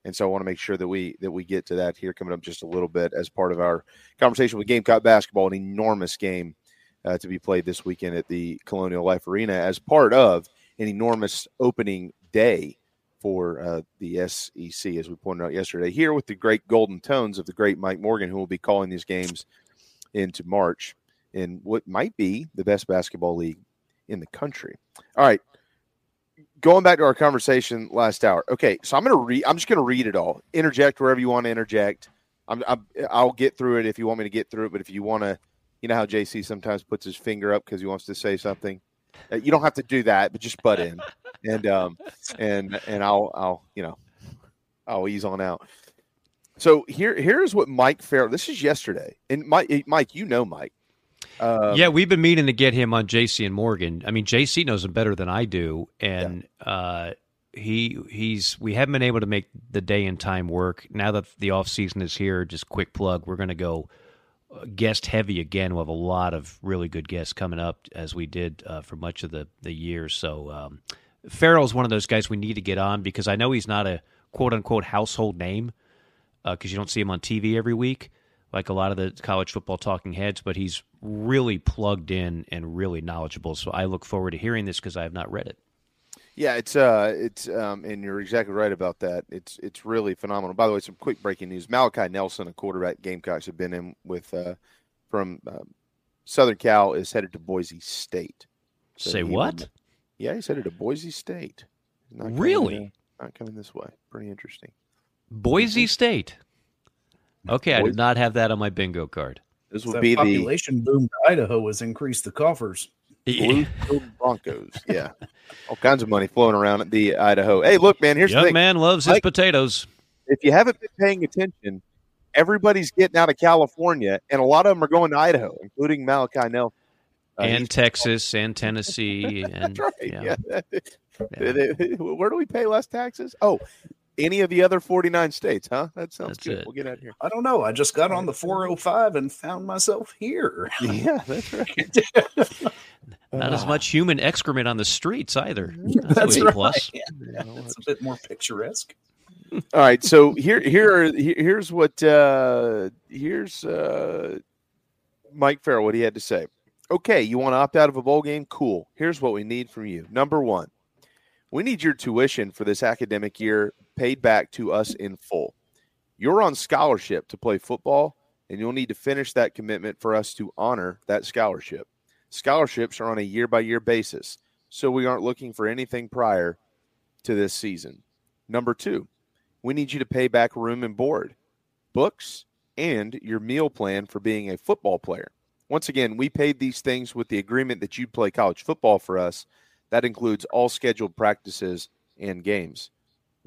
And so I want to make sure that we that we get to that here coming up just a little bit as part of our conversation with Gamecock basketball, an enormous game uh, to be played this weekend at the Colonial Life Arena as part of an enormous opening day for uh, the SEC, as we pointed out yesterday. Here with the great golden tones of the great Mike Morgan, who will be calling these games into March in what might be the best basketball league in the country. All right, going back to our conversation last hour. Okay, so I'm going to read. I'm just going to read it all. Interject wherever you want to interject. I'm, I'm. I'll get through it if you want me to get through it. But if you want to, you know how JC sometimes puts his finger up because he wants to say something. Uh, You don't have to do that, but just butt in, and um, and and I'll I'll you know, I'll ease on out. So here here's what Mike Farrell. This is yesterday, and Mike Mike, you know Mike. Um, yeah, we've been meaning to get him on JC and Morgan. I mean, JC knows him better than I do, and uh, he he's we haven't been able to make the day and time work. Now that the off season is here, just quick plug, we're going to go guest heavy again. We'll have a lot of really good guests coming up as we did uh, for much of the the year. So um, Farrell's one of those guys we need to get on because I know he's not a quote unquote household name because you don't see him on TV every week like a lot of the college football talking heads, but he's really plugged in and really knowledgeable. So I look forward to hearing this because I have not read it. Yeah, it's uh, it's um, and you're exactly right about that. It's it's really phenomenal. By the way, some quick breaking news: Malachi Nelson, a quarterback Gamecocks have been in with uh, from uh, Southern Cal, is headed to Boise State. Say what? will- yeah, he's headed to Boise State. Not Really? uh, not coming this way. Pretty interesting. Boise State. Okay, I Boise- did not have that on my bingo card. This would That be the population boom to Idaho has increased the coffers. Blue Broncos. Yeah, all kinds of money flowing around at the Idaho. Hey, look, man. Here's the Young thing. man loves his potatoes. If you haven't been paying attention, everybody's getting out of California, and a lot of them are going to Idaho, including Malachi Nelson. Uh, and Texas and Tennessee and That's right. yeah. Yeah. Where do we pay less taxes? Oh, any of the other 49 states, huh? That sounds That's good. it. We'll get out of here. I don't know. I just got on the 405 and found myself here. Yeah, that's right. Not as much human excrement on the streets either. That's always a right. plus. Yeah, it's a bit more picturesque. All right, so here, here, are, here's what uh, here's uh, Mike Farrell what he had to say. Okay, you want to opt out of a bowl game? Cool. Here's what we need from you. Number one, we need your tuition for this academic year paid back to us in full. You're on scholarship to play football, and you'll need to finish that commitment for us to honor that scholarship. Scholarships are on a year by year basis, so we aren't looking for anything prior to this season. Number two, we need you to pay back room and board, books, and your meal plan for being a football player. Once again, we paid these things with the agreement that you'd play college football for us. That includes all scheduled practices and games.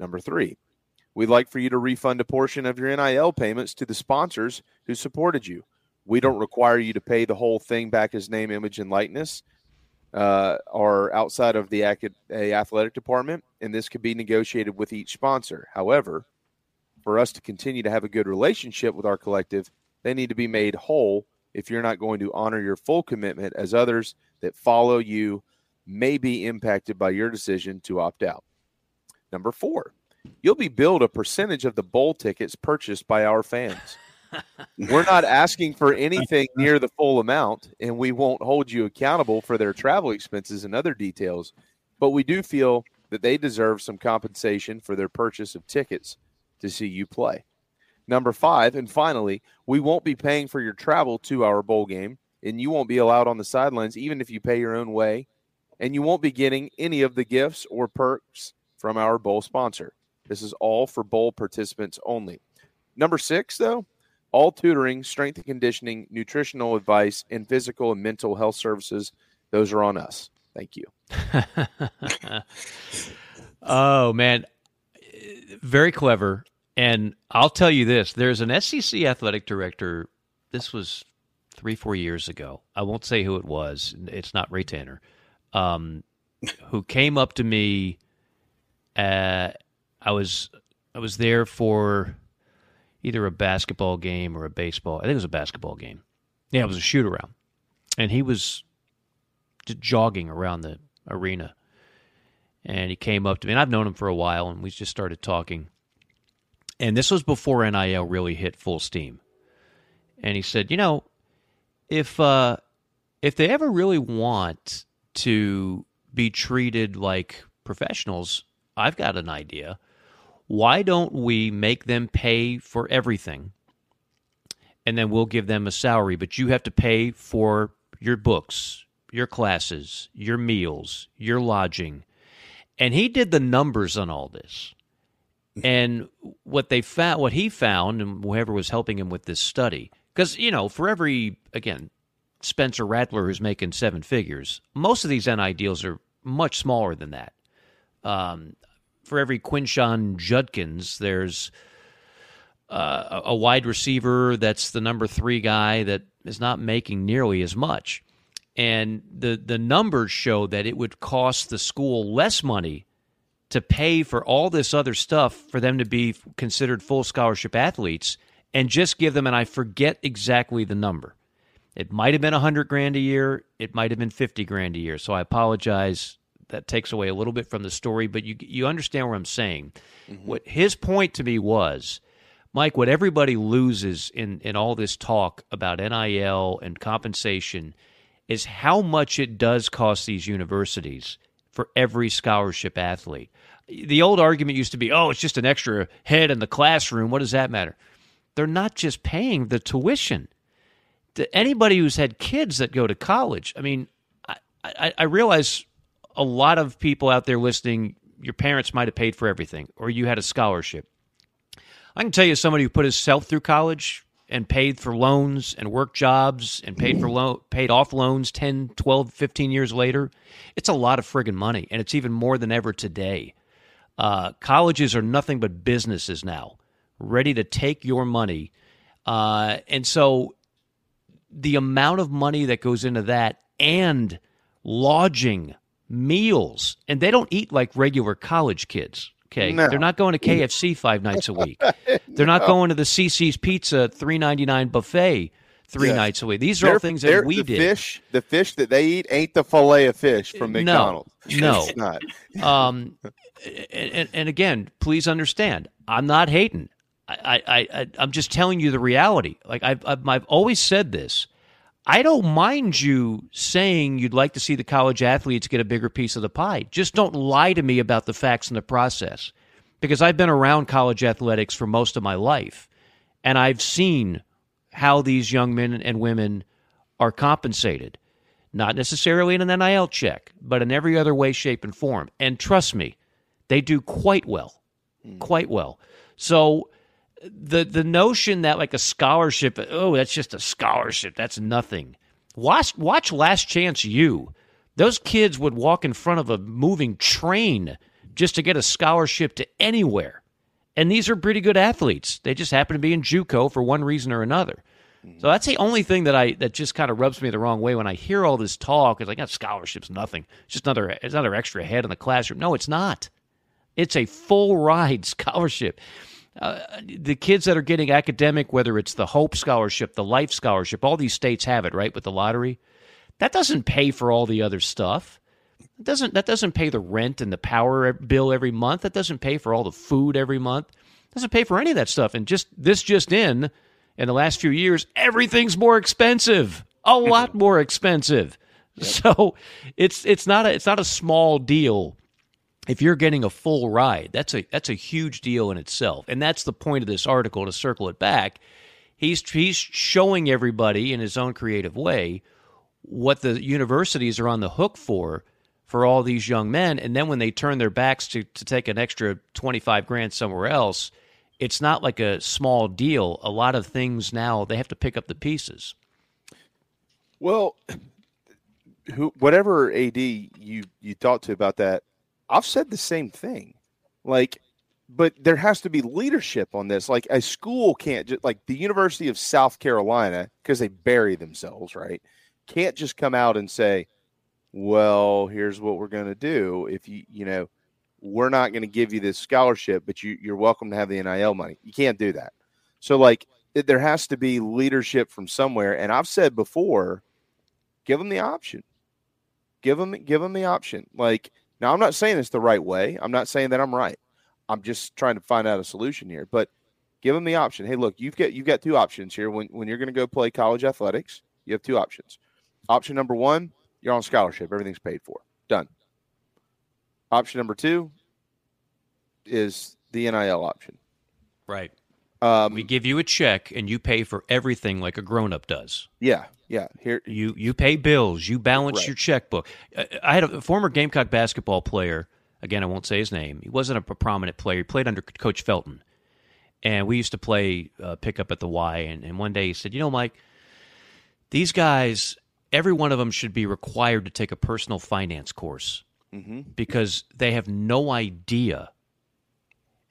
Number three, we'd like for you to refund a portion of your NIL payments to the sponsors who supported you. We don't require you to pay the whole thing back as name, image, and likeness uh, or outside of the athletic department, and this could be negotiated with each sponsor. However, for us to continue to have a good relationship with our collective, they need to be made whole if you're not going to honor your full commitment, as others that follow you may be impacted by your decision to opt out. Number four, you'll be billed a percentage of the bowl tickets purchased by our fans. We're not asking for anything near the full amount, and we won't hold you accountable for their travel expenses and other details, but we do feel that they deserve some compensation for their purchase of tickets to see you play. Number five, and finally, we won't be paying for your travel to our bowl game, and you won't be allowed on the sidelines even if you pay your own way, and you won't be getting any of the gifts or perks from our bowl sponsor. This is all for bowl participants only. Number six, though, all tutoring, strength and conditioning, nutritional advice, and physical and mental health services, those are on us. Thank you. oh man, very clever. And I'll tell you this: there's an SEC athletic director. This was three, four years ago. I won't say who it was. It's not Ray Tanner, um, who came up to me. Uh, I was I was there for either a basketball game or a baseball. I think it was a basketball game. Yeah, it was a shoot around, and he was just jogging around the arena. And he came up to me, and I've known him for a while, and we just started talking. And this was before NIL really hit full steam. And he said, "You know, if uh, if they ever really want to be treated like professionals, I've got an idea. Why don't we make them pay for everything, and then we'll give them a salary, but you have to pay for your books, your classes, your meals, your lodging." And he did the numbers on all this. And what they found, what he found, and whoever was helping him with this study, because you know, for every again, Spencer Rattler who's making seven figures, most of these NI deals are much smaller than that. Um, for every Quinshon Judkins, there's uh, a wide receiver that's the number three guy that is not making nearly as much. And the the numbers show that it would cost the school less money to pay for all this other stuff for them to be considered full scholarship athletes and just give them and I forget exactly the number. It might have been 100 grand a year, it might have been 50 grand a year. So I apologize that takes away a little bit from the story, but you you understand what I'm saying. Mm-hmm. What his point to me was Mike, what everybody loses in, in all this talk about NIL and compensation is how much it does cost these universities for every scholarship athlete. The old argument used to be, oh, it's just an extra head in the classroom. What does that matter? They're not just paying the tuition. To anybody who's had kids that go to college, I mean, I, I, I realize a lot of people out there listening, your parents might have paid for everything, or you had a scholarship. I can tell you somebody who put himself through college and paid for loans and worked jobs and paid for loan paid off loans 10 12 15 years later it's a lot of friggin money and it's even more than ever today uh, colleges are nothing but businesses now ready to take your money uh, and so the amount of money that goes into that and lodging meals and they don't eat like regular college kids Okay, No. they're not going to KFC five nights a week. They're not going to the CiCi's Pizza three ninety nine buffet three Yeah. nights a week. These are all They're- things that we the did. Fish, the fish that they eat ain't the fillet of fish from McDonald's. No, It's not. um, and, and again, please understand, I'm not hating. I, I, I, I'm just telling you the reality. Like I've, I've, I've always said this. I don't mind you saying you'd like to see the college athletes get a bigger piece of the pie. Just don't lie to me about the facts and the process. Because I've been around college athletics for most of my life, and I've seen how these young men and women are compensated. Not necessarily in an NIL check, but in every other way, shape, and form. And trust me, they do quite well. Hmm. Quite well. So the the notion that like a scholarship, oh, that's just a scholarship, that's nothing. Watch watch Last Chance U. Those kids would walk in front of a moving train just to get a scholarship to anywhere. And these are pretty good athletes. They just happen to be in JUCO for one reason or another. So that's the only thing that I that just kind of rubs me the wrong way when I hear all this talk. It's like, "Oh, scholarships, nothing. It's just another it's another extra head in the classroom. No, it's not. It's a full ride scholarship. Uh, the kids that are getting academic, whether it's the Hope Scholarship, the Life Scholarship, all these states have it, right, with the lottery. That doesn't pay for all the other stuff. It doesn't that doesn't pay the rent and the power bill every month. That doesn't pay for all the food every month. It doesn't pay for any of that stuff. And just this just in, in the last few years, everything's more expensive. A lot more expensive. So it's it's not a it's not a small deal if you're getting a full ride, that's a that's a huge deal in itself. And that's the point of this article to circle it back. He's he's showing everybody in his own creative way what the universities are on the hook for for all these young men and then when they turn their backs to to take an extra 25 grand somewhere else, it's not like a small deal. A lot of things now they have to pick up the pieces. Well, who, whatever AD you you talked to about that, I've said the same thing. Like, but there has to be leadership on this. Like, a school can't just like the University of South Carolina because they bury themselves, right? Can't just come out and say, "Well, here's what we're going to do. If you, you know, we're not going to give you this scholarship, but you you're welcome to have the NIL money." You can't do that. So, like, it, there has to be leadership from somewhere. And I've said before, give them the option. Give them give them the option. Like now, I'm not saying it's the right way. I'm not saying that I'm right. I'm just trying to find out a solution here. But give them the option. Hey, look, you've got you've got two options here. When when you're going to go play college athletics, you have two options. Option number one, you're on scholarship. Everything's paid for. Done. Option number two is the NIL option. Right. Um, we give you a check and you pay for everything like a grown up does. Yeah, yeah. Here you you pay bills, you balance Right. your checkbook. I I had a former Gamecock basketball player. Again, I won't say his name. He wasn't a prominent player. He played under Coach Felton, and we used to play uh, pickup at the Y. And, and one day he said, "You know, Mike, these guys, every one of them should be required to take a personal finance course Mhm. because they have no idea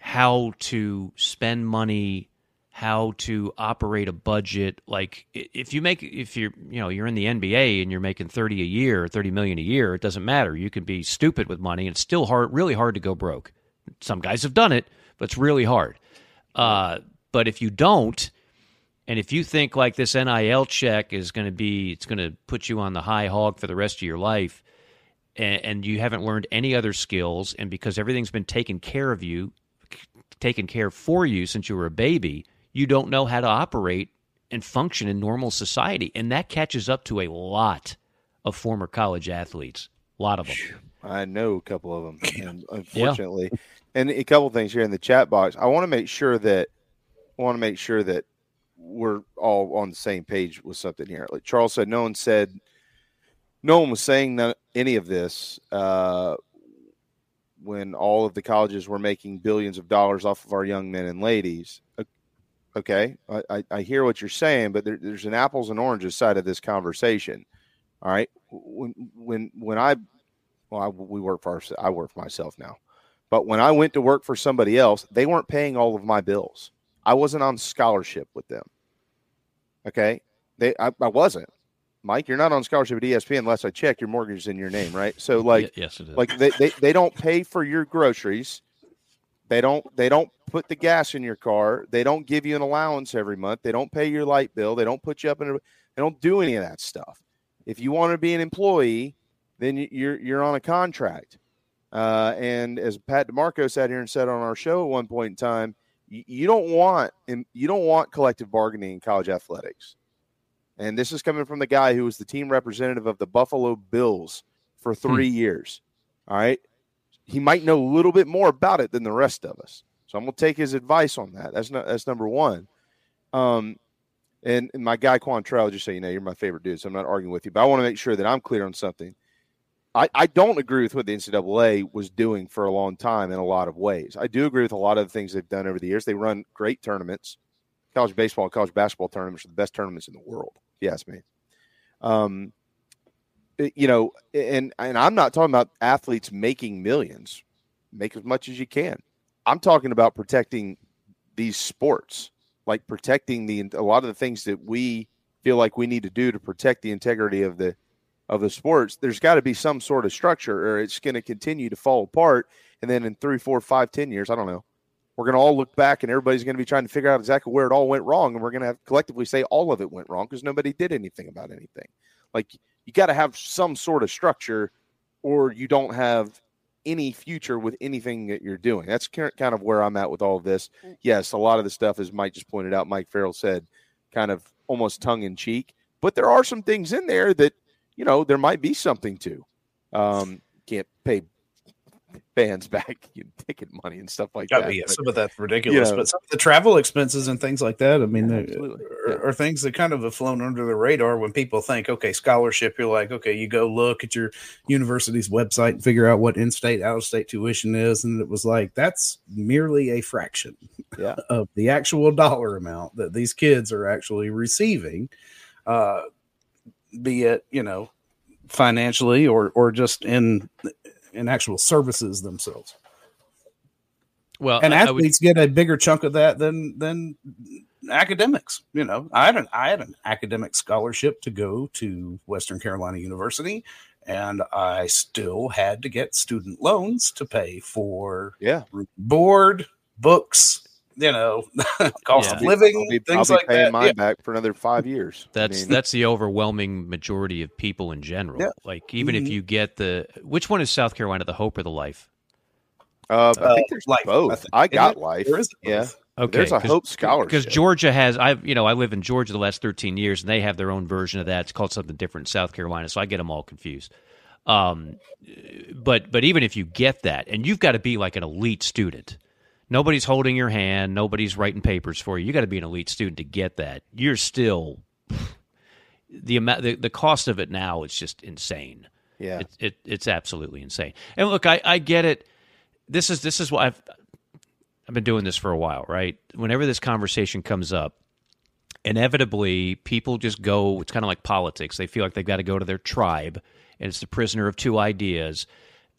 how to spend money, how to operate a budget. Like if you make if you're you know you're in the NBA and you're making thirty a year, thirty million a year, it doesn't matter. You can be stupid with money, and it's still hard, really hard to go broke. Some guys have done it, but it's really hard. Uh, but if you don't, and if you think like this NIL check is going to be, it's going to put you on the high hog for the rest of your life, and, and you haven't learned any other skills, and because everything's been taken care of you, taken care for you since you were a baby, you don't know how to operate and function in normal society, and that catches up to a lot of former college athletes. A lot of them. I know a couple of them, and unfortunately, and a couple of things here in the chat box. I want to make sure that I want to make sure that we're all on the same page with something here. Like Charles said, no one said, no one was saying none, any of this uh, when all of the colleges were making billions of dollars off of our young men and ladies. Okay, I, I, I hear what you're saying, but there, there's an apples and oranges side of this conversation. All right, when when when I well, I, we work for our, I work for myself now, but when I went to work for somebody else, they weren't paying all of my bills. I wasn't on scholarship with them. Okay, they I, I wasn't. Mike, you're not on scholarship at ESPN unless I check. Your mortgage is in your name, right? So, like, yes, it is. like they, they, they don't pay for your groceries. They don't they don't put the gas in your car. They don't give you an allowance every month. They don't pay your light bill. They don't put you up in a. They don't do any of that stuff. If you want to be an employee, then you- you're you're on a contract. Uh, and as Pat DiMarco sat here and said on our show at one point in time, you, you don't want and you don't want collective bargaining in college athletics. And this is coming from the guy who was the team representative of the Buffalo Bills for three years. All right. He might know a little bit more about it than the rest of us. So I'm gonna take his advice on that. That's not that's number one. Um and, and my guy Quantrell, just so you know, you're my favorite dude, so I'm not arguing with you, but I want to make sure that I'm clear on something. I, I don't agree with what the NCAA was doing for a long time in a lot of ways. I do agree with a lot of the things they've done over the years. They run great tournaments. College baseball and college basketball tournaments are the best tournaments in the world, if you ask me. Um, you know, and and I'm not talking about athletes making millions. Make as much as you can. I'm talking about protecting these sports, like protecting the a lot of the things that we feel like we need to do to protect the integrity of the of the sports. There's got to be some sort of structure, or it's going to continue to fall apart. And then in three, four, five, ten years, I don't know, we're going to all look back, and everybody's going to be trying to figure out exactly where it all went wrong, and we're going to have collectively say all of it went wrong because nobody did anything about anything. Like you got to have some sort of structure, or you don't have any future with anything that you're doing. That's kind of where I'm at with all of this. Yes, a lot of the stuff, as Mike just pointed out, Mike Farrell said, kind of almost tongue in cheek, but there are some things in there that you know there might be something to. Um, can't pay fans back you know, ticket money and stuff like Oh, that. yeah, but, some of that's ridiculous, you know, but some of the travel expenses and things like that, I mean, absolutely. are, are things that kind of have flown under the radar when people think, okay, scholarship, you're like, okay, you go look at your university's website and figure out what in state, out of state tuition is. And it was like, that's merely a fraction yeah. of the actual dollar amount that these kids are actually receiving, uh, be it, you know, financially or, or just in, in actual services themselves. Well, and I- I would- athletes get a bigger chunk of that than than academics. You know, I had an I had an academic scholarship to go to Western Carolina University, and I still had to get student loans to pay for yeah board, books, you know, cost Yeah. of living, I'll be, things I'll be like paying that. mine Yeah. back for another five years. I That's mean, that's the overwhelming majority of people in general. Yeah. Like even if Mhm. you get the which one is South Carolina, the Hope or the Life? Uh, I Uh, think there's life, both. I I, think. Isn't got it? life. Or is yeah. Okay, There's a Hope scholarship. because Georgia has. I you know I live in Georgia the last 13 years, and they have their own version of that. It's called something different in South Carolina, so I get them all confused. Um, but but even if you get that, and you've got to be like an elite student. Nobody's holding your hand. Nobody's writing papers for you. You got to be an elite student to get that. You're still the amount. The, the cost of it now is just insane. Yeah. it, it it's absolutely insane. And look, I I get it. This is this is what I've I've been doing this for a while, right? Whenever this conversation comes up, inevitably people just go, it's kind of like politics. They feel like they've got to go to their tribe, and it's the prisoner of two ideas.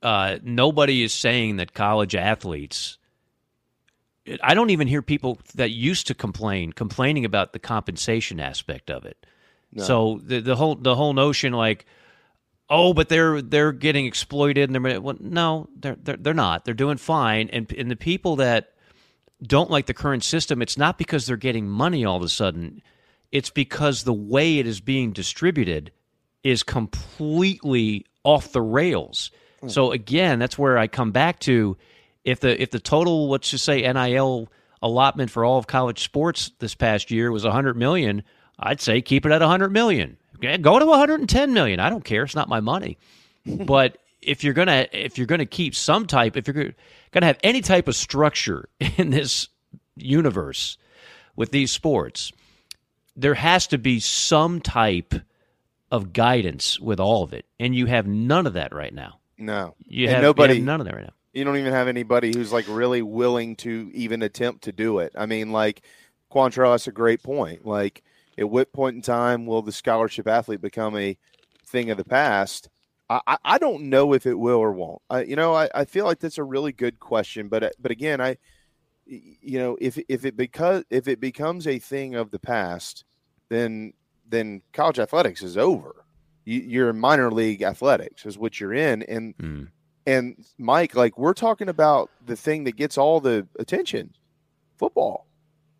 Uh, nobody is saying that college athletes. I don't even hear people that used to complain complaining about the compensation aspect of it. No. So the the whole the whole notion like oh, but they're they're getting exploited and they're well, no, they're, they're they're not. They're doing fine, and and the people that don't like the current system, it's not because they're getting money all of a sudden. It's because the way it is being distributed is completely off the rails. Hmm. So again, that's where I come back to if the if the total let's just say NIL allotment for all of college sports this past year was 100 million, I'd say keep it at 100 million. Go to 110 million. I don't care. It's not my money. but if you're gonna if you're gonna keep some type, if you're gonna have any type of structure in this universe with these sports, there has to be some type of guidance with all of it, and you have none of that right now. No, You And have, you nobody. have none of that right now. You don't even have anybody who's like really willing to even attempt to do it. I mean, like Quantrell, that's a great point. Like, at what point in time will the scholarship athlete become a thing of the past? I, I don't know if it will or won't. I, you know, I, I feel like that's a really good question, but but again, I, you know, if if it because if it becomes a thing of the past, then then college athletics is over. You, you're minor league athletics is what you're in, and mm. And Mike, like we're talking about the thing that gets all the attention, football.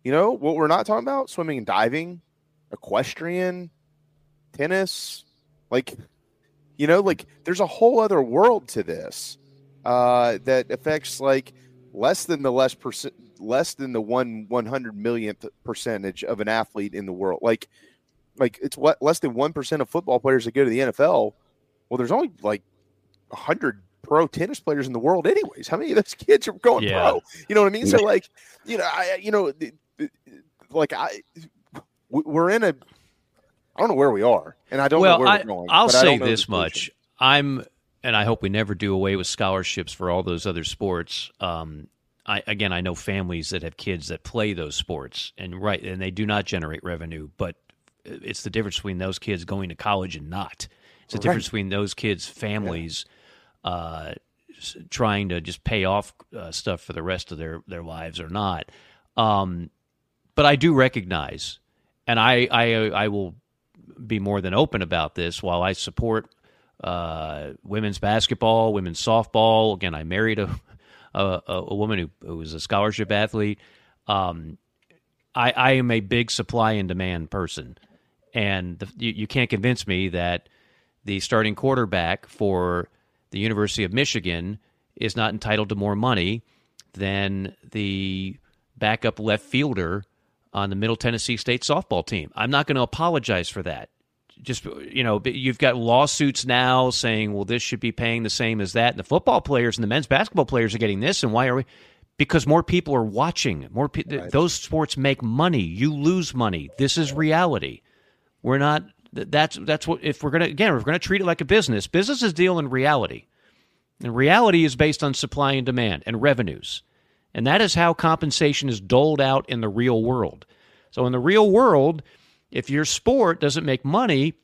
You know what we're not talking about? Swimming and diving, equestrian, tennis, like you know, like there's a whole other world to this uh, that affects like less than the less percent, less than the one one hundred millionth percentage of an athlete in the world. Like, like it's what less than one percent of football players that go to the NFL. Well, there's only like hundred pro tennis players in the world, anyways. How many of those kids are going Yeah. pro? You know what I mean? So, like, you know, I, you know, like I we're in a. I don't know where we are, and I don't well, know where I, we're going. I'll say this much: I'm, and I hope we never do away with scholarships for all those other sports. Um, I again, I know families that have kids that play those sports, and right, and they do not generate revenue, but it's the difference between those kids going to college and not. It's the Right. difference between those kids' families uh, trying to just pay off uh, stuff for the rest of their their lives or not. Um, but I do recognize, and I I I will be more than open about this. While I support uh, women's basketball, women's softball, again, I married a a, a woman who, who was a scholarship athlete. Um, I, I am a big supply and demand person, and the, you, you can't convince me that the starting quarterback for the University of Michigan is not entitled to more money than the backup left fielder on the Middle Tennessee State softball team. I'm not going to apologize for that. Just you know, you've got lawsuits now saying, "Well, this should be paying the same as that." And the football players and the men's basketball players are getting this, and why are we? Because more people are watching. More pe- those sports make money. You lose money. This is reality. We're not. Th- That's that's what. If we're gonna again, we're gonna treat it like a business, businesses deal in reality, and reality is based on supply and demand and revenues, and that is how compensation is doled out in the real world. So in the real world, if your sport doesn't make money,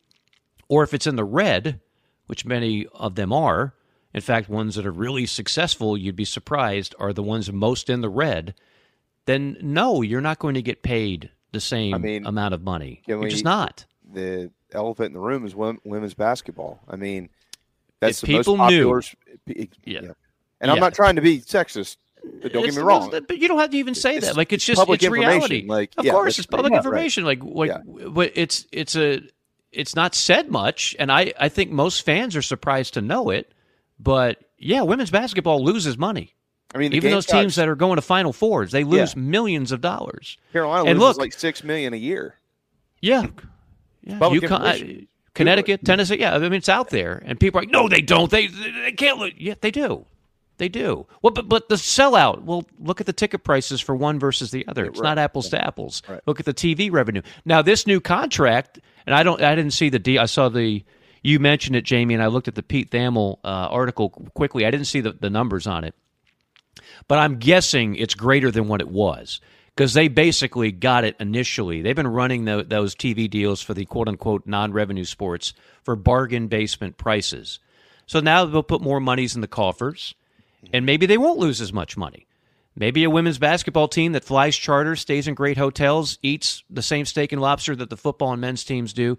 or if it's in the red, which many of them are, in fact, ones that are really successful, you'd be surprised, are the ones most in the red, then no, you're not going to get paid the same mean, amount of money. You're we- just not. The elephant in the room is wom- women's basketball. I mean, that's If the most people popular. knew- p- Yeah. And I'm not trying to be sexist. But don't It's- get me wrong. But you don't have to even say It's that. Like it's just it's reality. like, of yeah, course, it's public right. Yeah, right. information. Like like, but it's it's a it's not said much, and I I think most fans are surprised to know it. But yeah, women's basketball loses money. I mean, even those teams that are going to Final Fours, they lose Yeah. millions of dollars. Carolina and loses look, like six million a year. yeah, yeah, UConn, uh, Connecticut, Tennessee. Yeah, I mean it's out there, and people are like, no, they don't. They they can't. Look. Yeah, they do. They do. Well, but but the sellout. Well, look at the ticket prices for one versus the other. It's right. not apples to apples. Look at the TV revenue. Now this new contract, and I don't. I didn't see the D. I saw the. You mentioned it, Jamie, and I looked at the Pete Thamel uh, article quickly. I didn't see the, the numbers on it, but I'm guessing it's greater than what it was because they basically got it initially. They've been running tho- those TV deals for the quote unquote non revenue sports for bargain basement prices. So now they'll put more monies in the coffers, and maybe they won't lose as much money. Maybe a women's basketball team that flies charter, stays in great hotels, eats the same steak and lobster that the football and men's teams do.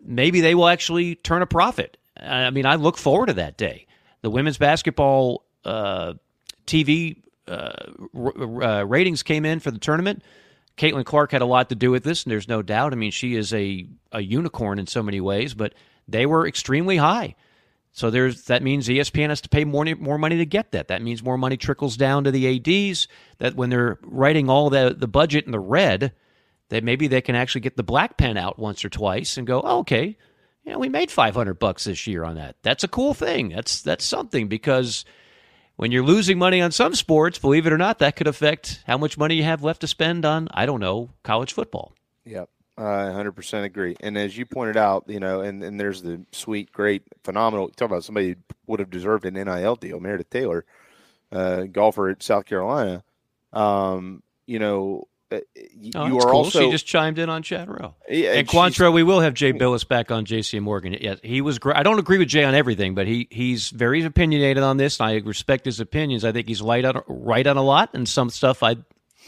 Maybe they will actually turn a profit. I mean, I look forward to that day. The women's basketball uh, TV uh, r- uh, ratings came in for the tournament. Caitlin Clark had a lot to do with this, and there's no doubt. I mean, she is a, a unicorn in so many ways, but they were extremely high. So there's that means ESPN has to pay more more money to get that. That means more money trickles down to the ads. That when they're writing all the the budget in the red, that maybe they can actually get the black pen out once or twice and go, oh, okay, know, we made five hundred bucks this year on that. That's a cool thing. That's that's something because when you're losing money on some sports, believe it or not, that could affect how much money you have left to spend on I don't know college football. Yep. I 100% agree. And as you pointed out, you know, and, and there's the sweet, great, phenomenal. Talk about somebody who would have deserved an NIL deal, Meredith Taylor, uh, golfer at South Carolina. Um, you know, uh, you, Oh, are cool. also she just chimed in on row. Yeah, and she's- Quantrill, we will have Jay Bilas back on JC Morgan. Yes, he was great. I don't agree with Jay on everything, but he he's very opinionated on this. And I respect his opinions. I think he's light on, right on a lot, and some stuff I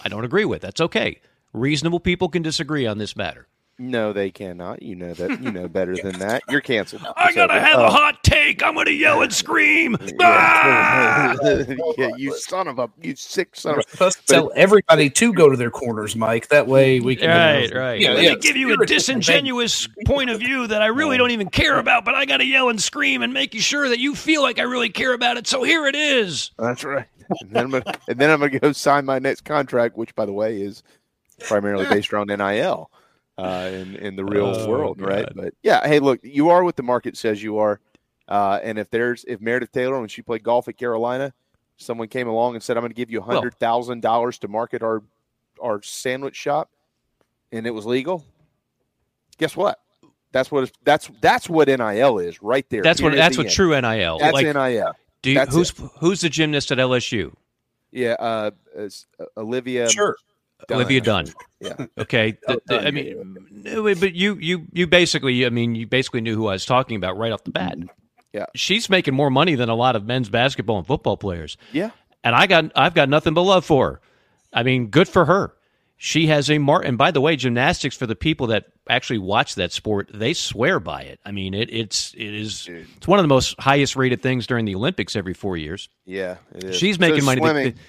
I don't agree with. That's okay. Reasonable people can disagree on this matter. No, they cannot. You know that. You know better than that. You're canceled. I gotta over. have Uh, a hot take. I'm gonna yell and scream. Yeah, yeah, you son of a you sick son of a. Let's tell everybody to go to their corners, Mike. That way we can. Right, right. Yeah, Let yeah. me give you a disingenuous point of view that I really don't even care about, but I got to yell and scream and make you sure that you feel like I really care about it. So here it is. That's right. And then I'm gonna, and then I'm gonna go sign my next contract, which, by the way, is primarily based around NIL uh, in in the real Oh, world, right? But yeah, hey, look, you are what the market says you are, uh, and if there's if Meredith Taylor when she played golf at Carolina, someone came along and said, "I'm going to give you Well- hundred thousand dollars to market our our sandwich shop," and it was legal. Guess what? That's what it's, that's that's what NIL is right there. That's what that's The what end. true NIL. That's like, NIL. Do you, That's who's it. who's the gymnast at LSU? Yeah, uh, uh, Olivia. Sure. Olivia Dunne. Yeah. Okay. Oh, The- the- Dunne, I mean, no, but you you you basically, I mean, you basically knew who I was talking about right off the bat. Mm-hmm. Yeah. She's making more money than a lot of men's basketball and football players. Yeah. And I got I've got nothing but love for her. I mean, good for her. She has a mar and by the way, gymnastics for the people that actually watch that sport, they swear by it. I mean, it it's it is it's one of the most highest rated things during the Olympics every 4 years. Yeah, it is. She's So making money. The- swimming. the-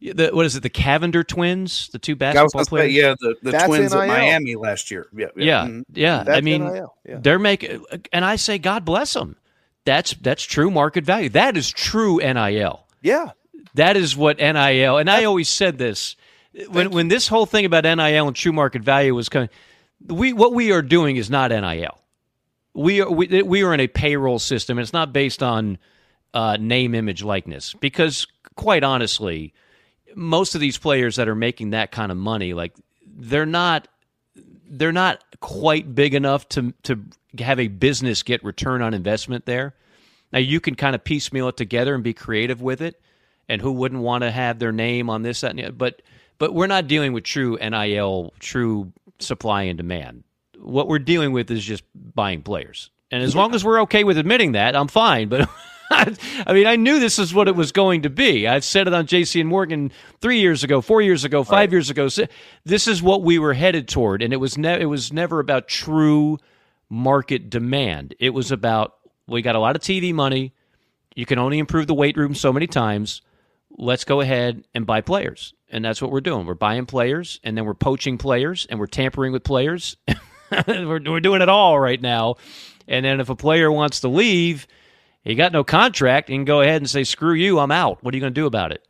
the- what is it? The Cavinder twins, the two basketball gonna say, players. yeah, the, the That's twins at Miami last year. Yeah, Yeah, Mhm. yeah. I mean, yeah. they're making, and I say, God bless them. That's that's true market value. That is true NIL. Yeah. That is what NIL. And I always said this when when this whole thing about NIL and true market value was coming. We what we are doing is not NIL. We are we, we are in a payroll system. And it's not based on uh, name, image, likeness. Because quite honestly, most of these players that are making that kind of money, like they're not they're not quite big enough to to have a business get return on investment there. Now you can kind of piecemeal it together and be creative with it, and who wouldn't want to have their name on this that and the other? but but we're not dealing with true NIL, true supply and demand. What we're dealing with is just buying players, and as long as we're okay with admitting that, I'm fine. But I mean, I knew this is what it was going to be. I've said it on JC and Morgan three years ago, four years ago, five years ago. This is what we were headed toward, and it was ne- it was never about true market demand. It was about we got a lot of TV money. You can only improve the weight room so many times. Let's go ahead and buy players, and that's what we're doing. We're buying players, and then we're poaching players, and we're tampering with players. we're, we're doing it all right now. And then if a player wants to leave, he got no contract. He can go ahead and say, "Screw you, I'm out." What are you going to do about it?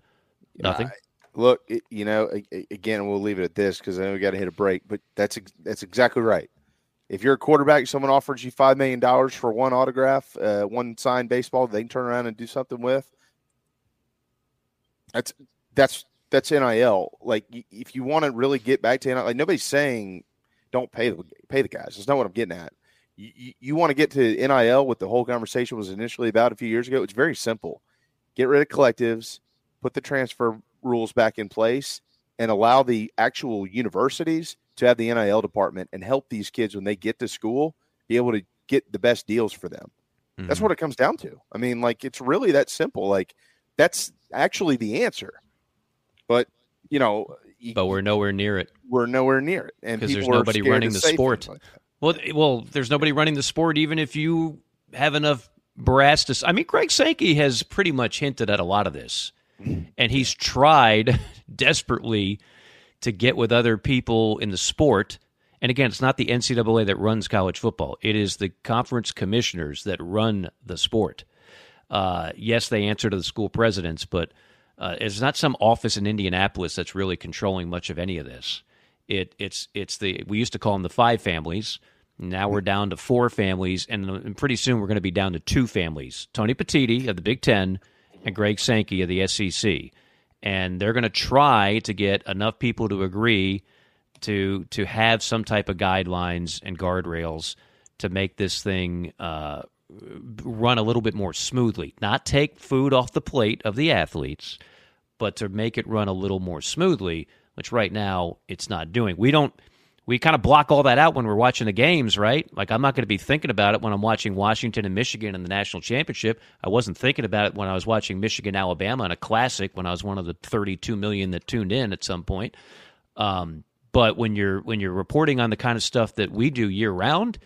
Nothing. Look, it- you know, again, we'll leave it at this because know we got to hit a break. But that's that's exactly right. If you're a quarterback, someone offers you five million dollars for one autograph, uh, one signed baseball, they can turn around and do something with. That's that's that's nil. Like if you want to really get back to nil, like nobody's saying don't pay the pay the guys. That's not what I'm getting at. You, you, want to get to nil, what the whole conversation was initially about a few years ago. It's very simple. Get rid of collectives, put the transfer rules back in place, and allow the actual universities to have the NIL department and help these kids when they get to school be able to get the best deals for them. That's mm-hmm. what it comes down to. I mean, like it's really that simple. Like that's actually the answer. But you know, But we're nowhere near it we're nowhere near it, and because there's nobody running the sport. like. Well, well, there's nobody running the sport, even if you have enough brass to. I mean, Greg Sankey has pretty much hinted at a lot of this, and he's tried desperately to get with other people in the sport. And again, it's not the NCAA that runs college football; it is the conference commissioners that run the sport. Uh, yes, they answer to the school presidents, but uh, it's not some office in Indianapolis that's really controlling much of any of this. It it's it's the we used to call them the five families. Now we're down to four families, and, and pretty soon we're going to be down to two families: Tony Petitti of the Big Ten and Greg Sankey of the SEC. And they're going to try to get enough people to agree to to have some type of guidelines and guardrails to make this thing uh, run a little bit more smoothly. Not take food off the plate of the athletes, but to make it run a little more smoothly. Which right now it's not doing. We don't we kind of block all that out when we're watching the games, right? Like I'm not going to be thinking about it when I'm watching Washington and Michigan in the national championship. I wasn't thinking about it when I was watching Michigan Alabama in a classic when I was one of the 32 million that tuned in at some point. Um, but when you're when you're reporting on the kind of stuff that we do year round,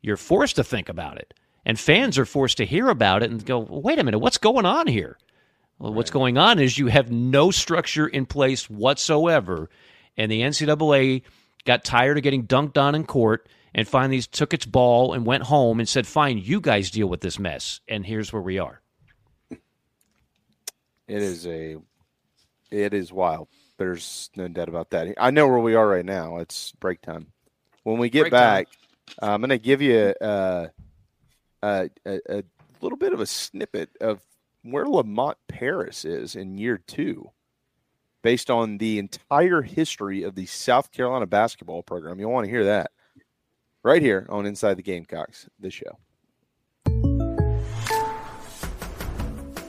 you're forced to think about it, and fans are forced to hear about it and go, "Wait a minute, what's going on here?" Well, what's going on is you have no structure in place whatsoever, and the NCAA got tired of getting dunked on in court and finally took its ball and went home and said, "Fine, you guys deal with this mess." And here's where we are. It is a, it is wild. There's no doubt about that. I know where we are right now. It's break time. When we get Break back, I'm going to give you uh, a, a, a little bit of a snippet of where Lamont Paris is in year two, based on the entire history of the South Carolina basketball program. You'll want to hear that right here on Inside the Gamecocks, the show.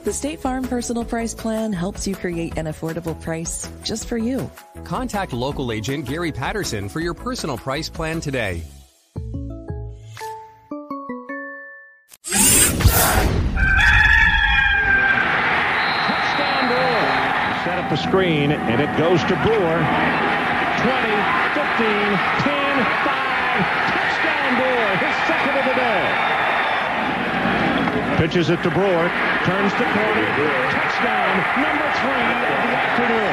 The State Farm Personal Price Plan helps you create an affordable price just for you. Contact local agent Gary Patterson for your personal price plan today. A screen, and it goes to Brewer. 20, 15, 10, 5. Touchdown Brewer, his second of the day. Pitches it to Brewer, turns the corner. Touchdown, number three of the afternoon.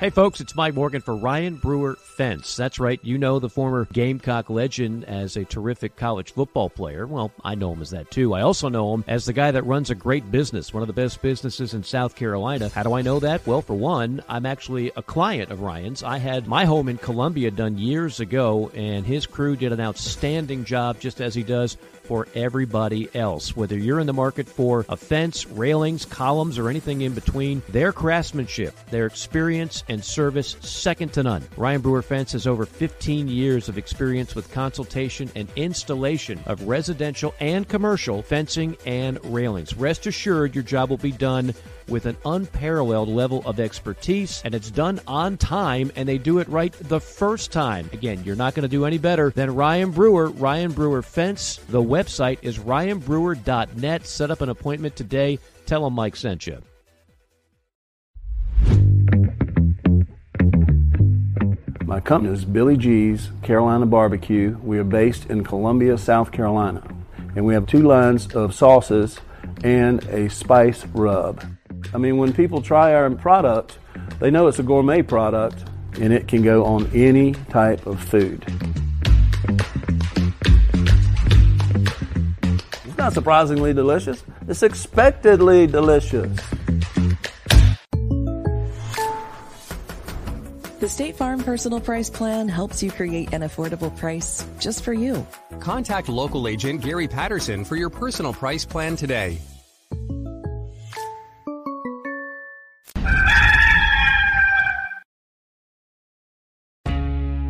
Hey, folks, it's Mike Morgan for Ryan Brewer Fence. That's right, you know the former Gamecock legend as a terrific college football player. Well, I know him as that too. I also know him as the guy that runs a great business, one of the best businesses in South Carolina. How do I know that? Well, for one, I'm actually a client of Ryan's. I had my home in Columbia done years ago, and his crew did an outstanding job, just as he does for everybody else. Whether you're in the market for a fence, railings, columns, or anything in between, their craftsmanship, their experience, and service second to none. Ryan Brewer Fence has over 15 years of experience with consultation and installation of residential and commercial fencing and railings. Rest assured, your job will be done with an unparalleled level of expertise, and it's done on time, and they do it right the first time. Again, you're not going to do any better than Ryan Brewer, Ryan Brewer Fence. The website is ryanbrewer.net. Set up an appointment today. Tell them Mike sent you. My company is Billy G's Carolina Barbecue. We are based in Columbia, South Carolina. And we have two lines of sauces and a spice rub. I mean, when people try our product, they know it's a gourmet product and it can go on any type of food. It's not surprisingly delicious, it's expectedly delicious. The State Farm Personal Price Plan helps you create an affordable price just for you. Contact local agent Gary Patterson for your personal price plan today.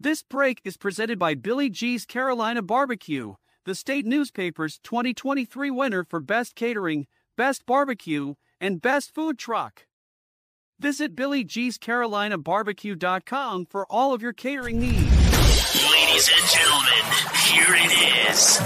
This break is presented by Billy G's Carolina Barbecue, the state newspaper's 2023 winner for Best Catering, Best Barbecue, and Best Food Truck. Visit BillyG'sCarolinaBarbecue.com for all of your catering needs. Ladies and gentlemen, here it is.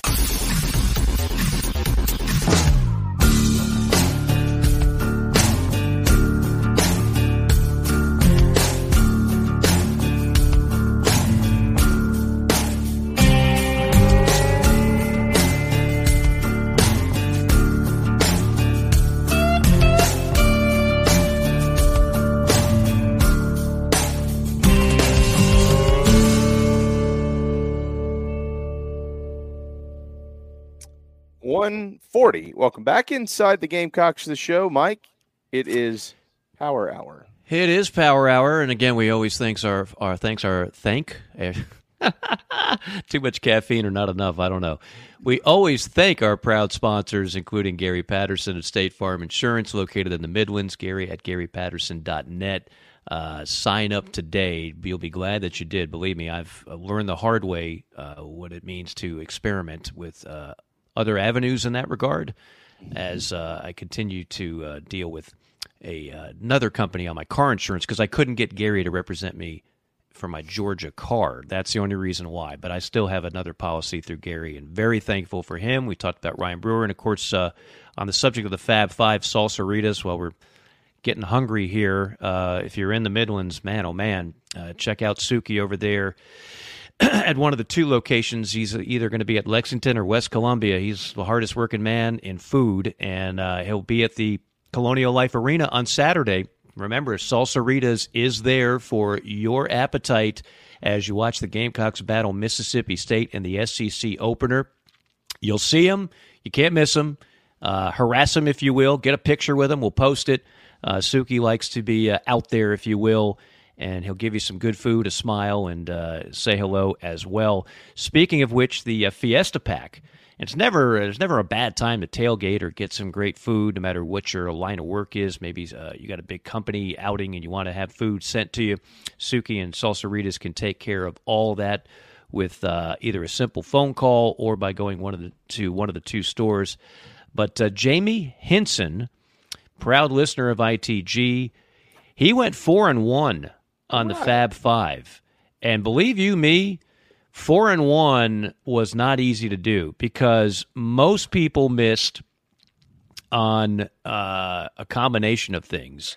One forty. Welcome back inside the Gamecocks of the show, Mike. It is Power Hour. It is Power Hour, and again, we always thanks our our thanks our thank. Too much caffeine or not enough? I don't know. We always thank our proud sponsors, including Gary Patterson of State Farm Insurance, located in the Midlands. Gary at GaryPatterson.net. Uh, sign up today. You'll be glad that you did. Believe me, I've learned the hard way uh, what it means to experiment with uh, other avenues in that regard as uh, I continue to uh, deal with a uh, another company on my car insurance because I couldn't get Gary to represent me for my Georgia car. That's the only reason why. But I still have another policy through Gary, and very thankful for him. We talked about Ryan Brewer, and of course, uh, on the subject of the Fab Five Salsarita's. While we're getting hungry here, uh, if you're in the Midlands, man, oh man, uh, check out Suki over there at one of the two locations. He's either going to be at Lexington or West Columbia. He's the hardest working man in food, and uh, he'll be at the Colonial Life Arena on Saturday. Remember, Salsarita's is there for your appetite as you watch the Gamecocks battle Mississippi State in the SEC opener. You'll see him. You can't miss him. Uh, harass him, if you will. Get a picture with him. We'll post it. Uh, Suki likes to be uh, out there, if you will, and he'll give you some good food, a smile, and uh, say hello as well. Speaking of which, the uh, Fiesta Pack. It's never it's never a bad time to tailgate or get some great food, no matter what your line of work is. Maybe uh, you got a big company outing and you want to have food sent to you. Suki and Salsarita's can take care of all that with uh, either a simple phone call or by going one of the to one of the two stores. But uh, Jamie Hinson, proud listener of ITG, he went four and one on the Fab Five, and believe you me, four and one was not easy to do because most people missed on uh, a combination of things.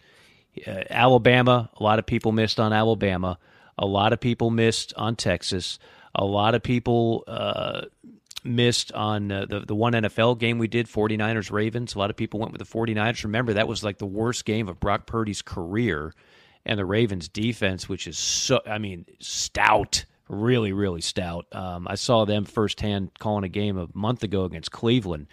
Uh, Alabama, a lot of people missed on Alabama. A lot of people missed on Texas. A lot of people uh, missed on uh, the, the one NFL game we did, 49ers Ravens. A lot of people went with the 49ers. Remember, that was like the worst game of Brock Purdy's career and the Ravens defense, which is so, I mean, stout, really, really stout. Um, I saw them firsthand calling a game a month ago against Cleveland.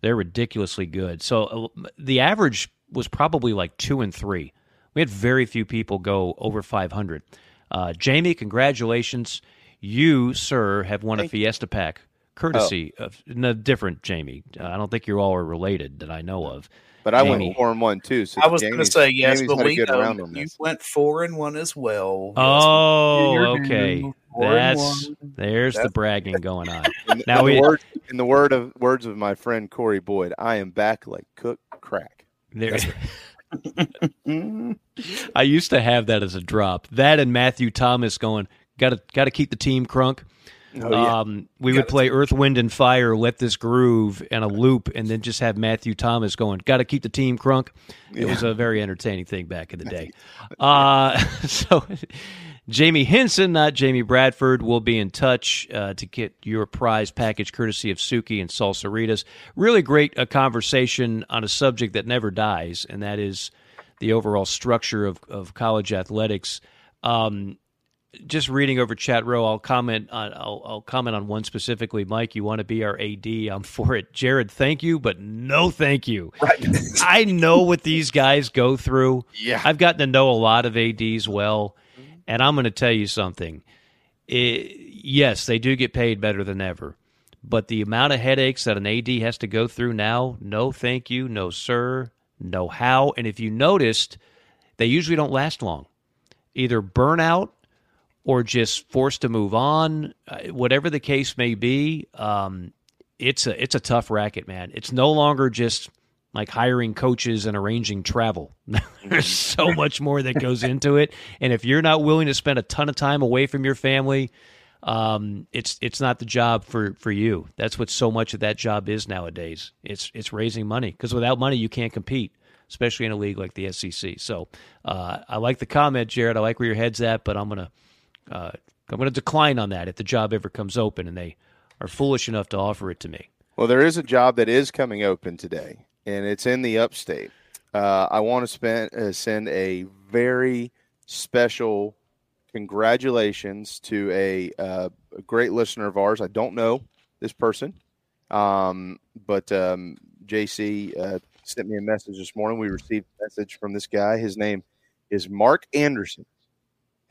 They're ridiculously good. So uh, the average was probably like two and three. We had very few people go over 500. Uh, Jamie, congratulations. You, sir, have won Thank a Fiesta Pack courtesy oh. of no, different Jamie. Uh, I don't think you all are related that I know of. But I Jamie. went four and one too. So I was going to say yes, Jamie's but we know you went four and one as well. Oh, okay. That's there's That's, the bragging going on. In, now in we, the word, in the word of words of my friend Corey Boyd, I am back like cook crack. There. I used to have that as a drop. That and Matthew Thomas going got to got to keep the team crunk. Oh, yeah. um, we would play Earth, Wind, and Fire, Let This Groove, and a loop, and then just have Matthew Thomas going, Got to keep the team crunk. It was a very entertaining thing back in the day. Uh, so, Jamie Henson, not Jamie Bradford, will be in touch uh, to get your prize package courtesy of Suki and Salsarita's. Really great uh, conversation on a subject that never dies, and that is the overall structure of, of college athletics. Um, just reading over chat row, I'll comment on I'll, I'll comment on one specifically. Mike, you want to be our AD? I'm for it. Jared, thank you, but no, thank you. Right. I know what these guys go through. Yeah. I've gotten to know a lot of ads well, and I'm going to tell you something. It, yes, they do get paid better than ever, but the amount of headaches that an AD has to go through now, no, thank you, no, sir, no, how. And if you noticed, they usually don't last long. Either burnout or just forced to move on, uh, whatever the case may be. Um, it's a it's a tough racket, man. It's no longer just like hiring coaches and arranging travel. There's so much more that goes into it, and if you're not willing to spend a ton of time away from your family, um, it's it's not the job for for you. That's what so much of that job is nowadays. It's it's raising money because without money you can't compete, especially in a league like the SEC. So uh, I like the comment, Jared. I like where your head's at, but I'm gonna uh, I'm gonna decline on that if the job ever comes open and they are foolish enough to offer it to me. Well, there is a job that is coming open today, and it's in the upstate. Uh, I want to spend, uh, send a very special congratulations to a, uh, a great listener of ours. I don't know this person, um, but um, JC uh, sent me a message this morning. We received a message from this guy. His name is Mark Anderson,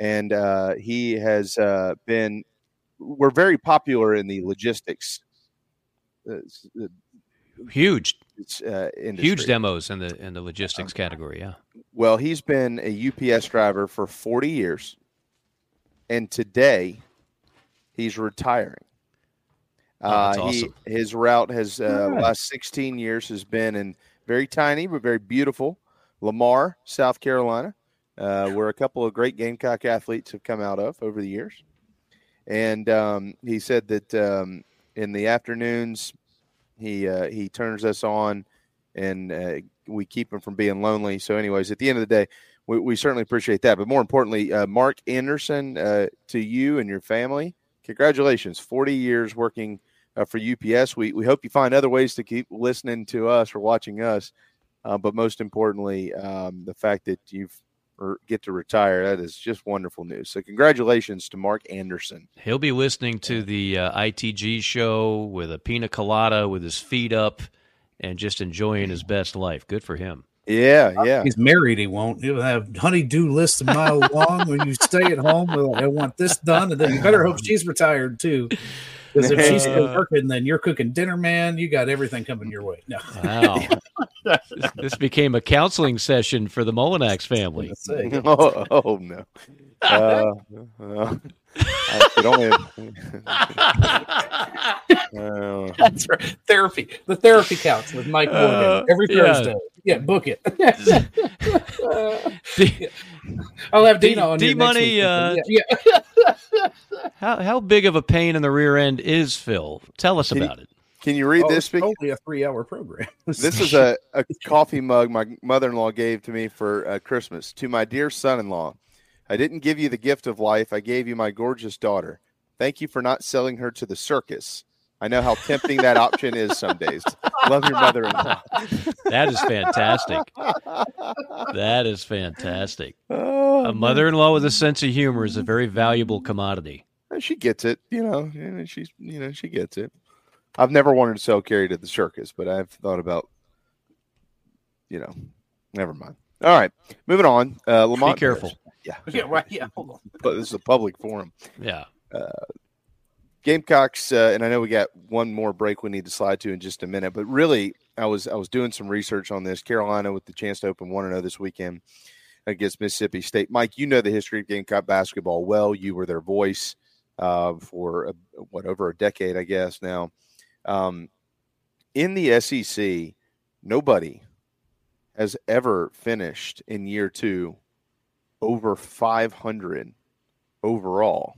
and uh, he has uh, been. We're very popular in the logistics uh, Huge, uh, huge demos in the in the logistics category. Yeah. Well, he's been a UPS driver for 40 years, and today he's retiring. Oh, that's uh, awesome. he, his route has uh, last 16 years has been in very tiny but very beautiful Lamar, South Carolina, uh, where a couple of great Gamecock athletes have come out of over the years. And um, he said that um, in the afternoons he uh, he turns us on, and uh, we keep him from being lonely. So, anyways, at the end of the day, we, we certainly appreciate that. But more importantly, uh, Mark Anderson, uh, to you and your family, congratulations! Forty years working uh, for UPS. We we hope you find other ways to keep listening to us or watching us. Uh, but most importantly, um, the fact that you've get to retire that is just wonderful news. So, congratulations to Mark Anderson. He'll be listening to the uh, ITG show with a pina colada with his feet up and just enjoying his best life. Good for him. Yeah, yeah. He's married. He won't. He'll have honey-do lists a mile long when you stay at home. Well, I want this done, and then you better hope she's retired too. Because if she's still working, then you're cooking dinner, man. You got everything coming your way. No. Wow. this, this became a counseling session for the Mullinax family. oh, oh, no. Uh, uh, I could only uh, That's right. Therapy. The therapy couch with Mike Morgan Uh, every yeah. Thursday. Yeah, book it. I'll have Dina on D here next Money. week. Uh, yeah. yeah. how how big of a pain in the rear end is Phil? Tell us Can you- about it. Can you read Oh, this? it's only a three-hour program. This is a, a coffee mug my mother in law gave to me for uh, Christmas. To my dear son in law, I didn't give you the gift of life. I gave you my gorgeous daughter. Thank you for not selling her to the circus. I know how tempting that option is some days. Love your mother in law. That is fantastic. That is fantastic. Oh, a mother-in-law with a sense of humor is a very valuable commodity. She gets it, you know. and She's, you know, she gets it. I've never wanted to sell Carrie to the circus, but I've thought about, you know, never mind. All right, moving on. Uh, Lamont, be careful. Yeah, Yeah, right. Yeah, hold on. but this is a public forum. Yeah. Uh, Gamecocks, uh, and I know we got one more break we need to slide to in just a minute. But really, I was I was doing some research on this. Carolina with the chance to open one and this weekend against Mississippi State. Mike, you know the history of Gamecock basketball well. You were their voice uh, for a, what over a decade, I guess now. Um, in the SEC, nobody has ever finished in year two over 500 overall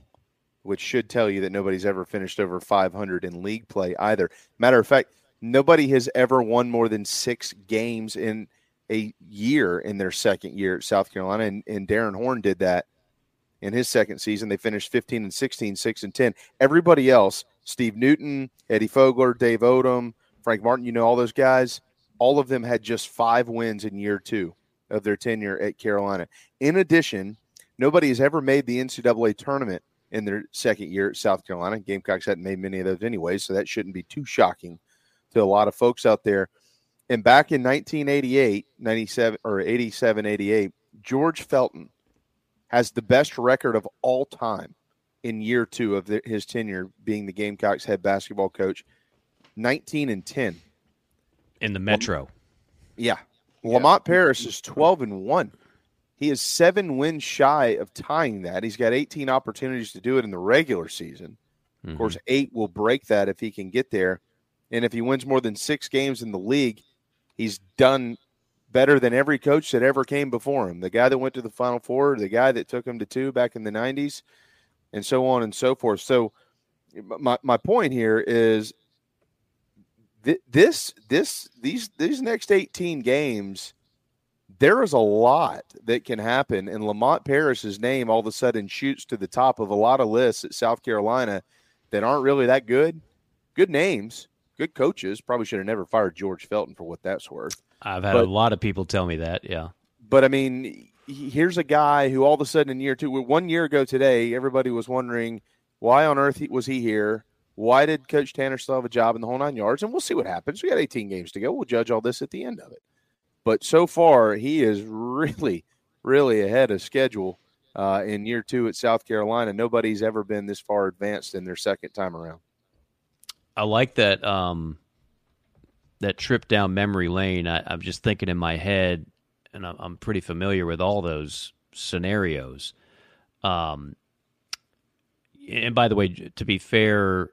which should tell you that nobody's ever finished over 500 in league play either. Matter of fact, nobody has ever won more than six games in a year in their second year at South Carolina, and, and Darrin Horn did that in his second season. They finished 15 and 16, 6 and 10. Everybody else, Steve Newton, Eddie Fogler, Dave Odom, Frank Martin, you know, all those guys, all of them had just five wins in year two of their tenure at Carolina. In addition, nobody has ever made the NCAA tournament in their second year at South Carolina. Gamecocks hadn't made many of those anyway, so that shouldn't be too shocking to a lot of folks out there. And back in 1988, 97 or 87, 88, George Felton has the best record of all time in year two of the, his tenure being the Gamecocks head basketball coach, 19 and 10 in the Metro. Yeah, Lamont Paris is 12 and 1. He is seven wins shy of tying that. He's got 18 opportunities to do it in the regular season. Mm-hmm. Of course, eight will break that if he can get there. And if he wins more than six games in the league, he's done better than every coach that ever came before him. The guy that went to the Final Four, the guy that took him to two back in the 90s, and so on and so forth. So, my, my point here is this this these these next 18 games there is a lot that can happen and lamont paris's name all of a sudden shoots to the top of a lot of lists at south carolina that aren't really that good good names good coaches probably should have never fired george felton for what that's worth i've had but, a lot of people tell me that yeah but i mean here's a guy who all of a sudden in year two one year ago today everybody was wondering why on earth was he here why did Coach Tanner still have a job in the whole nine yards? And we'll see what happens. We got 18 games to go. We'll judge all this at the end of it. But so far, he is really, really ahead of schedule uh, in year two at South Carolina. Nobody's ever been this far advanced in their second time around. I like that um, that trip down memory lane. I, am just thinking in my head, and I'm, I'm pretty familiar with all those scenarios. Um, and by the way, to be fair,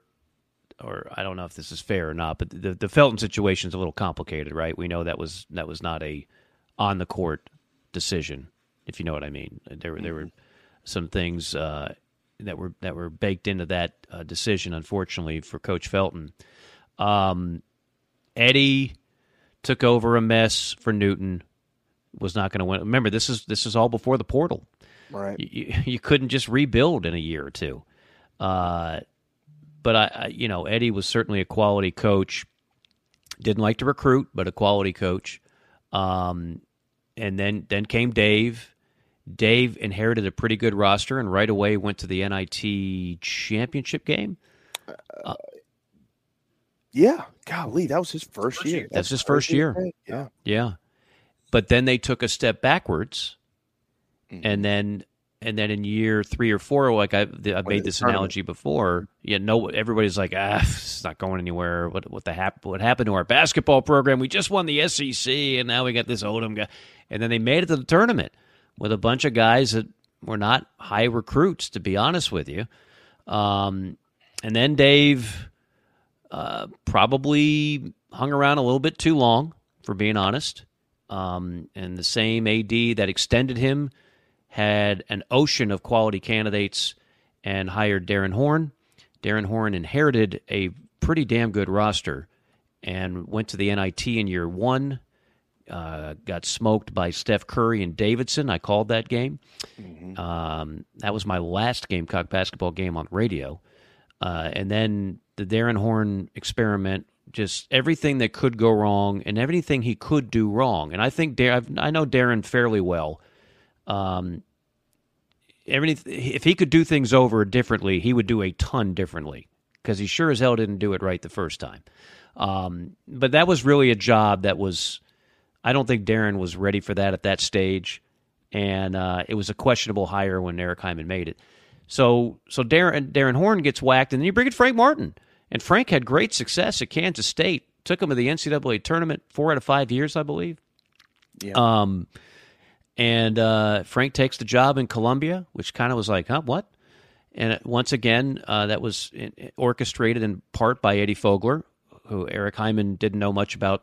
or I don't know if this is fair or not, but the the Felton situation is a little complicated, right? We know that was that was not a on the court decision, if you know what I mean. There were there were mm-hmm. some things uh, that were that were baked into that uh, decision, unfortunately for Coach Felton. Um, Eddie took over a mess for Newton. Was not going to win. Remember, this is this is all before the portal. Right. You, you couldn't just rebuild in a year or two. Uh, but I, I, you know, Eddie was certainly a quality coach. Didn't like to recruit, but a quality coach. Um, and then then came Dave. Dave inherited a pretty good roster and right away went to the NIT championship game. Uh, yeah, golly, that was his first, first year. That's, That's his first, year. year. Yeah, yeah. But then they took a step backwards, mm-hmm. and then and then in year three or four, like I, have made this analogy before, yeah, no, everybody's like, ah, it's not going anywhere. What what the hap- what happened to our basketball program? We just won the SEC, and now we got this Odom guy, and then they made it to the tournament with a bunch of guys that were not high recruits, to be honest with you. Um, and then Dave uh, probably hung around a little bit too long, for being honest. Um, and the same AD that extended him had an ocean of quality candidates and hired Darrin Horn. Darrin Horn inherited a pretty damn good roster and went to the NIT in year one. Uh, got smoked by Steph Curry and Davidson. I called that game. Mm-hmm. Um, that was my last Gamecock basketball game on radio. Uh, and then the Darrin Horn experiment, just everything that could go wrong and everything he could do wrong. And I think Dar- I know Darrin fairly well. Um, if he could do things over differently, he would do a ton differently because he sure as hell didn't do it right the first time. Um, but that was really a job that was, I don't think Darrin was ready for that at that stage, and uh, it was a questionable hire when Eric Hyman made it. So, so Darrin Darrin Horn gets whacked, and then you bring in Frank Martin, and Frank had great success at Kansas State. Took him to the NCAA tournament four out of five years, I believe. Yeah. Um, and uh, Frank takes the job in Columbia, which kind of was like, huh, what? And once again, uh, that was orchestrated in part by Eddie Fogler, who Eric Hyman didn't know much about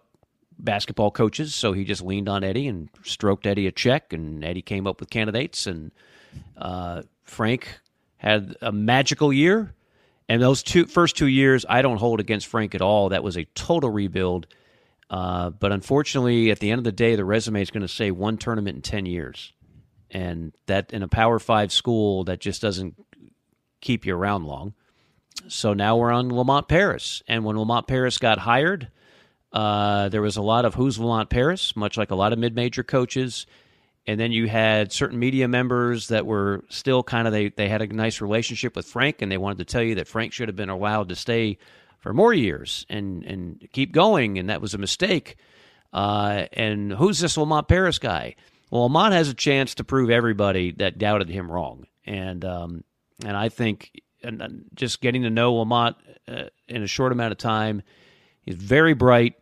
basketball coaches, so he just leaned on Eddie and stroked Eddie a check, and Eddie came up with candidates, and uh, Frank had a magical year. And those two first two years, I don't hold against Frank at all. That was a total rebuild. Uh, but unfortunately, at the end of the day, the resume is going to say one tournament in 10 years. And that in a Power Five school, that just doesn't keep you around long. So now we're on Lamont Paris. And when Lamont Paris got hired, uh, there was a lot of who's Lamont Paris, much like a lot of mid major coaches. And then you had certain media members that were still kind of, they, they had a nice relationship with Frank and they wanted to tell you that Frank should have been allowed to stay for more years and, and keep going. And that was a mistake. Uh, and who's this Lamont Paris guy? Well, Lamont has a chance to prove everybody that doubted him wrong. And, um, and I think and just getting to know Lamont uh, in a short amount of time, he's very bright.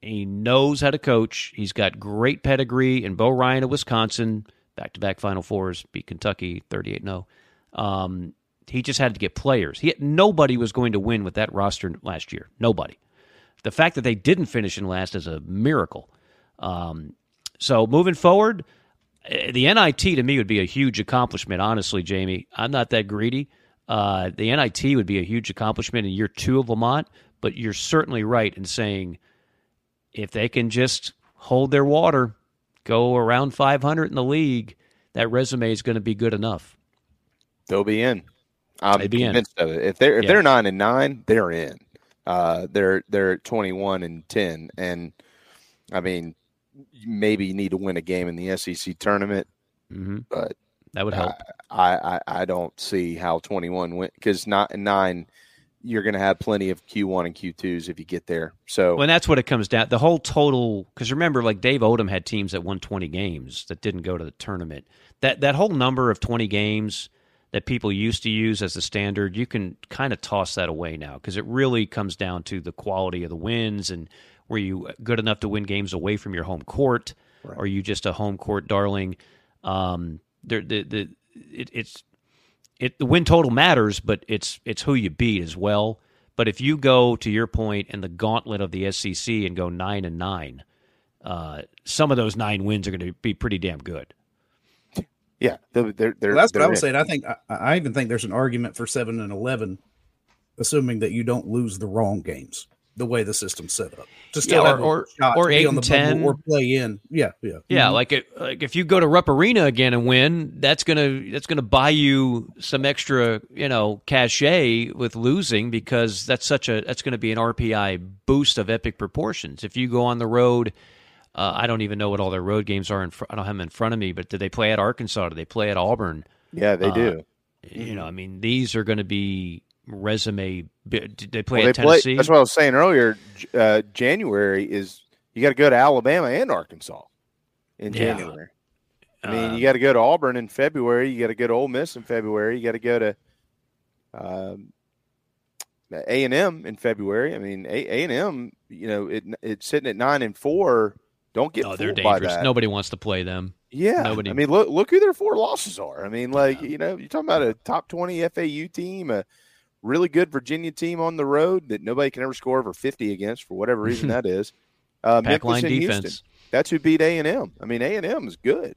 He knows how to coach. He's got great pedigree. And Bo Ryan of Wisconsin, back to back Final Fours, beat Kentucky 38 0. He just had to get players. He nobody was going to win with that roster last year. Nobody. The fact that they didn't finish in last is a miracle. Um, so moving forward, eh, the NIT to me would be a huge accomplishment. Honestly, Jamie, I'm not that greedy. Uh, the NIT would be a huge accomplishment in year two of Lamont, but you're certainly right in saying if they can just hold their water, go around 500 in the league, that resume is going to be good enough. They'll be in. I'm be convinced in. of it. If they're if yeah. they're nine and nine, they're in. Uh, they're they're 21 and 10, and I mean, maybe you need to win a game in the SEC tournament, mm-hmm. but that would help. I I, I don't see how 21 went because not nine you're going to have plenty of Q1 and Q2s if you get there. So, well, and that's what it comes down. The whole total, because remember, like Dave Odom had teams that won 20 games that didn't go to the tournament. That that whole number of 20 games that people used to use as the standard, you can kind of toss that away now because it really comes down to the quality of the wins and were you good enough to win games away from your home court, right. or are you just a home court darling? Um, the the it, it's it the win total matters, but it's it's who you beat as well. But if you go to your point in the gauntlet of the SEC and go nine and nine, uh, some of those nine wins are going to be pretty damn good. Yeah, they're, they're, well, that's what I was saying. I think I, I even think there's an argument for seven and eleven, assuming that you don't lose the wrong games the way the system's set up. To still yeah, or or, or eight and ten or play in. Yeah, yeah, yeah. Mm-hmm. Like it, like if you go to Rupp Arena again and win, that's gonna that's gonna buy you some extra you know cachet with losing because that's such a that's gonna be an RPI boost of epic proportions. If you go on the road. Uh, I don't even know what all their road games are. In fr- I don't have them in front of me, but do they play at Arkansas? Do they play at Auburn? Yeah, they uh, do. You know, I mean, these are going to be resume. Did they play well, at Tennessee? Play, that's what I was saying earlier. Uh, January is you got to go to Alabama and Arkansas in January. I mean, uh, you got to go to Auburn in February. You got to go to Ole Miss in February. You got to go to um, A and M in February. I mean, A and M. You know, it, it's sitting at nine and four. Don't get oh, they're dangerous. Nobody wants to play them. Yeah, Nobody. I mean, look look who their four losses are. I mean, like yeah. you know, you're talking about a top twenty FAU team, a really good Virginia team on the road that nobody can ever score over 50 against for whatever reason that is. Uh, Pack line defense. Houston. That's who beat A and M. I mean, A and M is good.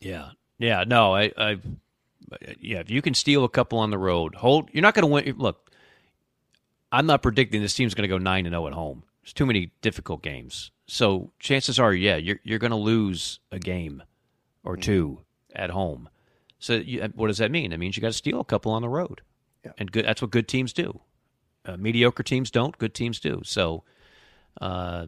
Yeah, yeah. No, I, I, yeah. If you can steal a couple on the road, hold. You're not going to win. Look, I'm not predicting this team's going to go nine and zero at home. There's too many difficult games. So chances are, yeah, you're you're going to lose a game or mm-hmm. two at home. So you, what does that mean? It means you got to steal a couple on the road. Yeah. And good, that's what good teams do. Uh, mediocre teams don't. Good teams do. So uh,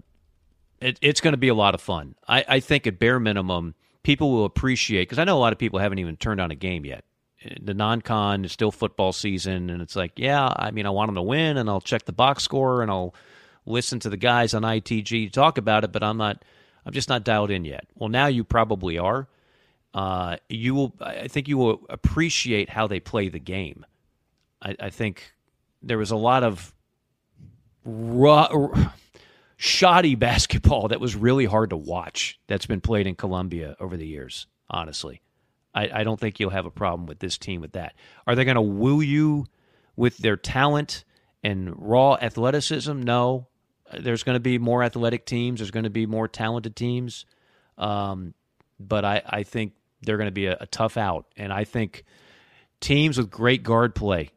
it, it's going to be a lot of fun. I, I think at bare minimum, people will appreciate because I know a lot of people haven't even turned on a game yet. The non-con is still football season, and it's like, yeah, I mean, I want them to win, and I'll check the box score, and I'll listen to the guys on ITG talk about it, but I'm not, I'm just not dialed in yet. Well, now you probably are. Uh, you will, I think, you will appreciate how they play the game. I, I think there was a lot of raw, shoddy basketball that was really hard to watch that's been played in Columbia over the years, honestly. I, I don't think you'll have a problem with this team with that. Are they going to woo you with their talent and raw athleticism? No. There's going to be more athletic teams, there's going to be more talented teams. Um, but I, I think they're going to be a, a tough out. And I think teams with great guard play.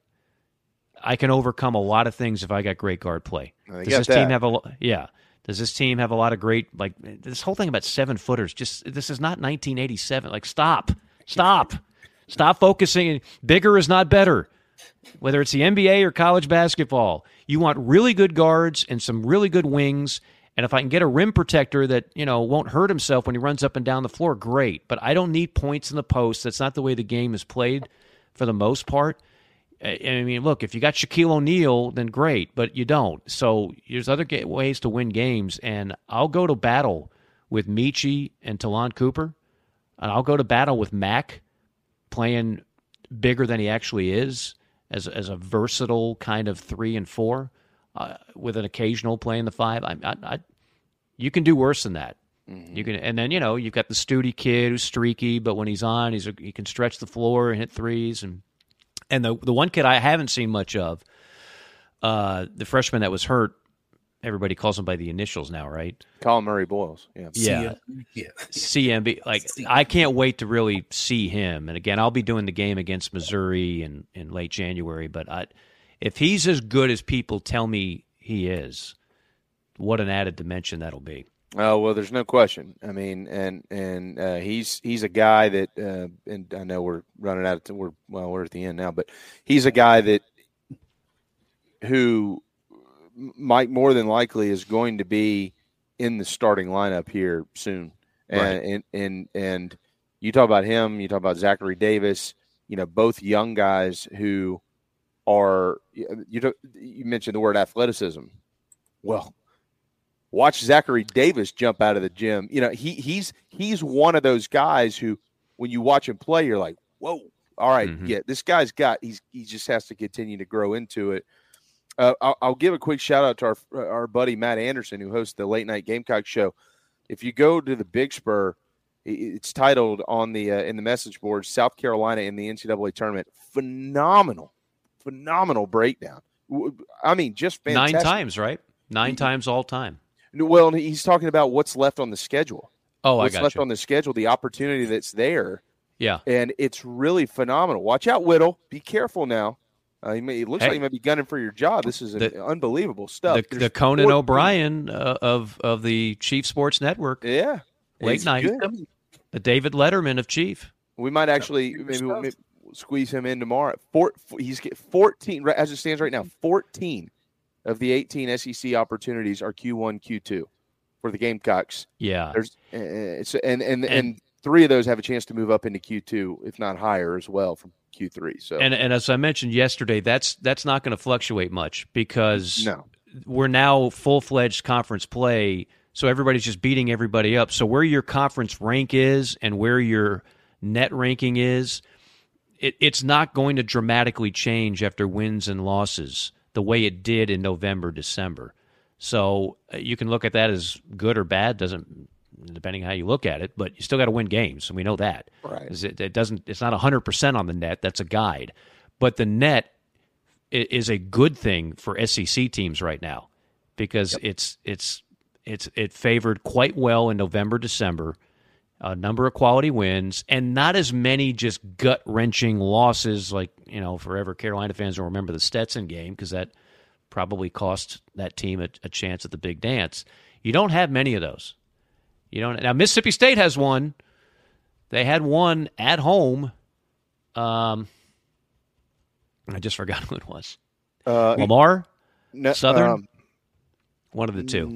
I can overcome a lot of things if I got great guard play. I Does this team have a yeah? Does this team have a lot of great like this whole thing about seven footers? Just this is not 1987. Like stop, stop, stop focusing. Bigger is not better. Whether it's the NBA or college basketball, you want really good guards and some really good wings. And if I can get a rim protector that you know won't hurt himself when he runs up and down the floor, great. But I don't need points in the post. That's not the way the game is played for the most part. I mean, look, if you got Shaquille O'Neal, then great, but you don't. So there's other ways to win games, and I'll go to battle with Meechie and Ta'Lon Cooper, and I'll go to battle with Mack, playing bigger than he actually is, as as a versatile kind of three and four, uh, with an occasional play in the five. I, I, I you can do worse than that. You can, and then you know you've got the Stute kid who's streaky, but when he's on, he's a, he can stretch the floor and hit threes, and and the the one kid I haven't seen much of, uh, the freshman that was hurt. Everybody calls him by the initials now, right? Collin Murray-Boyles. Yeah. Yeah. yeah. CMB. Like I can't wait to really see him. And again, I'll be doing the game against Missouri in, in late January. But I, if he's as good as people tell me he is, what an added dimension that'll be. Oh well, there's no question. I mean, and and uh, he's he's a guy that, uh, and I know we're running out of time. We're well, we're at the end now, but he's a guy that who might more than likely is going to be in the starting lineup here soon. And Right. and and and you talk about him. You talk about Zachary Davis. You know, both young guys who are you. talk- You mentioned the word athleticism. Well, watch Zachary Davis jump out of the gym. You know, he he's he's one of those guys who, when you watch him play, you're like, whoa, all right, Mhm. yeah, this guy's got he's he just has to continue to grow into it. Uh, I'll, I'll give a quick shout out to our our buddy Matt Anderson who hosts the late night Gamecock show. If you go to the Big Spur, it's titled on the uh, in the message board South Carolina in the NCAA tournament. Phenomenal, phenomenal breakdown. I mean, just fantastic. Nine times, right? Nine times all time. Well, he's talking about what's left on the schedule. Oh, I got left you. on the schedule, the opportunity that's there, Yeah. and it's really phenomenal. Watch out, Whittle. Be careful now. Uh, he may, it looks Hey. like he might be gunning for your job. This is The- unbelievable stuff. The, the Conan 14 O'Brien uh, of of the Chief Sports Network. Yeah. Late night. good. The David Letterman of Chief. We might actually maybe, we'll- maybe squeeze him in tomorrow. Four, he's get 14 as it stands right now. 14 of the 18 SEC opportunities are Q1, Q2 for the Gamecocks. Yeah. There's uh, it's and and, and three of those have a chance to move up into Q2, if not higher as well from Q3. So And and as I mentioned yesterday, that's that's not going to fluctuate much because No. we're now full fledged conference play, so everybody's just beating everybody up. So where your conference rank is and where your net ranking is, it, it's not going to dramatically change after wins and losses the way it did in November, December. So uh, you can look at that as good or bad, doesn't depending on how you look at it, but you still got to win games, and we know that. Right. It, it doesn't. It's not hundred percent on the net. That's a guide, but the net is a good thing for SEC teams right now because it's it's it's it favored quite well in November, December. A number of quality wins and not as many just gut wrenching losses like you know forever Carolina fans will remember the Stetson game because that probably cost that team a, a chance at the big dance. You don't have many of those. You don't now Mississippi State has one. They had one at home. Um, I just forgot who it was. Uh, Lamar, no, Southern, um, one of the two.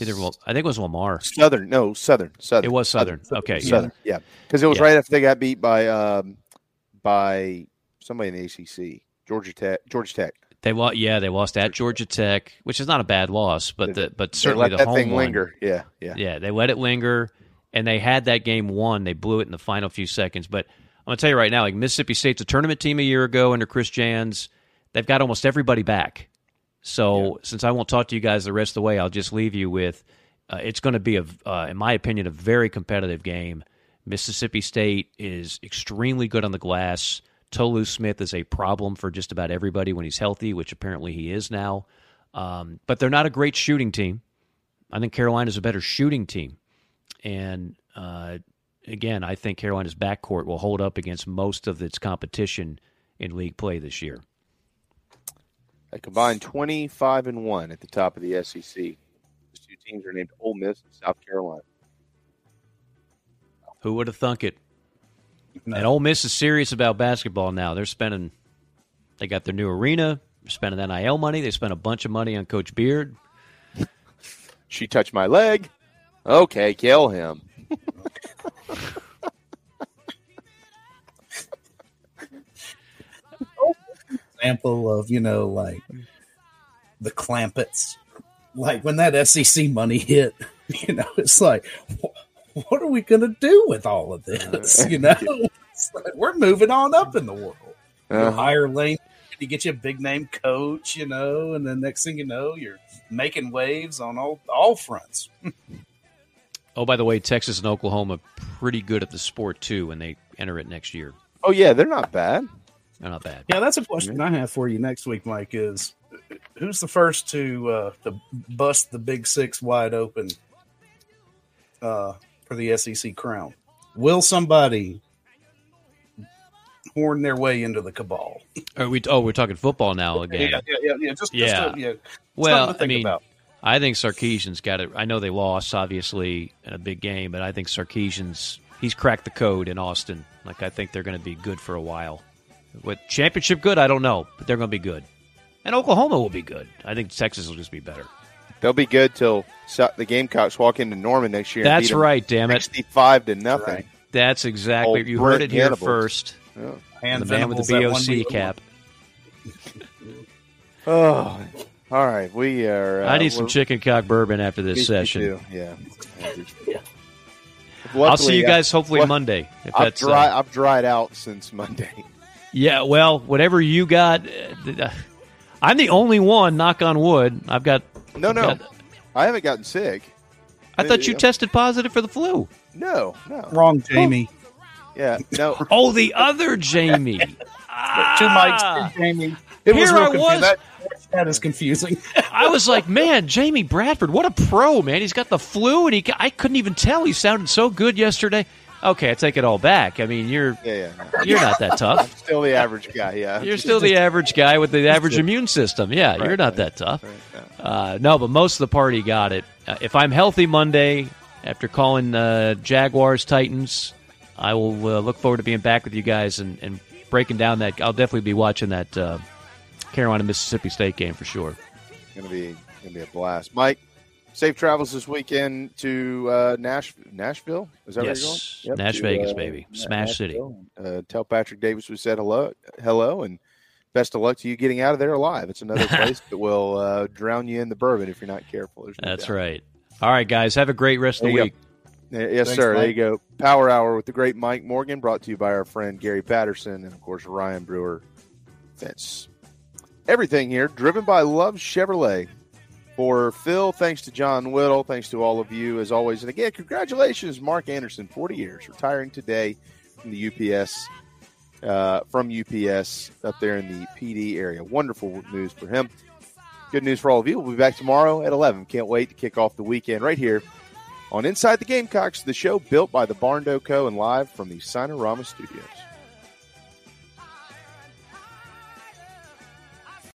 Either Lam- I think it was Lamar. Southern, no Southern, Southern. It was Southern. Okay, yeah. Southern, yeah, because it was Yeah. right after they got beat by um, by somebody in the ACC, Georgia Tech, Georgia Tech. They lost. Yeah, they lost at Georgia Tech, which is not a bad loss, but the but certainly let the that home thing one- Yeah, yeah. yeah. They let it linger, and they had that game won. They blew it in the final few seconds. But I'm gonna tell you right now, like Mississippi State's a tournament team a year ago under Chris Jans. They've got almost everybody back. So since I won't talk to you guys the rest of the way, I'll just leave you with uh, it's going to be a, uh, in my opinion, a very competitive game. Mississippi State is extremely good on the glass. Tolu Smith is a problem for just about everybody when he's healthy, which apparently he is now. Um, but they're not a great shooting team. I think Carolina's a better shooting team, and uh, again, I think Carolina's backcourt will hold up against most of its competition in league play this year. A combined 25 and 1 at the top of the SEC. Those two teams are named Ole Miss and South Carolina. Who would have thunk it? And Ole Miss is serious about basketball now. They're spending, they got their new arena, they're spending NIL money, they spent a bunch of money on Coach Beard. She touched my leg. Okay, kill him. Example of, you know, like the Clampetts. Like when that SEC money hit, you know, it's like, wh- what are we going to do with all of this? You know, It's like, we're moving on up in the world. You Uh-huh. hire lane, you get you a big name coach, you know, and then next thing you know, you're making waves on all all fronts. Oh, by the way, Texas and Oklahoma pretty good at the sport too when they enter it next year. Oh, yeah, they're not bad. They're not bad. Yeah, that's a question I have for you next week, Mike. Is who's the first to uh, to bust the Big Six wide open uh, for the SEC crown? Will somebody horn their way into the cabal? Are we? Oh, we're talking football now again. Yeah, yeah, yeah. yeah. Just, Yeah. Just, yeah. Well, I think mean, about. I think Sarkisian's got it. I know they lost, obviously, in a big game, but I think Sarkisian's he's cracked the code in Austin. Like I think they're going to be good for a while. With championship good, I don't know, but they're going to be good. And Oklahoma will be good. I think Texas will just be better. They'll be good till Sa- the Gamecocks walk into Norman next year. and That's right, damn it. 65 to nothing. That's exactly Old you Brent heard it here Venables. first. Yeah. And the man with the BOC cap. Oh, all right. We are. Uh, I need some we're- chicken cock bourbon after this Yes, you session. do, Yeah. I'll see you Luckily, guys I- hopefully well, Monday. If I've, that's uh, I've dried out since Monday. Yeah, well, whatever you got, uh, I'm the only one. Knock on wood. I've got. No, no. got- I haven't gotten sick. I thought you Yeah. tested positive for the flu. No, no. Wrong, Jamie. Yeah, no. Oh, the other Jamie. Two mics, ah. Jamie. It was Here real I confusing. was. That, that is confusing. I was like, man, Jamie Bradford, what a pro, man. He's got the flu, and he I couldn't even tell. He sounded so good yesterday. Okay, I take it all back. I mean, you're Yeah, yeah. you're not that tough. Still the average guy. Yeah. You're still the average guy with the average immune system. Yeah, you're not that tough. Uh, no, but most of the party got it. Uh, if I'm healthy Monday after calling uh, Jaguars Titans, I will uh, look forward to being back with you guys and, and breaking down that. I'll definitely be watching that uh, Carolina Mississippi State game for sure. Gonna be gonna be a blast. Mike, safe travels this weekend to uh, Nash, Nashville. Is that Yes, where you're going? Nash to, Vegas, uh, baby. Na- Smash City. Uh, tell Patrick Davis we said hello, hello, and best of luck to you getting out of there alive. It's another place that will uh, drown you in the bourbon if you're not careful. No That's doubt. right. All right, guys, have a great rest of the week. go. Yes, Thanks, sir. There you go. Power Hour with the great Mike Morgan, brought to you by our friend Gary Patterson and, of course, Ryan Brewer. Fence. Everything here driven by Love Chevrolet. For Phil, thanks to John Whittle, thanks to all of you as always. And again, congratulations, Mark Anderson, 40 years, retiring today from the UPS, uh, from UPS up there in the Pee Dee area. Wonderful news for him. Good news for all of you. We'll be back tomorrow at 11. Can't wait to kick off the weekend right here on Inside the Gamecocks, the show built by the Barn Co. and live from the Signarama Studios.